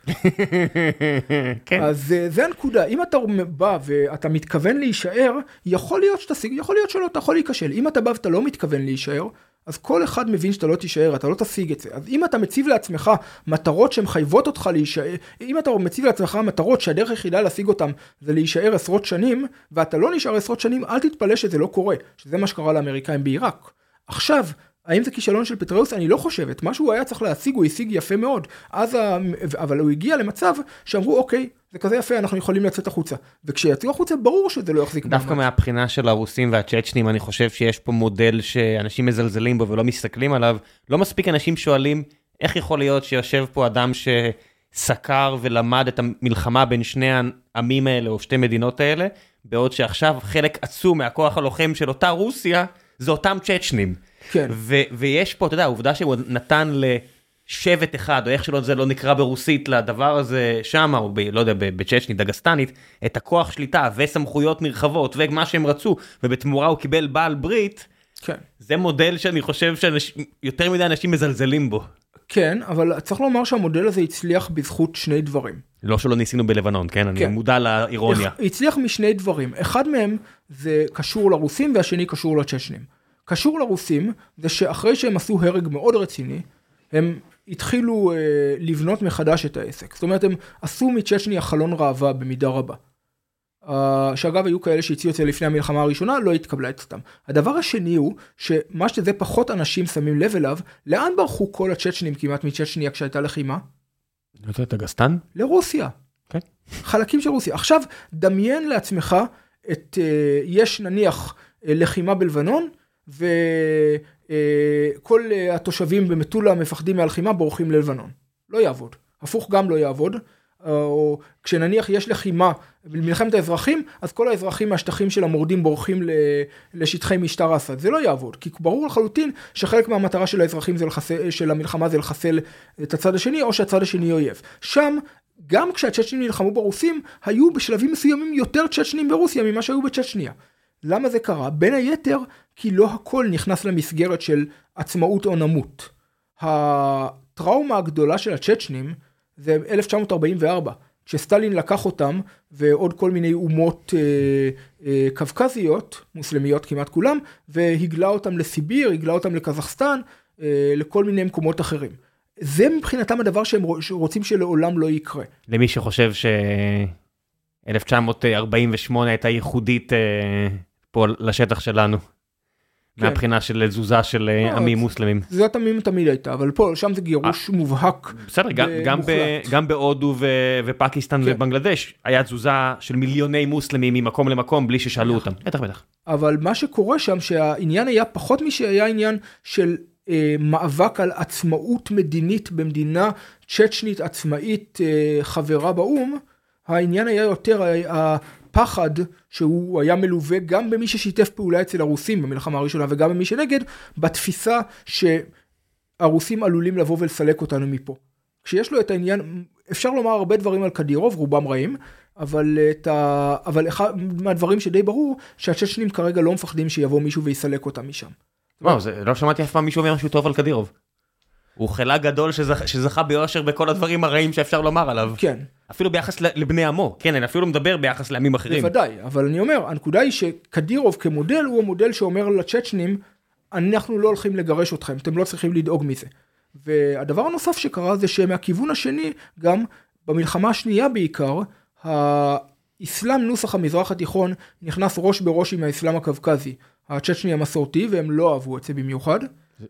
כן. אז זה הנקודה, אם אתה בא ואתה מתכוון להישאר, יכול להיות שתשיג, יכול להיות שלא, אתה יכול להיכשל. אם אתה בא ואתה לא מתכוון להישאר, אז כל אחד מבין שאתה לא תישאר, אתה לא תשיג את זה. אז אם אתה מציב לעצמך מטרות שמחייבות אותך להישאר, אם אתה מציב לעצמך מטרות שהדרך היחידה להשיג אותן זה להישאר עשרות שנים, ואתה לא נשאר עשרות שנים, אל תתפלא שזה לא קורה, שזה מה שקרה לאמריקאים בעיראק. עכשיו, האם זה כישלון של פטריוס? אני לא חושב. את מה שהוא היה צריך להשיג הוא השיג יפה מאוד. אז ה... אבל הוא הגיע למצב שאמרו אוקיי, זה כזה יפה, אנחנו יכולים לצאת החוצה. וכשיצאו החוצה ברור שזה לא יחזיק דווקא מהבחינה של הרוסים והצ'צ'נים אני חושב שיש פה מודל שאנשים מזלזלים בו ולא מסתכלים עליו. לא מספיק אנשים שואלים איך יכול להיות שיושב פה אדם שסקר ולמד את המלחמה בין שני העמים האלה או שתי מדינות האלה, בעוד שעכשיו חלק עצום מהכוח הלוחם של אותה רוסיה זה אותם צ'צ'נים. כן. ו- ויש פה, אתה יודע, העובדה שהוא נתן לשבט אחד, או איך שלא זה לא נקרא ברוסית, לדבר הזה שמה, או ב, לא יודע, בצ'צ'נית, דגסטנית, את הכוח שליטה וסמכויות נרחבות ומה שהם רצו, ובתמורה הוא קיבל בעל ברית, כן. זה מודל שאני חושב שיותר מדי אנשים מזלזלים בו. כן, אבל צריך לומר שהמודל הזה הצליח בזכות שני דברים. לא שלא ניסינו בלבנון, כן? אני כן. מודע לאירוניה. הצליח משני דברים. אחד מהם זה קשור לרוסים והשני קשור לצ'צ'נים. קשור לרוסים זה שאחרי שהם עשו הרג מאוד רציני, הם התחילו אה, לבנות מחדש את העסק. זאת אומרת, הם עשו מצ'צ'ניה חלון ראווה במידה רבה. Uh, שאגב היו כאלה שהציעו את זה לפני המלחמה הראשונה, לא התקבלה אצלם. הדבר השני הוא, שמה שזה פחות אנשים שמים לב אליו, לאן ברחו כל הצ'צ'נים כמעט מצ'צ'ניה כשהייתה לחימה? לא יודע, דגסטן? לרוסיה. כן. חלקים של רוסיה. עכשיו, דמיין לעצמך את, אה, יש נניח אה, לחימה בלבנון, וכל התושבים במטולה מפחדים מהלחימה, בורחים ללבנון. לא יעבוד. הפוך גם לא יעבוד. או כשנניח יש לחימה במלחמת האזרחים, אז כל האזרחים מהשטחים של המורדים בורחים לשטחי משטר אסד. זה לא יעבוד, כי ברור לחלוטין שחלק מהמטרה של האזרחים זה לחסל, של המלחמה זה לחסל את הצד השני, או שהצד השני אויב. שם גם כשהצ'צ'נים נלחמו ברוסים, היו בשלבים מסוימים יותר צ'צ'נים ברוסיה ממה שהיו בצ'צ'ניה. למה זה קרה? בין היתר, כי לא הכל נכנס למסגרת של עצמאות או נמות. הטראומה הגדולה של הצ'צ'נים זה 1944, כשסטלין לקח אותם ועוד כל מיני אומות אה, אה, קווקזיות, מוסלמיות כמעט כולם, והגלה אותם לסיביר, הגלה אותם לקזחסטן, אה, לכל מיני מקומות אחרים. זה מבחינתם הדבר שהם רוצים שלעולם לא יקרה. למי שחושב ש-1948 הייתה ייחודית אה, פה לשטח שלנו. כן. מהבחינה של תזוזה של אה, לא, עמים מוסלמים. זה תמיד תמיד הייתה, אבל פה, שם זה גירוש 아, אה, מובהק. בסדר, גם, גם, ב, גם בהודו ו, ופקיסטן כן. ובנגלדש, היה תזוזה של מיליוני מוסלמים ממקום למקום בלי ששאלו אותם. בטח, בטח. אבל מה שקורה שם, שהעניין היה פחות משהיה עניין של אה, מאבק על עצמאות מדינית במדינה צ'צ'נית עצמאית אה, חברה באו"ם, העניין היה יותר הפחד שהוא היה מלווה גם במי ששיתף פעולה אצל הרוסים במלחמה הראשונה וגם במי שנגד, בתפיסה שהרוסים עלולים לבוא ולסלק אותנו מפה. כשיש לו את העניין, אפשר לומר הרבה דברים על קדירוב, רובם רעים, אבל, את ה... אבל אחד מהדברים שדי ברור, שהצ'צ'נים כרגע לא מפחדים שיבוא מישהו ויסלק אותם משם. וואו, זה, לא שמעתי אף פעם מישהו אומר משהו טוב על קדירוב. הוא חלה גדול שזכ, שזכה ביושר בכל הדברים הרעים שאפשר לומר עליו. כן. אפילו ביחס לבני עמו, כן, אני אפילו מדבר ביחס לעמים אחרים. בוודאי, אבל אני אומר, הנקודה היא שקדירוב כמודל הוא המודל שאומר לצ'צ'נים, אנחנו לא הולכים לגרש אתכם, אתם לא צריכים לדאוג מזה. והדבר הנוסף שקרה זה שמהכיוון השני, גם במלחמה השנייה בעיקר, האסלאם נוסח המזרח התיכון נכנס ראש בראש עם האסלאם הקווקזי. הצ'צ'ני המסורתי, והם לא אהבו את זה במיוחד. זה,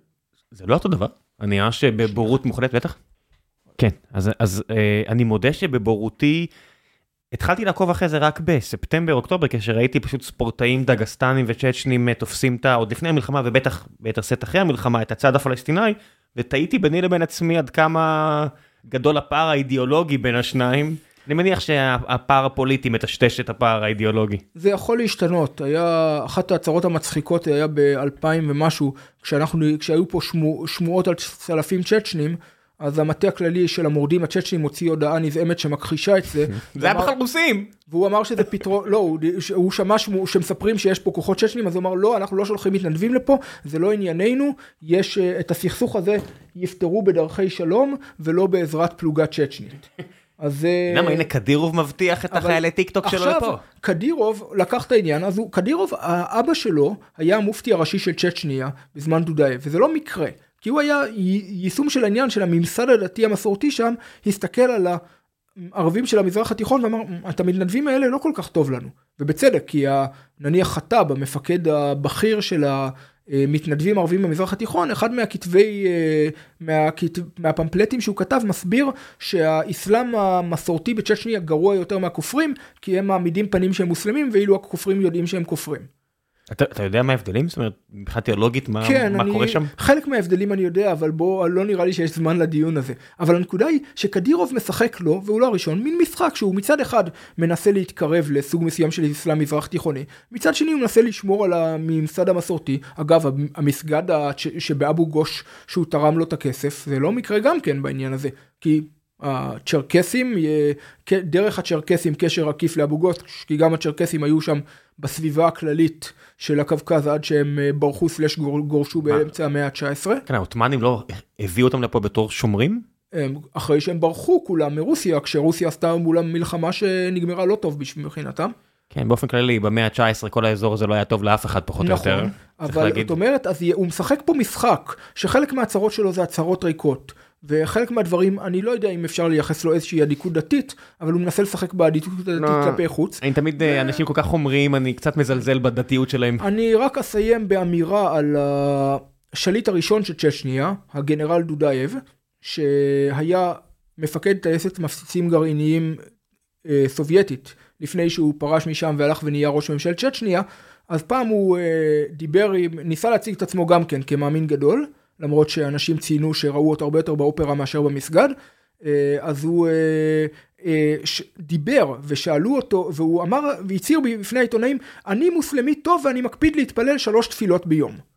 זה לא אותו דבר? אני נראה שבבורות מוחלט בטח? כן, אז, אז אה, אני מודה שבבורותי התחלתי לעקוב אחרי זה רק בספטמבר אוקטובר כשראיתי פשוט ספורטאים דגסטנים וצ'צ'נים אה, תופסים את ה... עוד לפני המלחמה ובטח ביתר שאת אחרי המלחמה את הצד הפלסטיני ותהיתי ביני לבין עצמי עד כמה גדול הפער האידיאולוגי בין השניים. אני מניח שהפער הפוליטי מטשטש את הפער האידיאולוגי. זה יכול להשתנות, היה אחת ההצהרות המצחיקות היה ב-2000 ומשהו, כשאנחנו, כשהיו פה שמו, שמועות על צלפים צ'צ'נים, אז המטה הכללי של המורדים הצ'צ'נים הוציא הודעה נזעמת שמכחישה את זה. זה היה בכלל רוסים. והוא אמר שזה פתרון, לא, הוא, הוא שמע שמו, שמספרים שיש פה כוחות צ'צ'נים, אז הוא אמר לא, אנחנו לא שולחים מתנדבים לפה, זה לא ענייננו, יש אה, את הסכסוך הזה יפתרו בדרכי שלום ולא בעזרת פלוגה צ'צ'נית. אז... אה, למה הנה קדירוב מבטיח את החיילי טיק טוק שלו לפה. עכשיו קדירוב לקח את העניין, אז הוא, קדירוב, האבא שלו היה המופתי הראשי של צ'צ'ניה בזמן דודאייב, וזה לא מקרה, כי הוא היה יישום של העניין של הממסד הדתי המסורתי שם, הסתכל על הערבים של המזרח התיכון ואמר, את המתנדבים האלה לא כל כך טוב לנו, ובצדק, כי נניח חטאב, המפקד הבכיר של ה... אה, מתנדבים ערבים במזרח התיכון, אחד מהכתבי, אה, מהכתב, מהפמפלטים שהוא כתב מסביר שהאסלאם המסורתי בצ'צ'ניה גרוע יותר מהכופרים, כי הם מעמידים פנים שהם מוסלמים, ואילו הכופרים יודעים שהם כופרים. אתה, אתה יודע מה ההבדלים? זאת אומרת, מבחינה תיאולוגית, מה, כן, מה אני, קורה שם? חלק מההבדלים אני יודע, אבל בוא, לא נראה לי שיש זמן לדיון הזה. אבל הנקודה היא שקדירוב משחק לו, והוא לא הראשון, מין משחק שהוא מצד אחד מנסה להתקרב לסוג מסוים של אסלאם מזרח תיכוני, מצד שני הוא מנסה לשמור על הממסד המסורתי. אגב, המסגד שבאבו גוש שהוא תרם לו את הכסף, זה לא מקרה גם כן בעניין הזה. כי הצ'רקסים, דרך הצ'רקסים קשר עקיף לאבו גוש, כי גם הצ'רקסים היו שם בסביבה הכללית של הקווקז עד שהם אה, ברחו סלש גורשו באמצע המאה ה-19. כן, העות'מאנים לא הביאו אותם לפה בתור שומרים? אחרי שהם ברחו כולם מרוסיה, כשרוסיה עשתה מולם מלחמה שנגמרה לא טוב מבחינתם. כן, באופן כללי, במאה ה-19 כל האזור הזה לא היה טוב לאף אחד פחות נכון, או יותר. נכון, אבל זאת אומרת, אז הוא משחק פה משחק, שחלק מהצהרות שלו זה הצהרות ריקות. וחלק מהדברים, אני לא יודע אם אפשר לייחס לו איזושהי אדיקות דתית, אבל הוא מנסה לשחק באדיקות הדתית לא, כלפי חוץ. אני תמיד, אה, אנשים כל כך חומריים, אני קצת מזלזל בדתיות שלהם. אני רק אסיים באמירה על השליט הראשון של צ'צ'ניה, הגנרל דודאייב, שהיה מפקד טייסת מפציצים גרעיניים אה, סובייטית, לפני שהוא פרש משם והלך ונהיה ראש ממשלת צ'צ'ניה, אז פעם הוא אה, דיבר, ניסה להציג את עצמו גם כן כמאמין גדול. למרות שאנשים ציינו שראו אותו הרבה יותר באופרה מאשר במסגד. אה, אז הוא אה, אה, דיבר ושאלו אותו, והוא אמר והצהיר בפני העיתונאים, אני מוסלמי טוב ואני מקפיד להתפלל שלוש תפילות ביום.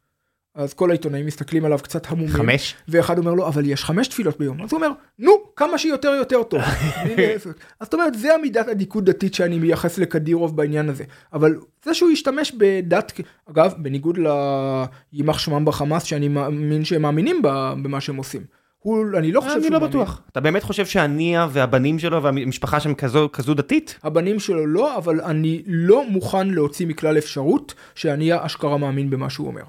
אז כל העיתונאים מסתכלים עליו קצת המומים. חמש? ואחד אומר לו, אבל יש חמש תפילות ביום. אז הוא אומר, נו, כמה שיותר יותר טוב. אז זאת אומרת, זה המידת אדיקות דתית שאני מייחס לקדירוב בעניין הזה. אבל זה שהוא השתמש בדת, אגב, בניגוד ליימח שמם בחמאס, שאני מאמין שהם מאמינים במה שהם עושים. הוא, אני לא חושב אני שהוא לא מאמין. בטוח. אתה באמת חושב שהנייה והבנים שלו והמשפחה שם כזו כזו דתית? הבנים שלו לא, אבל אני לא מוכן להוציא מכלל אפשרות שאני אשכרה מאמין במה שהוא אומר.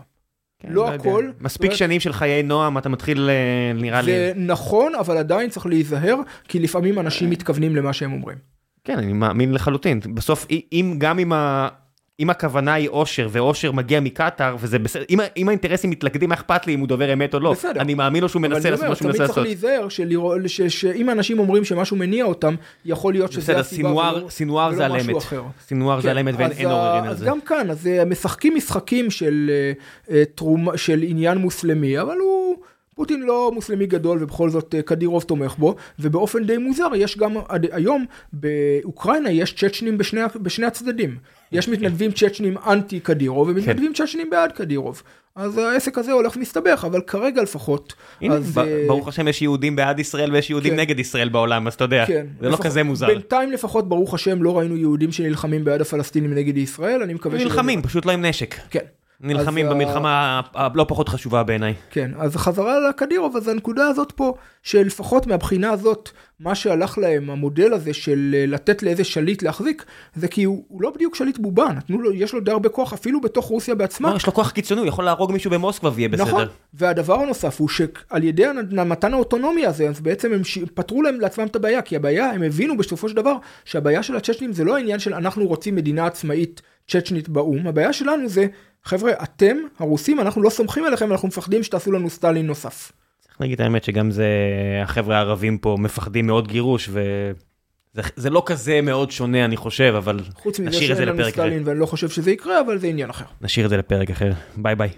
כן, לא יודע. הכל. מספיק זאת אומרת- שנים של חיי נועם, אתה מתחיל, אה, נראה לי... זה נכון, אבל עדיין צריך להיזהר, כי לפעמים אנשים מתכוונים למה שהם אומרים. כן, אני מאמין לחלוטין. בסוף, אם גם אם ה... אם הכוונה היא אושר, ואושר מגיע מקטאר, וזה בסדר, אם, אם האינטרסים מתלכדים, מה אכפת לי אם הוא דובר אמת או לא? בסדר. אני מאמין לו שהוא אבל מנסה אני לעשות אומר, מה שהוא מנסה תמיד צריך לעשות. להיזהר שלראות- ש- שאם אנשים אומרים שמשהו מניע אותם, יכול להיות שזה בסדר, הסיבה סינואר, ולא- סינואר ולא זה על אמת. אחר. סינואר זה כן, על אמת ואין אז עוררין על אז זה. גם כאן, אז אה, משחקים משחקים של אה, אה, תרומה, של עניין מוסלמי, אבל הוא... פוטין לא מוסלמי גדול ובכל זאת אה, קדירוב תומך בו, ובאופן די מוזר יש גם עד היום באוקראינה יש צ'צ'נים בשני, בשני הצדדים. יש מתנדבים צ'צ'נים אנטי קדירוב ומתנדבים צ'צ'נים בעד קדירוב. אז העסק הזה הולך ומסתבך, אבל כרגע לפחות. הנה, אז, ב- אה, ברוך השם יש יהודים בעד ישראל ויש יהודים כן. נגד ישראל בעולם, אז אתה יודע, כן, זה לא לפחות- כזה מוזר. בינתיים לפחות, ברוך השם, לא ראינו יהודים שנלחמים בעד הפלסטינים נגד ישראל, אני מקווה הם נלחמים, פשוט לא עם נשק. כן. נלחמים אה, במלחמה הלא פחות חשובה בעיניי. כן, אז חזרה לקדירוב, אז הנקודה הזאת פה, שלפחות מהבחינה הזאת, מה שהלך להם, המודל הזה של אה, לתת לאיזה שליט להחזיק, זה כי הוא, הוא לא בדיוק שליט בובה, נתנו לו, יש לו די הרבה כוח, אפילו בתוך רוסיה בעצמה. לא, יש לו כוח קיצוני, הוא יכול להרוג מישהו במוסקבה ויהיה בסדר. נכון, והדבר הנוסף הוא שעל ידי מתן האוטונומיה הזה, אז בעצם הם ש... פתרו להם לעצמם את הבעיה, כי הבעיה, הם הבינו בסופו של דבר, שהבעיה של הצ'צ'נים זה לא העניין של אנחנו רוצים מדינה עצמאית צ'צ'נית באו"ם, הבעיה שלנו זה, חבר'ה, אתם, הרוסים, אנחנו לא סומכים עליכם, אנחנו מפחדים שתעשו לנו סטלין נוסף. צריך להגיד את האמת שגם זה, החבר'ה הערבים פה מפחדים מאוד גירוש, וזה זה לא כזה מאוד שונה אני חושב, אבל חוץ מזה נשאיר את זה שאין לנו לפרק אחר. סטלין, ואני לא חושב שזה יקרה, אבל זה עניין אחר. נשאיר את זה לפרק אחר. ביי ביי.